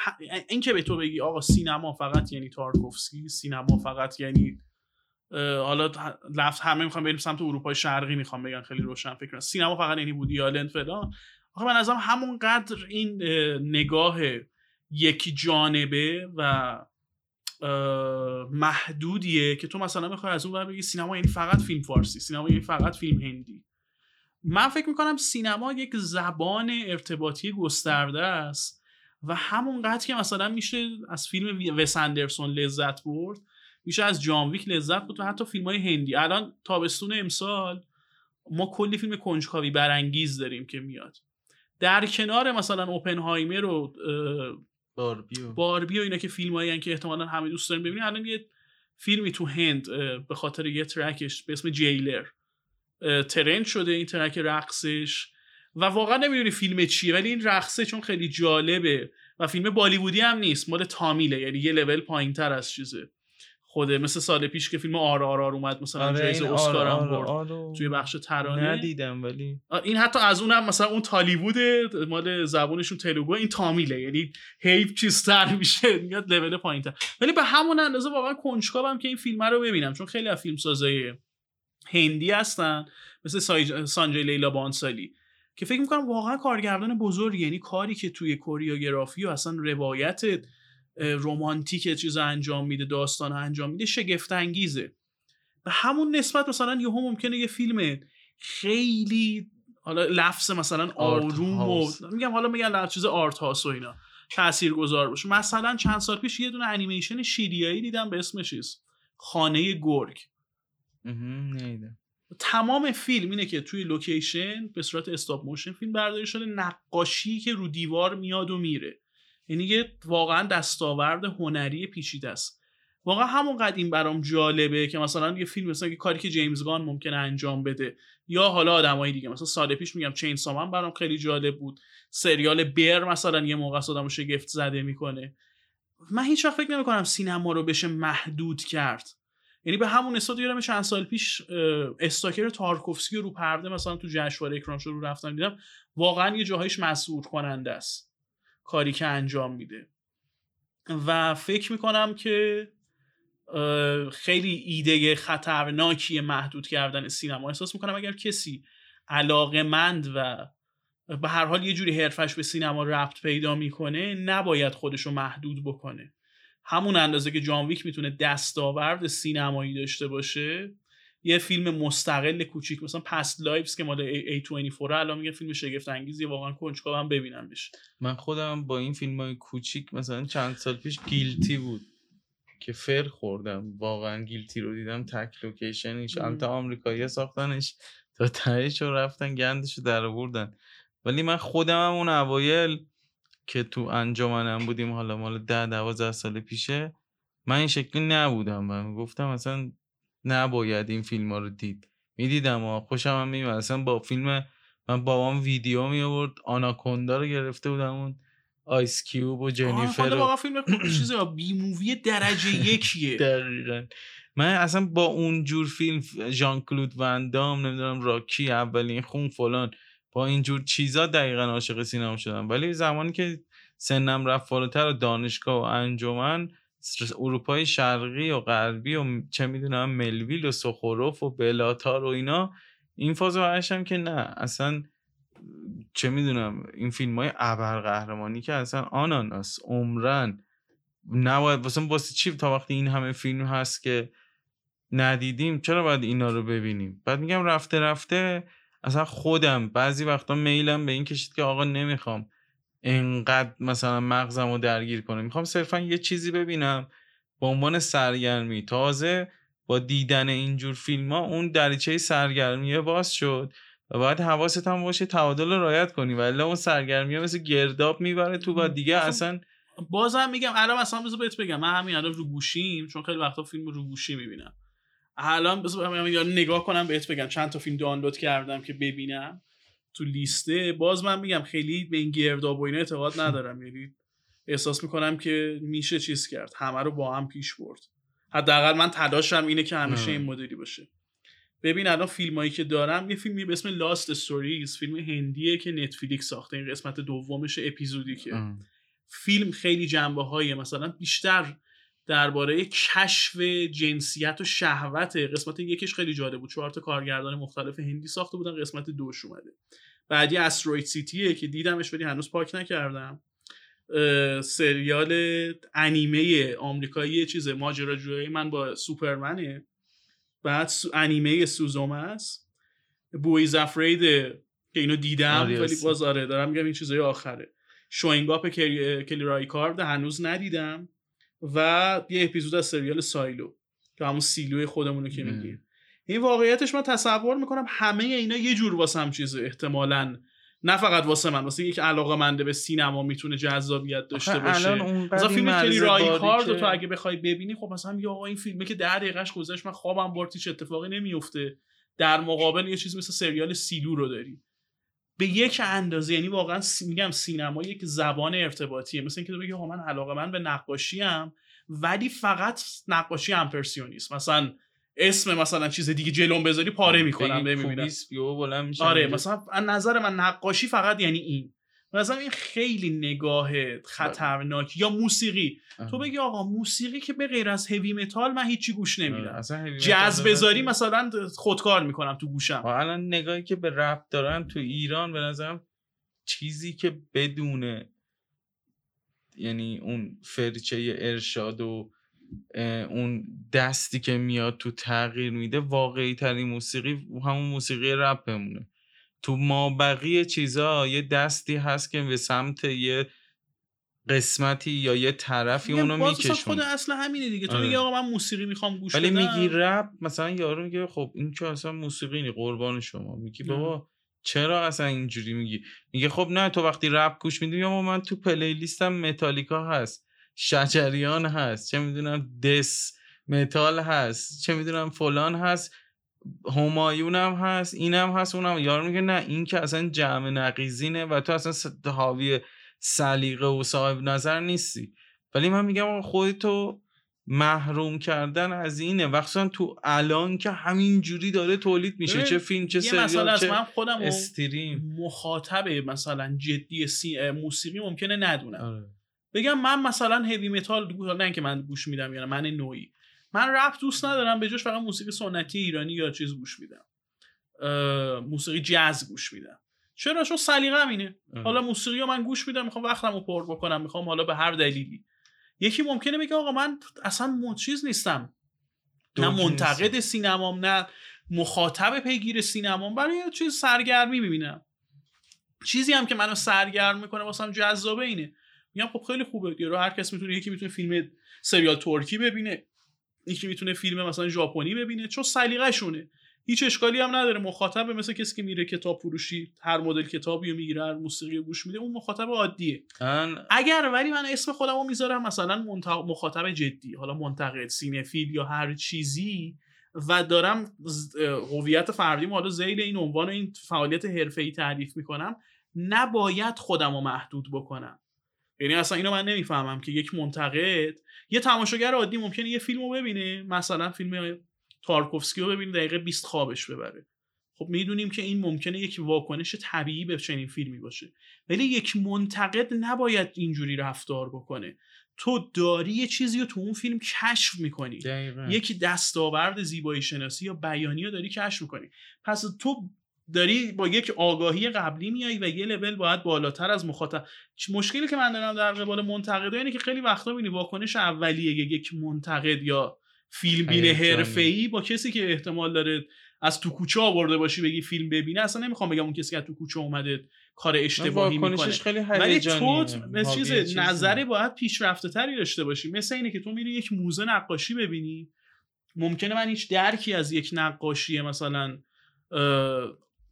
این که به تو بگی آقا سینما فقط یعنی تارکوفسکی سینما فقط یعنی حالا لفظ همه می‌خوام بریم سمت اروپای شرقی می‌خوام بگن خیلی روشن فکر سینما فقط یعنی بودی آلن فلان. آخه من ازم همونقدر این اه، نگاه یک جانبه و محدودیه که تو مثلا می‌خوای از اون بگی سینما یعنی فقط فیلم فارسی سینما یعنی فقط فیلم هندی. من فکر می‌کنم سینما یک زبان ارتباطی گسترده است و همونقدر که مثلا میشه از فیلم وس اندرسون لذت برد میشه از جان ویک لذت برد و حتی فیلم های هندی. الان تابستون امسال ما کلی فیلم کنجکاوی برانگیز داریم که میاد. در کنار مثلا اوپنهایمر و باربی و باربی و اینا که فیلم هایی که احتمالا همه دوست داریم ببینیم الان یه فیلمی تو هند به خاطر یه track ش به اسم جیلر. trend شده این track رقصش. و واقعا نمی‌دونی فیلم چیه ولی این رقصه چون خیلی جالبه و فیلم بالیوودی هم نیست مال تامیله یعنی یه لول پایین تر از چیزه. خوده مثل سال پیش که فیلم RRR اومد مثلا آره جایزه اسکار هم برد آره توی بخش ترانه ندیدم ولی این حتی از اونم مثلا اون تالیوود مال زبونشون تلوگو این تامیله یعنی هی چیزتر میشه میاد لول پایین تر ولی به همون اندازه واقعا کنجکاوم که این فیلم رو ببینم چون خیلی از فیلم سازای هندی هستن مثل سای... سانجای لیلا بانسالی که فکر می‌کنم واقعا کارگردان بزرگی یعنی کاری که توی کوریوگرافی و اصلا روایت اه، رمانتیک چیز انجام میده داستان انجام میده شگفت انگیزه به همون نسبت مثلا یهو ممکنه یه فیلم خیلی حالا لفظ مثلا آروم و. میگم حالا میگن لفظ چیز آرت هاوس و اینا تاثیرگذار باشه. مثلا چند سال پیش یه دونه انیمیشن شیلیایی دیدم به اسم چیز خانه گرگ. تمام فیلم اینه که توی لوکیشن به صورت stop motion فیلم برداری شده نقاشی که رو دیوار میاد و میره. یعنی یه واقعا دستاورد هنری پیچیده است. واقعا همون این برام جالبه که مثلا یه فیلم مثلا یه کاری که جیمز گان ممکنه انجام بده. یا حالا آدمای دیگه مثلا سال پیش میگم Chainsaw Man برام خیلی جالب بود. سریال بیر مثلا یه موقع آدمو شگفت زده می‌کنه. من هیچ وقت فکر نمی‌کنم سینما رو بشه محدود کرد. یعنی به همون نسبت یادم چند سال پیش استاکر تارکوفسکی رو پرده مثلا تو جشنواره اکران رو رفتم دیدم. واقعا یه جاهایش مسئول کننده است. کاری که انجام میده. و فکر می‌کنم که خیلی ایده خطرناکی محدود کردن سینما. احساس می‌کنم اگر کسی علاقمند و به هر حال یه جوری حرفش به سینما ربط پیدا می‌کنه نباید خودش رو محدود بکنه. همون اندازه که جان ویک می‌تونه دستاورد سینمایی داشته باشه یه فیلم مستقل کوچیک مثلا Past Lives که مال A24 الان میگه فیلم شگفت انگیزی واقعا کنجکاوم ببینمش. من خودم با این فیلم های کوچیک مثلا چند سال پیش Guilty بود که فر خوردم. واقعا Guilty رو دیدم تک لوکیشنش. البته آمریکایی ساختنش تا تهش رو رفتن گندش رو در آوردن. ولی من خودم هم اون اوایل که تو انجامنم بودیم حالا مال ده دوازده سال پیشه من این شکلی نبودم. من گفتم اصلا نباید این فیلم ها رو دید. می‌دیدم و خوشم هم میومد اصلا با فیلم من بابام ویدیو می آورد آناکوندا رو گرفته بودم اون آیس کیوب و جنیفر رو واقعا فیلم چیز بی مووی درجه یکیه. دقیقا. من اصلا با اون جور فیلم ژان کلود وندام نمی‌دونم راکی اولین خون فلان با این جور چیزا دقیقا عاشق سینما شدم. ولی زمانی که سنم رفت بالاتر و دانشگاه و انجمن اروپای شرقی و غربی و چه می‌دونم ملویل و سخوروف و بلاتار و اینا این فاز رو برگشتم که نه. اصلا چه می‌دونم این فیلم های ابرقهرمانی که اصلا آناناس عمرن نباید واسه واسه چی تا وقتی این همه فیلم هست که ندیدیم چرا باید اینا رو ببینیم؟ بعد میگم رفته رفته اصلا خودم. بعضی وقتا میلم به این کشید که آقا نمی‌خوام انقدر مثلا مغزم رو درگیر کنه می‌خوام صرفا یه چیزی ببینم. به عنوان سرگرمی. تازه با دیدن اینجور فیلم ها اون دریچه سرگرمی باز شد و باید حواست هم باشه تعادل رو رعایت کنی. ولی اون سرگرمی ها مثل گرداب می‌بره تو و دیگه اصلا بازم میگم الان مثلا بذار بهت بگم. من همین الان رو گوشیم چون خیلی وقتا فیلم رو گوشی می‌بینم. الان بذار همین نگاه کنم بهت بگم. چند تا فیلم دانلود کردم که ببینم تو لیسته. باز من میگم خیلی به این گرداب و اینا اعتقاد ندارم. یعنی احساس می‌کنم که میشه چیز کرد. همه رو با هم پیش برد. حداقل من تلاشم اینه که همیشه این مدلی باشه. ببین الان فیلمایی که دارم یه فیلمی به اسم لاست استوریز فیلم هندیه که نتفلیکس ساخته. این قسمت دومش اپیزودی که. فیلم خیلی جنبه های مثلا بیشتر درباره کشف جنسیت و شهوت قسمت یکش خیلی جالب بود. چهار تا کارگردان مختلف هندی ساخته بودن قسمت دوش اومده. بعدی استروید سیتیه که دیدمش ولی هنوز پاک نکردم. سریال انیمه آمریکایی چیز ماجراجویی من با سوپرمنه. بعد سو انیمه سوزوم است. بویز افرید که اینو دیدم ولی باز آره دارم میگم این چیزای آخره. شوینگاپ کلی رای کارد هنوز ندیدم. و یه اپیزود از سریال سایلو که همون سیلوی خودمونو که میگیم. این واقعیتش من تصور می‌کنم همه اینا یه جور واسه هم چیزه احتمالا. نه فقط واسه من واسه یک علاقه منده به سینما می‌تونه جذابیت داشته باشه. مثلا فیلم کلی رای کارد تو اگه بخوای ببینی خب مثلا آقا این فیلمه که ده دقیقش گذشت من خوابم برد هیچ اتفاقی نمیفته در مقابل یه چیز مثل سریال سیلو رو داری. به یک اندازه یعنی واقعا سی... میگم سینما یک زبان ارتباطیه. مثل اینکه تو بگی من علاقه من به نقاشی ام ولی فقط نقاشی امپرسیونیست مثلا اسم مثلا چیز دیگه جلوم بذاری پاره می‌کنم ببینم آره مثلا از نظر من نقاشی فقط یعنی این. مثلا این خیلی نگاه خطرناک یا موسیقی. تو بگی آقا موسیقی که به غیر از هوی متال من هیچی گوش نمیدم. جاز بذاری مثلا خودکار می‌کنم تو گوشم. الان نگاهی که به رپ دارن تو ایران به نظرم چیزی که بدونه یعنی اون فرچه ارشاد و اون دستی که میاد تو تغییر میده واقعی ترین موسیقی همون موسیقی رپ بمونه. تو ما بقیه چیزا یه دستی هست که به سمت یه قسمتی یا یه طرفی اونو میکشون خود اصلا همینه دیگه. تو میگی آقا من موسیقی می‌خوام گوش ولی میگی رپ مثلا یارو میگه خب این که اصلا موسیقی نی قربان شما. میگی بابا چرا اصلا اینجوری میگی؟ میگه خب نه تو وقتی رپ گوش میدی یا من تو پلیلیستم متالیکا هست شجریان هست چه می‌دونم دس متال هست چه می‌دونم فلان هست. همایون هم هست اینم هست اونم. یارو میگه نه این که اصلا جمع نقیزینه و تو اصلا حاوی سلیقه و صاحب نظر نیستی. ولی من میگم خودتو محروم کردن از اینه. وقتا تو الان که همین جوری داره تولید میشه. چه فیلم چه سریال چه من خودم استریم. مخاطب مثلا جدی سی موسیقی ممکنه ندونم. آره. بگم من مثلا هیوی متال نه اینکه من گوش میدم یا من نوعی. من رپ دوست ندارم به جاش فقط موسیقی سنتی ایرانی یا چیز گوش میدم. موسیقی جاز گوش میدم. چرا؟ چون سلیقه اینه. حالا موسیقی رو من گوش میدم می‌خوام وقتم رو پر بکنم می‌خوام حالا به هر دلیلی. یکی ممکنه بگه آقا من اصلا چیز نیستم. نه منتقد سینمام نه مخاطب پیگیر سینمام برای یه چیز سرگرمی می‌بینم. چیزی هم که منو سرگرم می‌کنه واسم جذابه اینه. میگم خب خیلی خوبه دیگه. هر کس می‌تونه یکی می‌تونه فیلم سریال ترکی ببینه. یکی می‌تونه فیلم مثلا ژاپنی ببینه چون سلیقه شونه هیچ اشکالی هم نداره. مخاطب مثل کسی که میره کتاب فروشی هر مدل کتابی رو می‌گیره هر موسیقی رو گوش میده اون مخاطب عادیه. اگر ولی من اسم خودم رو می‌ذارم مثلا مخاطب جدی. حالا منتقد سینفیل یا هر چیزی و دارم هویت فردی. حالا زیل این عنوان و این فعالیت حرفه‌ای تعریف می‌کنم. نباید خودم رو محدود بکنم. یعنی اصلا اینو من نمی‌فهمم که یک منتقد یه تماشاگر عادی ممکنه یه فیلم رو ببینه مثلا فیلم تارکوفسکی رو ببینه دقیقه 20 خوابش ببره. خب می‌دونیم که این ممکنه یک واکنش طبیعی به چنین فیلمی باشه. ولی یک منتقد نباید اینجوری رفتار بکنه. تو داری یه چیزی رو تو اون فیلم کشف می‌کنی. یک دستاورد زیبایی شناسی یا بیانی رو داری کشف می‌کنی. پس تو داری با یک آگاهی قبلی میایی و یه لول باید بالاتر از مخاطب. مشکلی که من دارم در قبال منتقدا اینه که خیلی وقتا می‌بینی واکنش اولیه یک منتقد یا فیلم بین. حرفه‌ای با کسی که احتمال داره از تو کوچه آورده باشی بگی فیلم ببینه اصلا نمی‌خوام بگم اون کسی که از تو کوچه اومده کار اشتباهی می‌کنه. خیلی ولی تو مثل چیز. نظری باید پیشرفته تری داشته باشی. مثل اینه که تو میری یک موزه نقاشی ببینی. ممکنه من هیچ درکی از یک نقاشی مثلا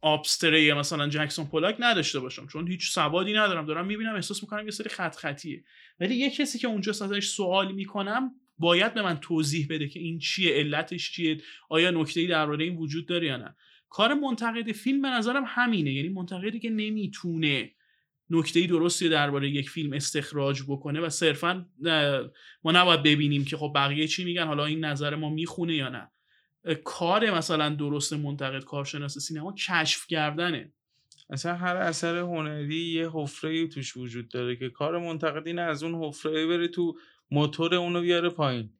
آبستره مثلا جکسون پولاک نداشته باشم چون هیچ سوادی ندارم. دارم می‌بینم احساس می‌کنم یه سری خط خطیه ولی یه کسی که اونجا ازش سوال می‌کنم باید به من توضیح بده که این چیه علتش چیه آیا نکته‌ای درباره این وجود داره یا نه. کار منتقد فیلم به نظرم همینه یعنی منتقدی که نمی‌تونه نکته درستی درباره یک فیلم استخراج بکنه و صرفا ما نباید ببینیم که خب بقیه چی میگن حالا این نظر ما می‌خونه یا نه. کار مثلا درست منتقد کارشناس سینما کشف کردنه. اصلا هر اثر هنری یه حفره توش وجود داره که کار منتقد اینه از اون حفره بره تو موتور اونو بیاره پایین.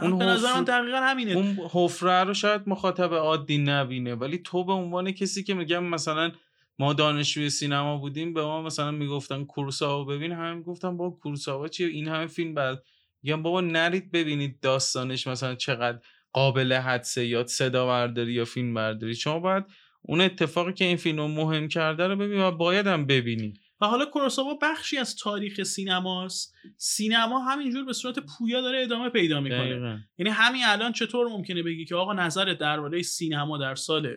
اون به نظر من حفره- دقیقا همینه. اون حفره رو شاید مخاطب عادی نبینه ولی تو به عنوان کسی که میگم مثلا ما دانشجوی سینما بودیم به ما مثلا می‌گفتن کوروساوا ببین همه می‌گفتن با کوروساوا چیه؟ این همه فیلم بعد میگم بابا نرید ببینید داستانش مثلا چقدر قابل حدسه یا صدا برداری یا فیلم برداری. شما باید اون اتفاقی که این فیلم رو مهم کرده رو ببین و باید هم ببینی. و حالا کوروساوا بخشی از تاریخ سینماست. سینما همینجور به صورت پویا داره ادامه پیدا می‌کنه. دقیقاً. یعنی همین الان چطور ممکنه بگی که آقا نظرت درباره سینما در سال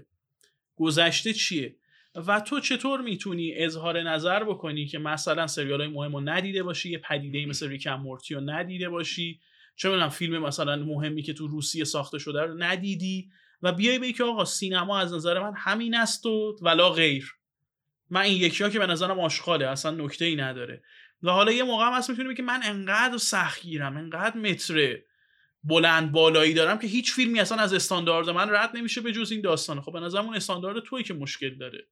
گذشته چیه؟ و تو چطور می‌تونی اظهار نظر بکنی که مثلا سریال های مهم رو ندیده باشی یه پدیده مثل ریکم مورتی رو ندیده باشی؟ چه می‌دونم فیلم مثلا مهمی که تو روسیه ساخته شده رو ندیدی؟ و بیای بگی که آقا سینما از نظر من همین است و ولا غیر. من این یکی ها که به نظرم آشغاله اصلا نکته ای نداره. و حالا یه موقع هم هست می‌تونی بگی من انقدر سختگیرم انقدر متره بلند بالایی دارم که هیچ فیلمی اصلا از استاندارد من رد نمیشه به جز این داستانه خب به نظر اون استاندارد توی که مشکل داره.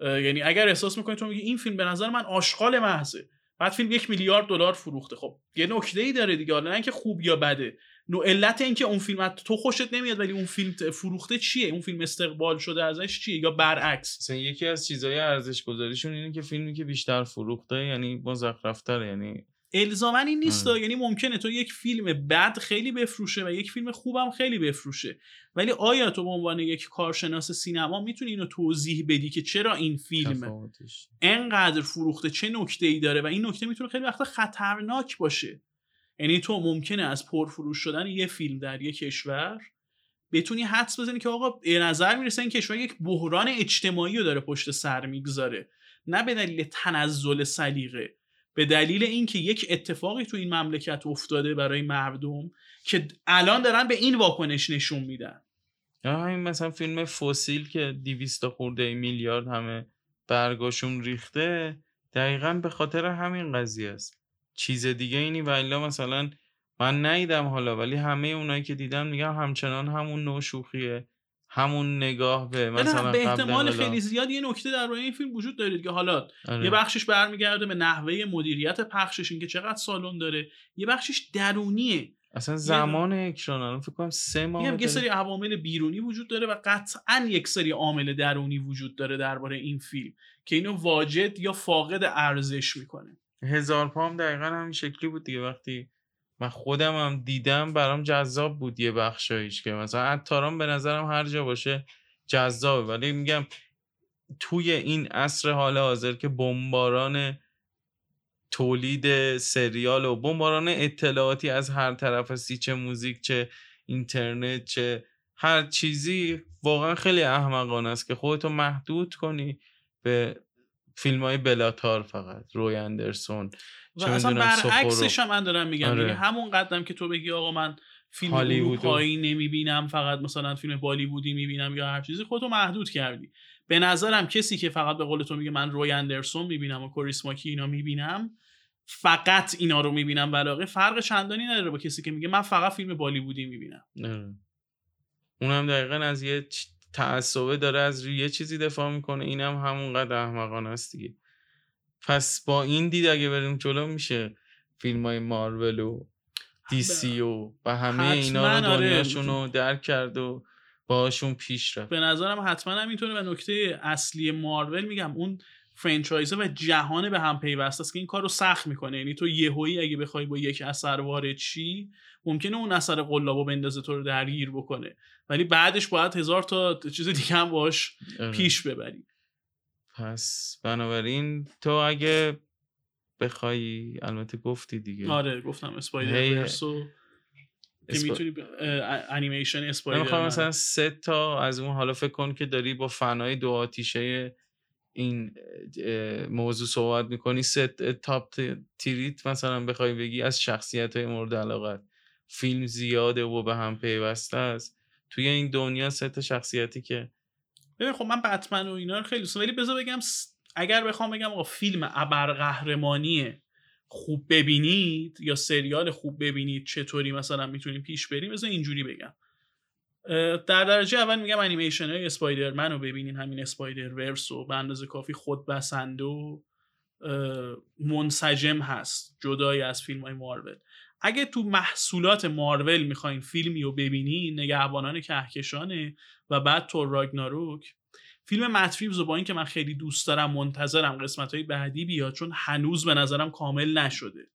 یعنی اگر احساس می‌کنی تو میگی این فیلم به نظر من آشغال محضه بعد فیلم یک میلیارد دلار فروخته. خب یه نکته ای داره دیگه. حالا نه اینکه خوب یا بده. نو علت اینکه اون فیلم تو خوشت نمیاد ولی اون فیلم فروخته چیه؟ اون فیلم استقبال شده ازش چیه یا برعکس؟ مثلا یکی از چیزهای ارزش گذاریشون اینه که فیلمی که بیشتر فروخته یعنی مزخرفتره یعنی الزاما این نیست آره. یعنی ممکنه تو یک فیلم بد خیلی بفروشه و یک فیلم خوبم خیلی بفروشه. ولی آیا تو به عنوان یک کارشناس سینما می‌تونی اینو توضیح بدی که چرا این فیلم انقدر فروخته چه نکته ای داره و این نکته می‌تونه خیلی وقتا خطرناک باشه؟ یعنی تو ممکنه از پرفروش شدن یه فیلم در یک کشور بتونی حدس بزنی که آقا به نظر می‌رسه این کشور یک بحران اجتماعی رو داره پشت سر می‌گذاره. نه به دلیل تنزل سلیقه. به دلیل اینکه یک اتفاقی تو این مملکت افتاده برای مردم که الان دارن به این واکنش نشون میدن. همین مثلا فیلم فسیل که 200 خورده میلیارد همه برگاشون ریخته دقیقا به خاطر همین قضیه است. چیز دیگه اینی و الا مثلا من ندیدم حالا ولی همه اونایی که دیدن میگن همچنان همون نوع شوخیه. همون نگاه به مثلا به احتمال. خیلی زیاد یه نکته در این فیلم وجود داره که حالا آره. یه بخشش برمیگرده به نحوه مدیریت پخشش اینکه چقدر سالن داره یه بخشش درونیه اصلا زمان اکران الان فکر کنم سه ماه میگم یه. سری عوامل بیرونی وجود داره و قطعا یک سری عامل درونی وجود داره درباره این فیلم که اینو واجد یا فاقد ارزش می‌کنه هزار پام دقیقا همین شکلی بود دیگه وقتی من خودم هم دیدم برام جذاب بود یه بخشایش که مثلا عطاران به نظرم هر جا باشه جذابه. ولی میگم توی این عصر حال حاضر که بمباران تولید سریال و بمباران اطلاعاتی از هر طرف هستی چه موزیک چه اینترنت چه هر چیزی واقعا خیلی احمقانه است که خودتو محدود کنی به فیلم های بلاتار فقط روی اندرسون. و اصلا برعکسش. هم من دارم میگم آره. همون قدم که تو بگی آقا من فیلم. اروپایی نمی‌بینم فقط مثلا فیلم بالیوودی می‌بینم یا هر چیزی خودتو محدود کردی به نظرم کسی که فقط به قول تو میگه من روی اندرسون می‌بینم و کوریسماکی اینا می‌بینم فقط اینا رو می‌بینم ولاقه فرق چندانی نداره با کسی که میگه من فقط فیلم بالیوودی می‌بینم آره. اونم دقیقا از یه تعصبه داره از روی یه چیزی دفاع می‌کنه اینم همونقدر احمقانه است دیگه پس با این دید اگه بریم جلو میشه فیلم های مارول و دیسی و و همه اینا رو آره. دنیاشون رو درک کرد و باشون پیش رفت به نظرم حتما همینطوره و نکته اصلی مارول میگم اون فرانچایزه و جهان به هم پیوسته است که این کار رو سخت می‌کنه یعنی تو یهویی اگه بخوای با یک اثر وارد چی ممکنه اون اثر قلابو بندازه تو رو درگیر بکنه ولی بعدش باید هزار تا چیز دیگه هم باش آره. پیش ببری پس بنابراین تو اگه بخوای البته گفتی دیگه. آره گفتم اسپایدر هی- ورس و می‌تونی انیمیشن اسپایدر می‌خوام. مثلا سه تا از اون حالا فکر کن که داری با فنای دو آتیشه این موضوع صحبت می‌کنی سه تاپ ت- تریت مثلا بخوای بگی از شخصیت های مورد علاقت فیلم زیاده و به هم پیوسته است. توی این دنیا سه تا شخصیتی که ببین خب من بتمن و اینا رو خیلی دوست. ولی بذار بگم اگر بخوام بگم آقا فیلم ابرقهرمانی خوب ببینید یا سریال خوب ببینید چطوری مثلا می‌تونیم پیش بریم بذار اینجوری بگم در درجه اول میگم انیمیشن های اسپایدرمن رو ببینین همین اسپایدر ورس و به اندازه کافی خود بسنده و منسجم هست جدای از فیلم های مارول اگه تو محصولات مارول می‌خواین فیلمی رو ببینین نگهبانان کهکشانه و بعد تور راگناروک. فیلم متریوز رو با اینکه من خیلی دوست دارم منتظرم قسمت های بعدی بیاد چون هنوز به نظرم کامل نشده.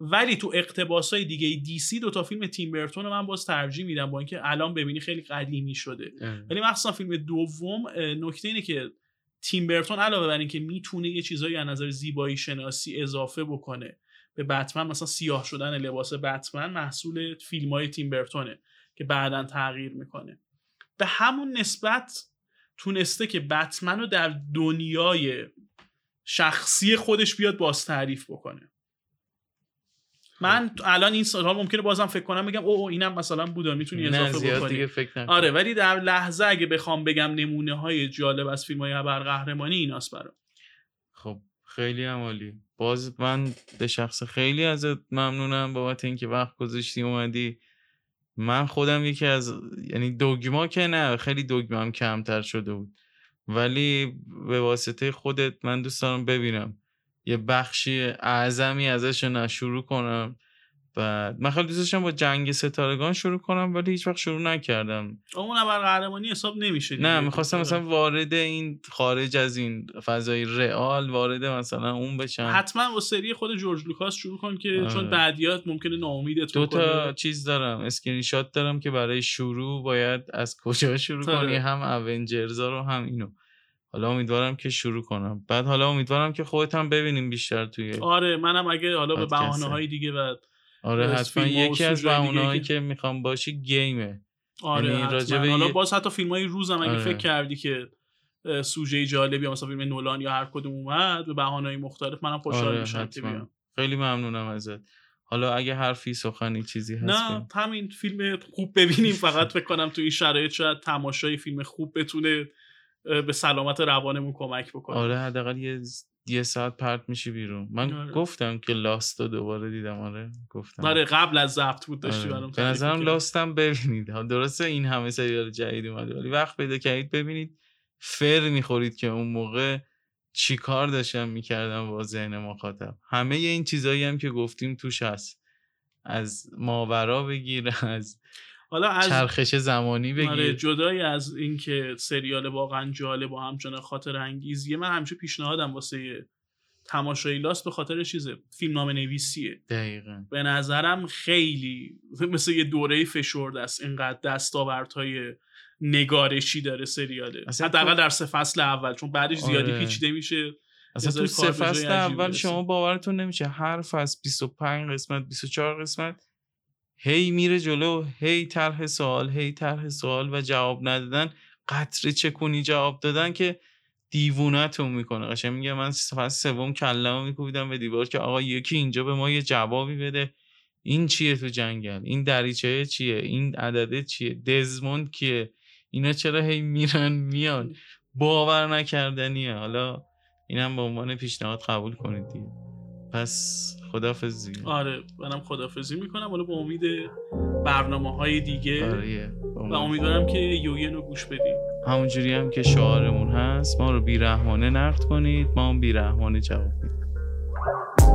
ولی تو اقتباس های دیگه دی سی دو تا فیلم تیم برتون رو من باز ترجیح میدم با اینکه الان ببینی خیلی قدیمی شده. ولی مخصوصا فیلم دوم نکته اینه که تیم برتون علاوه بر اینکه می‌تونه یه چیزایی از نظر زیبایی شناسی اضافه بکنه به بتمن مثلا سیاه شدن لباس بتمن محصول فیلم های تیم برتونه که بعدا تغییر می‌کنه. به همون نسبت تونسته که بتمن رو در دنیای شخصی خودش بیاد باز تعریف بکنه. من الان این سال ممکنه بازم فکر کنم بگم او اینم مثلا بودا می‌تونی اضافه بکنی. دیگه فکر نکن آره ولی در لحظه اگه بخوام بگم نمونه های جالب از فیلم های ابرقهرمانی ایناست برام. خب خیلی هم عالی. باز من به شخص خیلی ازت ممنونم بابت اینکه وقت گذاشتی اومدی. من خودم یکی از یعنی دوگما که نه خیلی دوگمام کمتر شده بود. ولی به واسطه خودت من دوست دارم ببینم. یه بخشی اعظمی ازش رو شروع کنم. و من خیلی دوست داشتم با جنگ ستارگان شروع کنم ولی هیچ وقت شروع نکردم اون ابرقهرمانی حساب نمیشه. نه می‌خواستم مثلا وارد این خارج از این فضای real وارد مثلا اون بشم حتما با سری خود جورج لوکاس شروع کن که آره. چون بعدیات ممکنه ناامیدت دو تا چیز دارم اسکرین شات دارم که برای شروع باید از کجا شروع آره. کنی هم Avengers ا رو هم اینو حالا امیدوارم که شروع کنم بعد حالا امیدوارم که خودت هم ببینیم بیشتر توی آره منم اگه حالا به. بهانه های دیگه و آره حتما یکی از هایی که- می‌خوام باشی گیمه آره یعنی حتما. راجع به حالا باز حتی فیلم های روزم اگه آره. فکر کردی که سوژه جالبی مثلا فیلم نولان یا هر کدوم اومد به بهانه های مختلف منم خوشحال آره میشم بیام خیلی ممنونم ازت حالا اگه حرفی سخنی چیزی هست نه. همین فیلم خوب ببینیم فقط فکر کنم تو این شرایط شاید تماشای فیلم خوب بتونه به سلامت روانمون کمک بکنه آره حداقل یه یه ساعت پرت میشی بیرون من آره. گفتم که لاست رو دوباره دیدم آره گفتم آره قبل از ضبط بود داشتی آره. برام به نظرم. لاستم ببینید درسته این همه سریال جدید اومده ولی وقت پیدا کردید ببینید فر می‌خورید که اون موقع چی کار داشتم می‌کردم با ذهن مخاطب همه این چیزایی هم که گفتیم توش هست از ماورا بگیر از حالا از چرخش زمانی آره بگیر. جدای از اینکه سریال واقعا جالب و همچنان خاطر انگیزیه من همیشه پیشنهادم واسه تماشای لاست به خاطر چیزه؟ فیلم نام نویسیه. دقیقا. به نظرم خیلی مثل یه دوره فشرده است اینقدر دستاوردهای نگارشی داره سریاله. حداقل در سه فصل اول چون بعدش زیادی آره. پیچیده میشه اصلا تو سه فصل اول. شما باورتون نمیشه هر فصل 25 قسمت 24 قسمت هی میره جلو هی طرح سوال هی طرح سوال و جواب ندادن. قطره چکونی جواب دادن که دیوونتون می‌کنه. قشنگ میگه من فصل سوم کلمو میکوبیدم به دیوار که آقا یکی اینجا به ما یه جوابی بده. این چیه تو جنگل؟ این دریچه چیه؟ این عدده چیه؟ دزموند کیه؟ اینا چرا هی میرن میان؟ باور نکردنیه. حالا اینم به عنوان پیشنهاد قبول کنید دیگه. پس خدافظ دیگه آره منم خدافزی می‌کنم. حالا به امید برنامه های دیگه آره و امیدوارم که یوین رو گوش بدیم همونجوری هم که شعارمون هست ما رو بیرحمانه نقد کنید ما هم بیرحمانه جواب میدیم.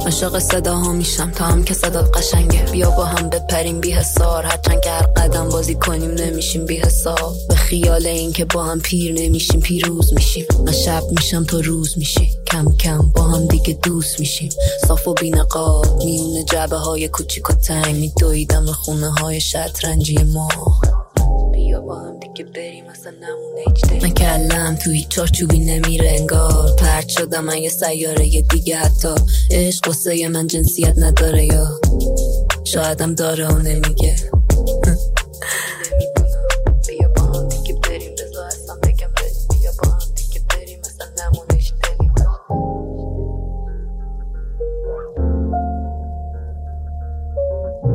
عاشق صداها میشم تا هم که صدات قشنگه. بیا با هم بپریم بی حسار. هرچند که هر قدم بازی کنیم نمیشیم بی حساب. به خیال این که با هم پیر نمیشیم پیروز میشیم. من شب میشم تو روز میشی. کم کم با هم دیگه دوست میشیم. صاف و بینقاب میونه جبه های کوچیک و تنگ. میدویدم خونه های شطرنجی ما. بیا با هم دیگه بریم اصلا نمونه من کلم توی چارچوبی نمیره انگار. پرد شدم من یه سیاره دیگه حتی. عشق قصه من جنسیت نداره یا. شایدم داره و نمیگه.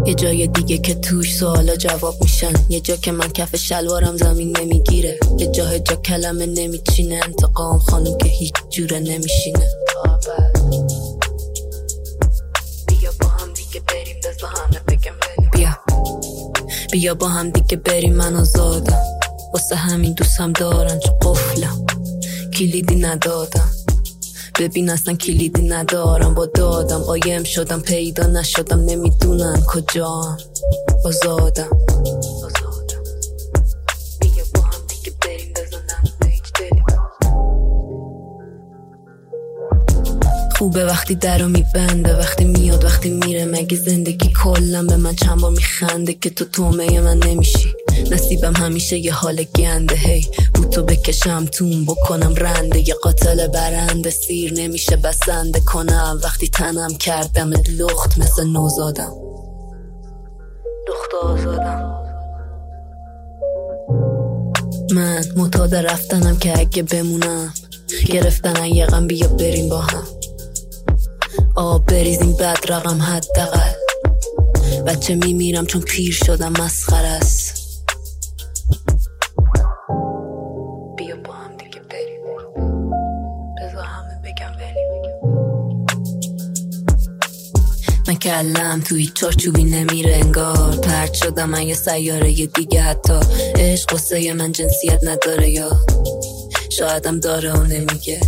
یه جای دیگه که توش سوالا جواب میشن. یه جا که من کف شلوارم زمین نمی‌گیره. یه جا جا کلمه نمیچینه. انتقام خانم که هیچ جوره نمیشینه. بیا با هم دیگه بریم همه بگم بیا. بیا با هم دیگه بریم من آزادم واسه همین دوستم دارن چون قفلم. کلیدی ندادم. ببین اصلا کلیدی ندارم. با دادم قایم شدم پیدا نشدم. نمی‌دونم کجام آزادم. خوبه وقتی در رو میبنده وقتی میاد وقتی میره. مگه زندگی کلم به من چند بار میخنده که تو تومه من نمیشی. نصیبم همیشه یه حال گنده. هی بوتو بکشم تون بکنم رنده. یه قاتل برنده سیر نمیشه بسنده کنم. وقتی تنم کردم لخت مثل نوزادم. لخت آزادم. من متاد رفتنم که اگه بمونم گرفتن یه غم بیا بریم با هم. آب بریزیم بد رقم حداقل. بچه میمیرم چون پیر شدم مسخره است. کلم توی چارچوبی نمیره انگار. پرد شدم من یه سیاره یه دیگه حتی. عشق قصه من جنسیت نداره یا. شایدم داره و نمیگه.